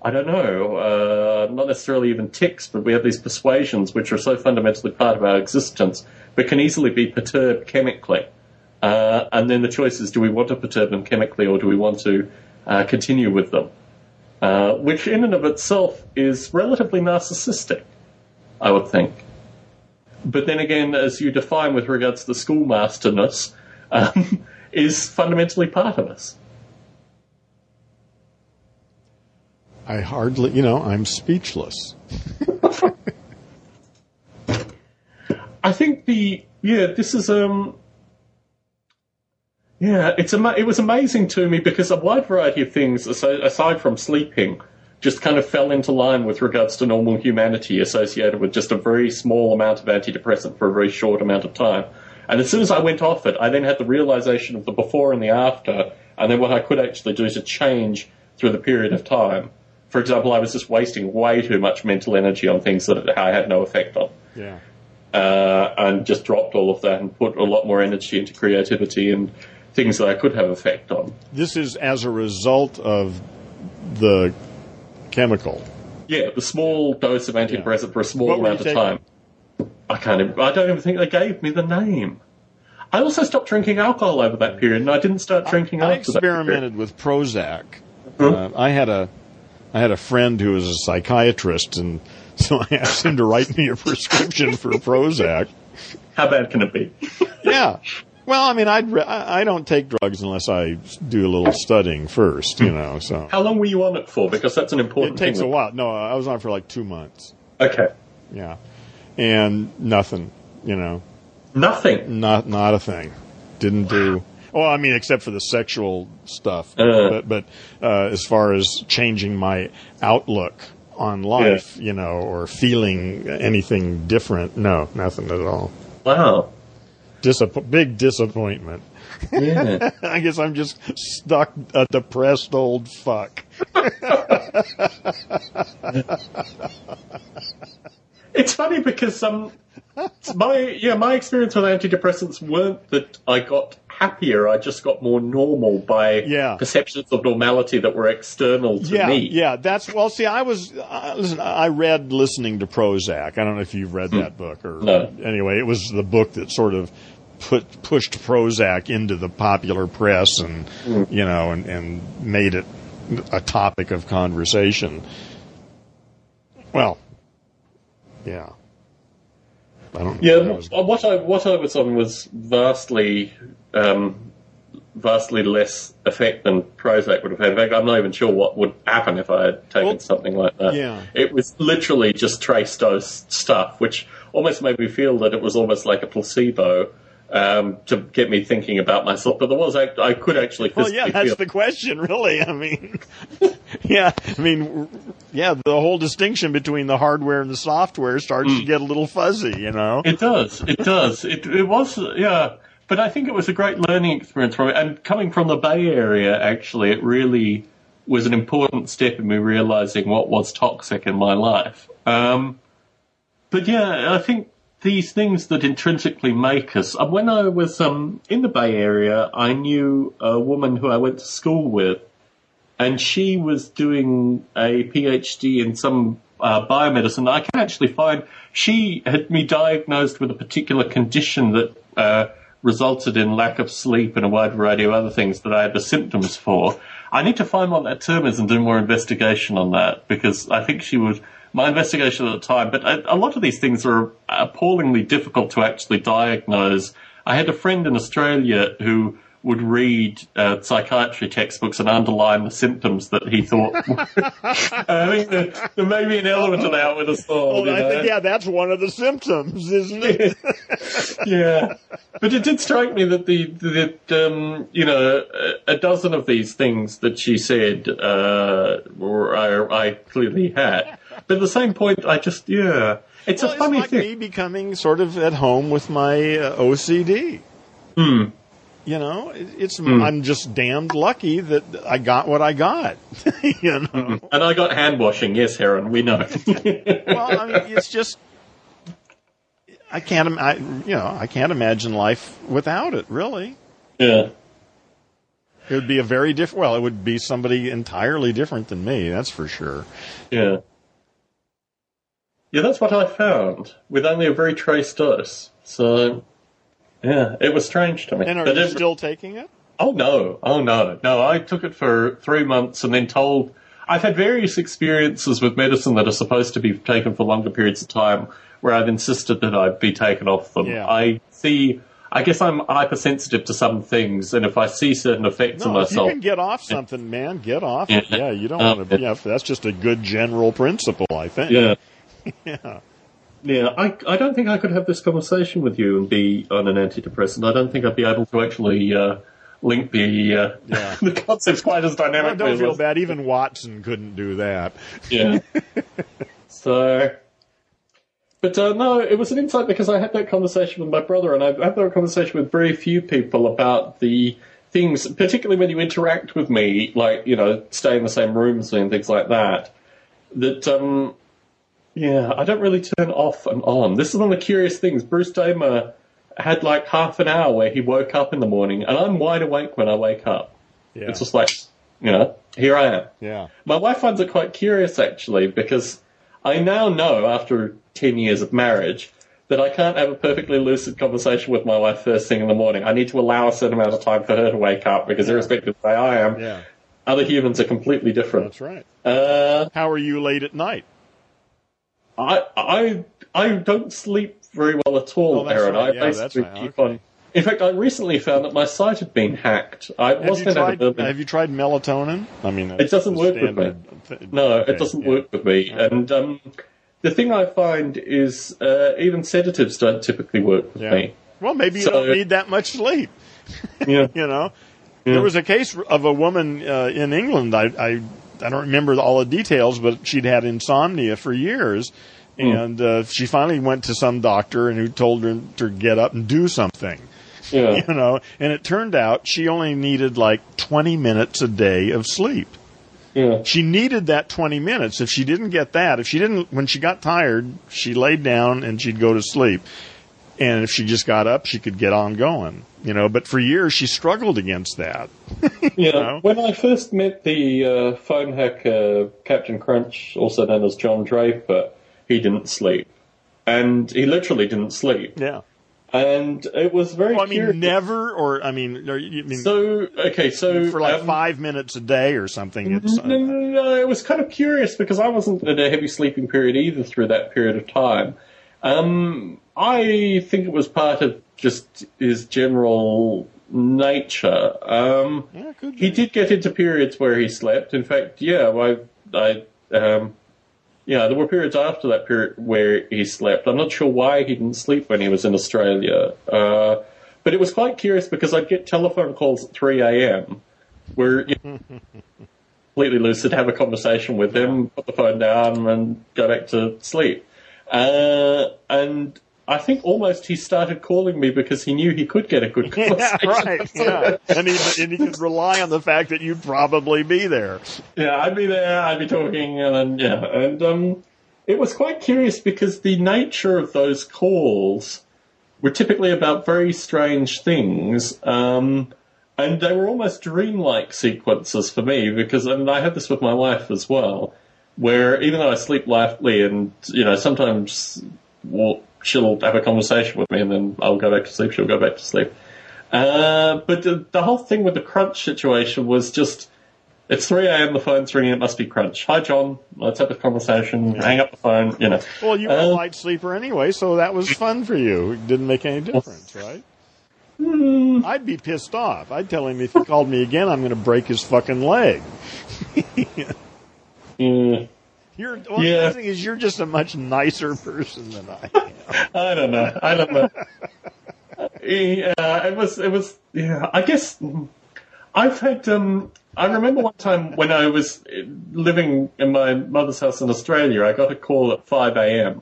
I don't know, uh, not necessarily even ticks, but we have these persuasions which are so fundamentally part of our existence, but can easily be perturbed chemically. Uh, and then the choice is do we want to perturb them chemically or do we want to uh, continue with them? Uh, which, in and of itself, is relatively narcissistic, I would think. But then again, as you define with regards to the schoolmasterness, um, is fundamentally part of us. I hardly, you know, I'm speechless. I think the yeah, this is um yeah, it's ama- it was amazing to me because a wide variety of things aside from sleeping just kind of fell into line with regards to normal humanity associated with just a very small amount of antidepressant for a very short amount of time. And as soon as I went off it, I then had the realization of the before and the after, and then what I could actually do to change through the period of time. For example, I was just wasting way too much mental energy on things that I had no effect on. Yeah. Uh, and just dropped all of that and put a lot more energy into creativity and things that I could have effect on. This is as a result of the chemical. Yeah, the small dose of antidepressant for a small amount of time. I can't. Even, I don't even think they gave me the name. I also stopped drinking alcohol over that period, and I didn't start drinking I, I experimented with Prozac. Uh, I had a I had a friend who was a psychiatrist, and so I asked him to write me a prescription for Prozac. How bad can it be? yeah, well, I mean, I'd I don't take drugs unless I do a little studying first, you know. So how long were you on it for? Because that's an important. It takes a while. No, I was on it for like two months. Okay. Yeah, and nothing, you know. Nothing. Not not a thing. Didn't do. Well, I mean, except for the sexual stuff. Uh, but, but uh, as far as changing my outlook on life, yeah. you know, or feeling anything different, no, nothing at all. Wow. Disapp- big disappointment. Yeah. I guess I'm just stuck a depressed old fuck. it's funny because um, my yeah my experience with antidepressants weren't that I got happier. I just got more normal by yeah. perceptions of normality that were external to yeah, me. Yeah, that's well. See, I was uh, listen. I read listening to Prozac. I don't know if you've read that book or no. anyway. It was the book that sort of put pushed Prozac into the popular press and mm. you know and, and made it a topic of conversation. Well, yeah. I don't yeah, was... what I what I was on was vastly um, vastly less effect than Prozac would have had. In fact, I'm not even sure what would happen if I had taken well, something like that. Yeah. It was literally just trace dose stuff, which almost made me feel that it was almost like a placebo um, to get me thinking about myself. But there was I, I could actually. Well, yeah, that's feel. the question, really. I mean, yeah, I mean, yeah, the whole distinction between the hardware and the software starts mm. to get a little fuzzy. You know, it does. It does. It it was yeah. But I think it was a great learning experience for me. And coming from the Bay Area, actually, it really was an important step in me realizing what was toxic in my life. Um, but yeah, I think these things that intrinsically make us. Uh, when I was um, in the Bay Area, I knew a woman who I went to school with, and she was doing a PhD in some uh, biomedicine. I can actually find she had me diagnosed with a particular condition that uh, resulted in lack of sleep and a wide variety of other things that I had the symptoms for. I need to find what that term is and do more investigation on that because I think she was my investigation at the time. But a, a lot of these things are appallingly difficult to actually diagnose. I had a friend in Australia who would read uh, psychiatry textbooks and underline the symptoms that he thought. I think there, there, may be an element of that with us all. Well, I know? think yeah, that's one of the symptoms, isn't it? yeah, but it did strike me that the that um, you know a, a, dozen of these things that she said uh, were I, I clearly had. But at the same point, I just yeah, it's well, a funny it's like thing. Me becoming sort of at home with my uh, OCD. Hmm. You know, it, it's I'm just damned lucky that I got what I got. you know, And I got hand washing. Yes, Aaron, we know. well, I mean, it's just I can't, I, you know, I can't imagine life without it. Really, yeah. it would be a very different. Well, it would be somebody entirely different than me. That's for sure. Yeah. Yeah, that's what I found with only a very trace dose. So, yeah, it was strange to me. And are But you it- still taking it? Oh no, oh no, no. I took it for three months and then told. I've had various experiences with medicine that are supposed to be taken for longer periods of time, where I've insisted that I be taken off them. Yeah. I see. I guess I'm hypersensitive to some things, and if I see certain effects in No, you myself, can get off something, man, get off it. Yeah. Yeah, you don't want to. Yeah, that's just a good general principle, I think. yeah. Yeah. Yeah, I, I don't think I could have this conversation with you and be on an antidepressant. I don't think I'd be able to actually uh, link the uh, Yeah. the concepts quite as dynamically. I don't feel bad. Even Watson couldn't do that. Yeah. so, but uh, no, it was an insight because I had that conversation with my brother, and I've had that conversation with very few people about the things, particularly when you interact with me, like you know, stay in the same rooms and things like that. That um, yeah, I don't really turn off and on. This is one of the curious things. Bruce Damer had like half an hour where he woke up in the morning, and I'm wide awake when I wake up. Yeah. It's just like, you know, here I am. yeah. My wife finds it quite curious, actually, because I now know, after 10 years of marriage, that I can't have a perfectly lucid conversation with my wife first thing in the morning. I need to allow a certain amount of time for her to wake up, because irrespective of the way I am, Yeah. other humans are completely different. That's right. Uh, How are you late at night? I, I, I don't sleep very well at all, Oh, Aaron. right. I Yeah, basically right. keep on. In fact, I recently found that my site had been hacked. I Have you wasn't to tried? have a Have you tried melatonin? I mean, It doesn't work with me. thi- No, okay, it doesn't yeah. work with me. And um, the thing I find is uh, even sedatives don't typically work with Yeah. me. Well, maybe you So- don't need that much sleep. Yeah. You know, Yeah. there was a case of a woman uh, in England. I, I I don't remember all the details, but she'd had insomnia for years, Hmm. and uh, she finally went to some doctor and who told her to get up and do something. yeah. You know, and it turned out she only needed like 20 minutes a day of sleep. yeah. She needed that 20 minutes. If she didn't get that, if she didn't, when she got tired, she laid down and she'd go to sleep. And if she just got up, she could get on going. You know, but for years she struggled against that. Yeah. know? When I first met the uh, phone hacker, Captain Crunch, also known as John Draper, he didn't sleep. And he literally didn't sleep. Yeah. And it was very Well, I mean, curious. never, or I mean, or, you mean So, okay, so. for like um, five minutes a day or something. It's No, no, no, no, it was kind of curious because I wasn't in a heavy sleeping period either through that period of time. Um, I think it was part of just his general nature. Um, yeah, he did get into periods where he slept. In fact, yeah, I, I, um, yeah, there were periods after that period where he slept. I'm not sure why he didn't sleep when he was in Australia. Uh, but it was quite curious because I'd get telephone calls at 3 a.m. where you know, completely lucid, have a conversation with him, put the phone down, and go back to sleep. Uh, and I think almost he started calling me because he knew he could get a good Yeah, right. Yeah, and he and he could rely on the fact that you'd probably be there. Yeah, I'd be there, I'd be talking, and yeah, and um, it was quite curious because the nature of those calls were typically about very strange things, um, and they were almost dreamlike sequences for me because, and I had this with my wife as well, where even though I sleep lightly, and you know, sometimes well, she'll have a conversation with me, and then I'll go back to sleep, she'll go back to sleep. Uh, but the, the whole thing with the crunch situation was just it's 3 a.m. The phone's ringing. It must be crunch. Hi, John. Let's have a conversation. Hang up the phone. You know. Well, you were a Uh, light sleeper anyway, so that was fun for you. It didn't make any difference, right? I'd be pissed off. I'd tell him if he called me again, I'm going to break his fucking leg. Yeah. You're, well, Yeah. the thing is, you're just a much nicer person than I am. I don't know. I don't know. yeah, it was. It was. Yeah, I guess I've had. Um, I remember one time when I was living in my mother's house in Australia. I got a call at 5 a.m.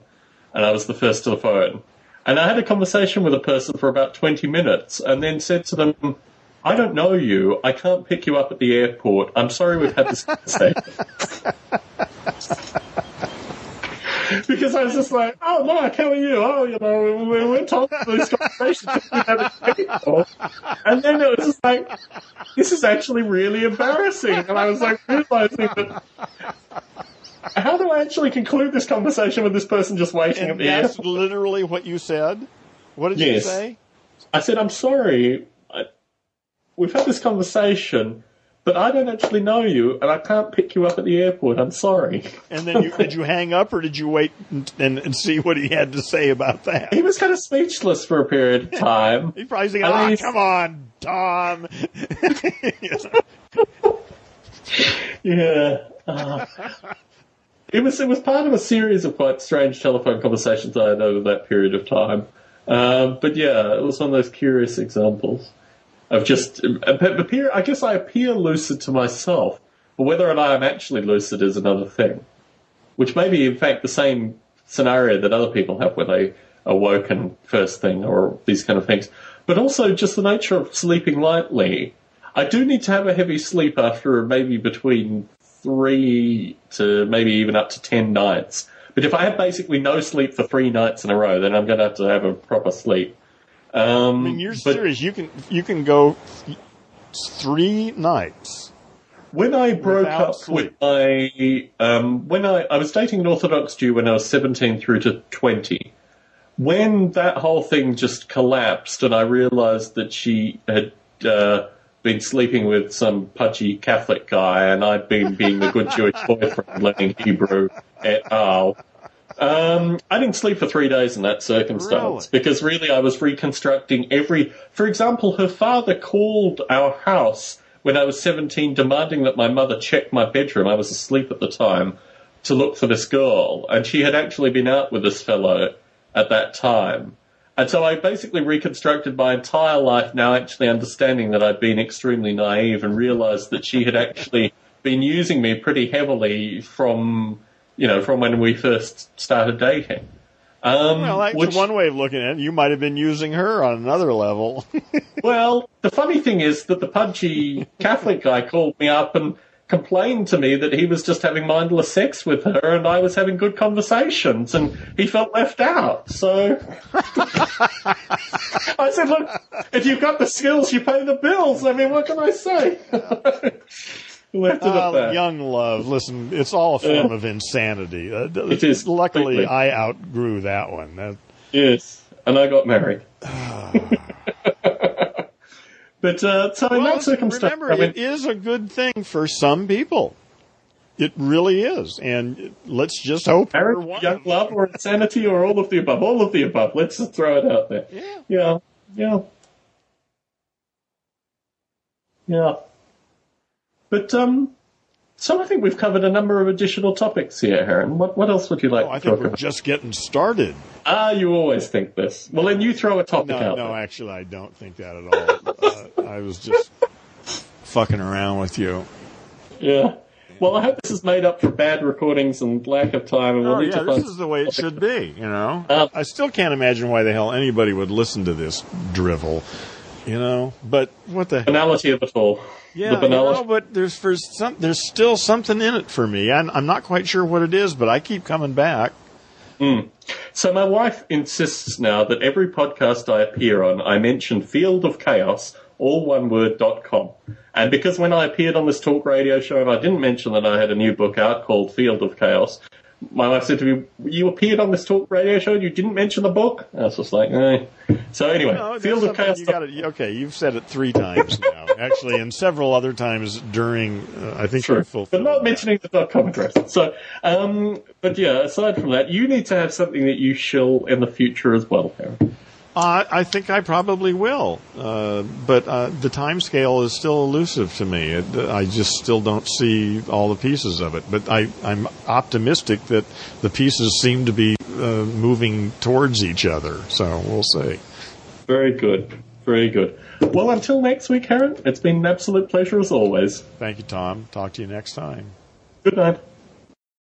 and I was the first to the phone. And I had a conversation with a person for about 20 minutes and then said to them, I don't know you. I can't pick you up at the airport. I'm sorry we've had this conversation. because I was just like, oh, Mark, how are you? Oh, you know, we went on these conversations. And then it was just like, this is actually really embarrassing. And I was like, realizing that how do I actually conclude this conversation with this person just waiting And at the that's literally what you said. What did you say? I said, I'm sorry. I, we've had this conversation, but I don't actually know you, and I can't pick you up at the airport. I'm sorry. And then you, did you hang up or did you wait and, and, and see what he had to say about that? He was kind of speechless for a period of time. He probably thinking, "Ah, come on, Tom." Yeah. Uh, it was it was part of a series of quite strange telephone conversations I had over that period of time. Um, but yeah, it was one of those curious examples of just appear. I guess I appear lucid to myself, but whether or not I'm actually lucid is another thing. Which may be, in fact, the same scenario that other people have where they awoken first thing or these kind of things. But also just the nature of sleeping lightly. I do need to have a heavy sleep after maybe between three to maybe even up to ten nights. But if I have basically no sleep for three nights in a row, then I'm going to have to have a proper sleep. Um, I mean, you're but serious. You can you can go three nights. When I broke up sleep. with my, um, when I, I was dating an Orthodox Jew when I was 17 through to 20. When that whole thing just collapsed and I realized that she had, uh, been sleeping with some pudgy Catholic guy and I'd been being the good Jewish boyfriend learning Hebrew et al. Um, I didn't sleep for three days in that circumstance Really? because really I was reconstructing every. For example, her father called our house when I was 17 demanding that my mother check my bedroom. I was asleep at the time to look for this girl, and she had actually been out with this fellow at that time. And so I basically reconstructed my entire life now actually understanding that I'd been extremely naive and realized that she had actually been using me pretty heavily from, you know, from when we first started dating. Um, Well, that's which- one way of looking at it. You might have been using her on another level. Well, the funny thing is that the pudgy Catholic guy called me up and complained to me that he was just having mindless sex with her and I was having good conversations and he felt left out. So I said, look, if you've got the skills, you pay the bills. I mean, what can I say? Left it at that. young love. Listen, it's all a form of insanity. Uh, It is Luckily, completely. I outgrew that one. That, Yes, and I got married. but uh, so in Well, that circumstance, remember, I mean, it is a good thing for some people. It really is, and let's just hope. marriage, one. young love, or insanity, or all of the above. All of the above. Let's just throw it out there. Yeah. Yeah, yeah, yeah. But um, so I think we've covered a number of additional topics here, Aaron. What what else would you like Oh, I think we're about? just getting started. Ah, you always think this. Well, then you throw a topic No, out no, there. actually, I don't think that at all. uh, I was just fucking around with you. Yeah. Well, I hope this is made up for bad recordings and lack of time, and we'll Oh, yeah, this is the way it should be, you know? Um, I still can't imagine why the hell anybody would listen to this drivel, you know? But what the hell? Banality of it all. Yeah, the you banality. know, but there's for some, there's still something in it for me. I'm, I'm not quite sure what it is, but I keep coming back. Hmm. So my wife insists now that every podcast I appear on, I mention Field of Chaos, all one word, dot com. And because when I appeared on this talk radio show I didn't mention that I had a new book out called Field of Chaos, my wife said to me, you appeared on this talk radio show and you didn't mention the book? I was just like, eh. So anyway, No, Field of Chaos. You gotta, okay, you've said it three times now, actually, and several other times during. Uh, I think True, fulfilled but not mentioning the dot com address. So, um, but yeah, aside from that, you need to have something that you shill in the future as well, Aaron. Uh, I think I probably will, uh, but uh, the time scale is still elusive to me. It, I just still don't see all the pieces of it. But I, I'm optimistic that the pieces seem to be uh, moving towards each other. So we'll see. Very good. Very good. Well, until next week, Aaron, it's been an absolute pleasure as always. Thank you, Tom. Talk to you next time. Good night.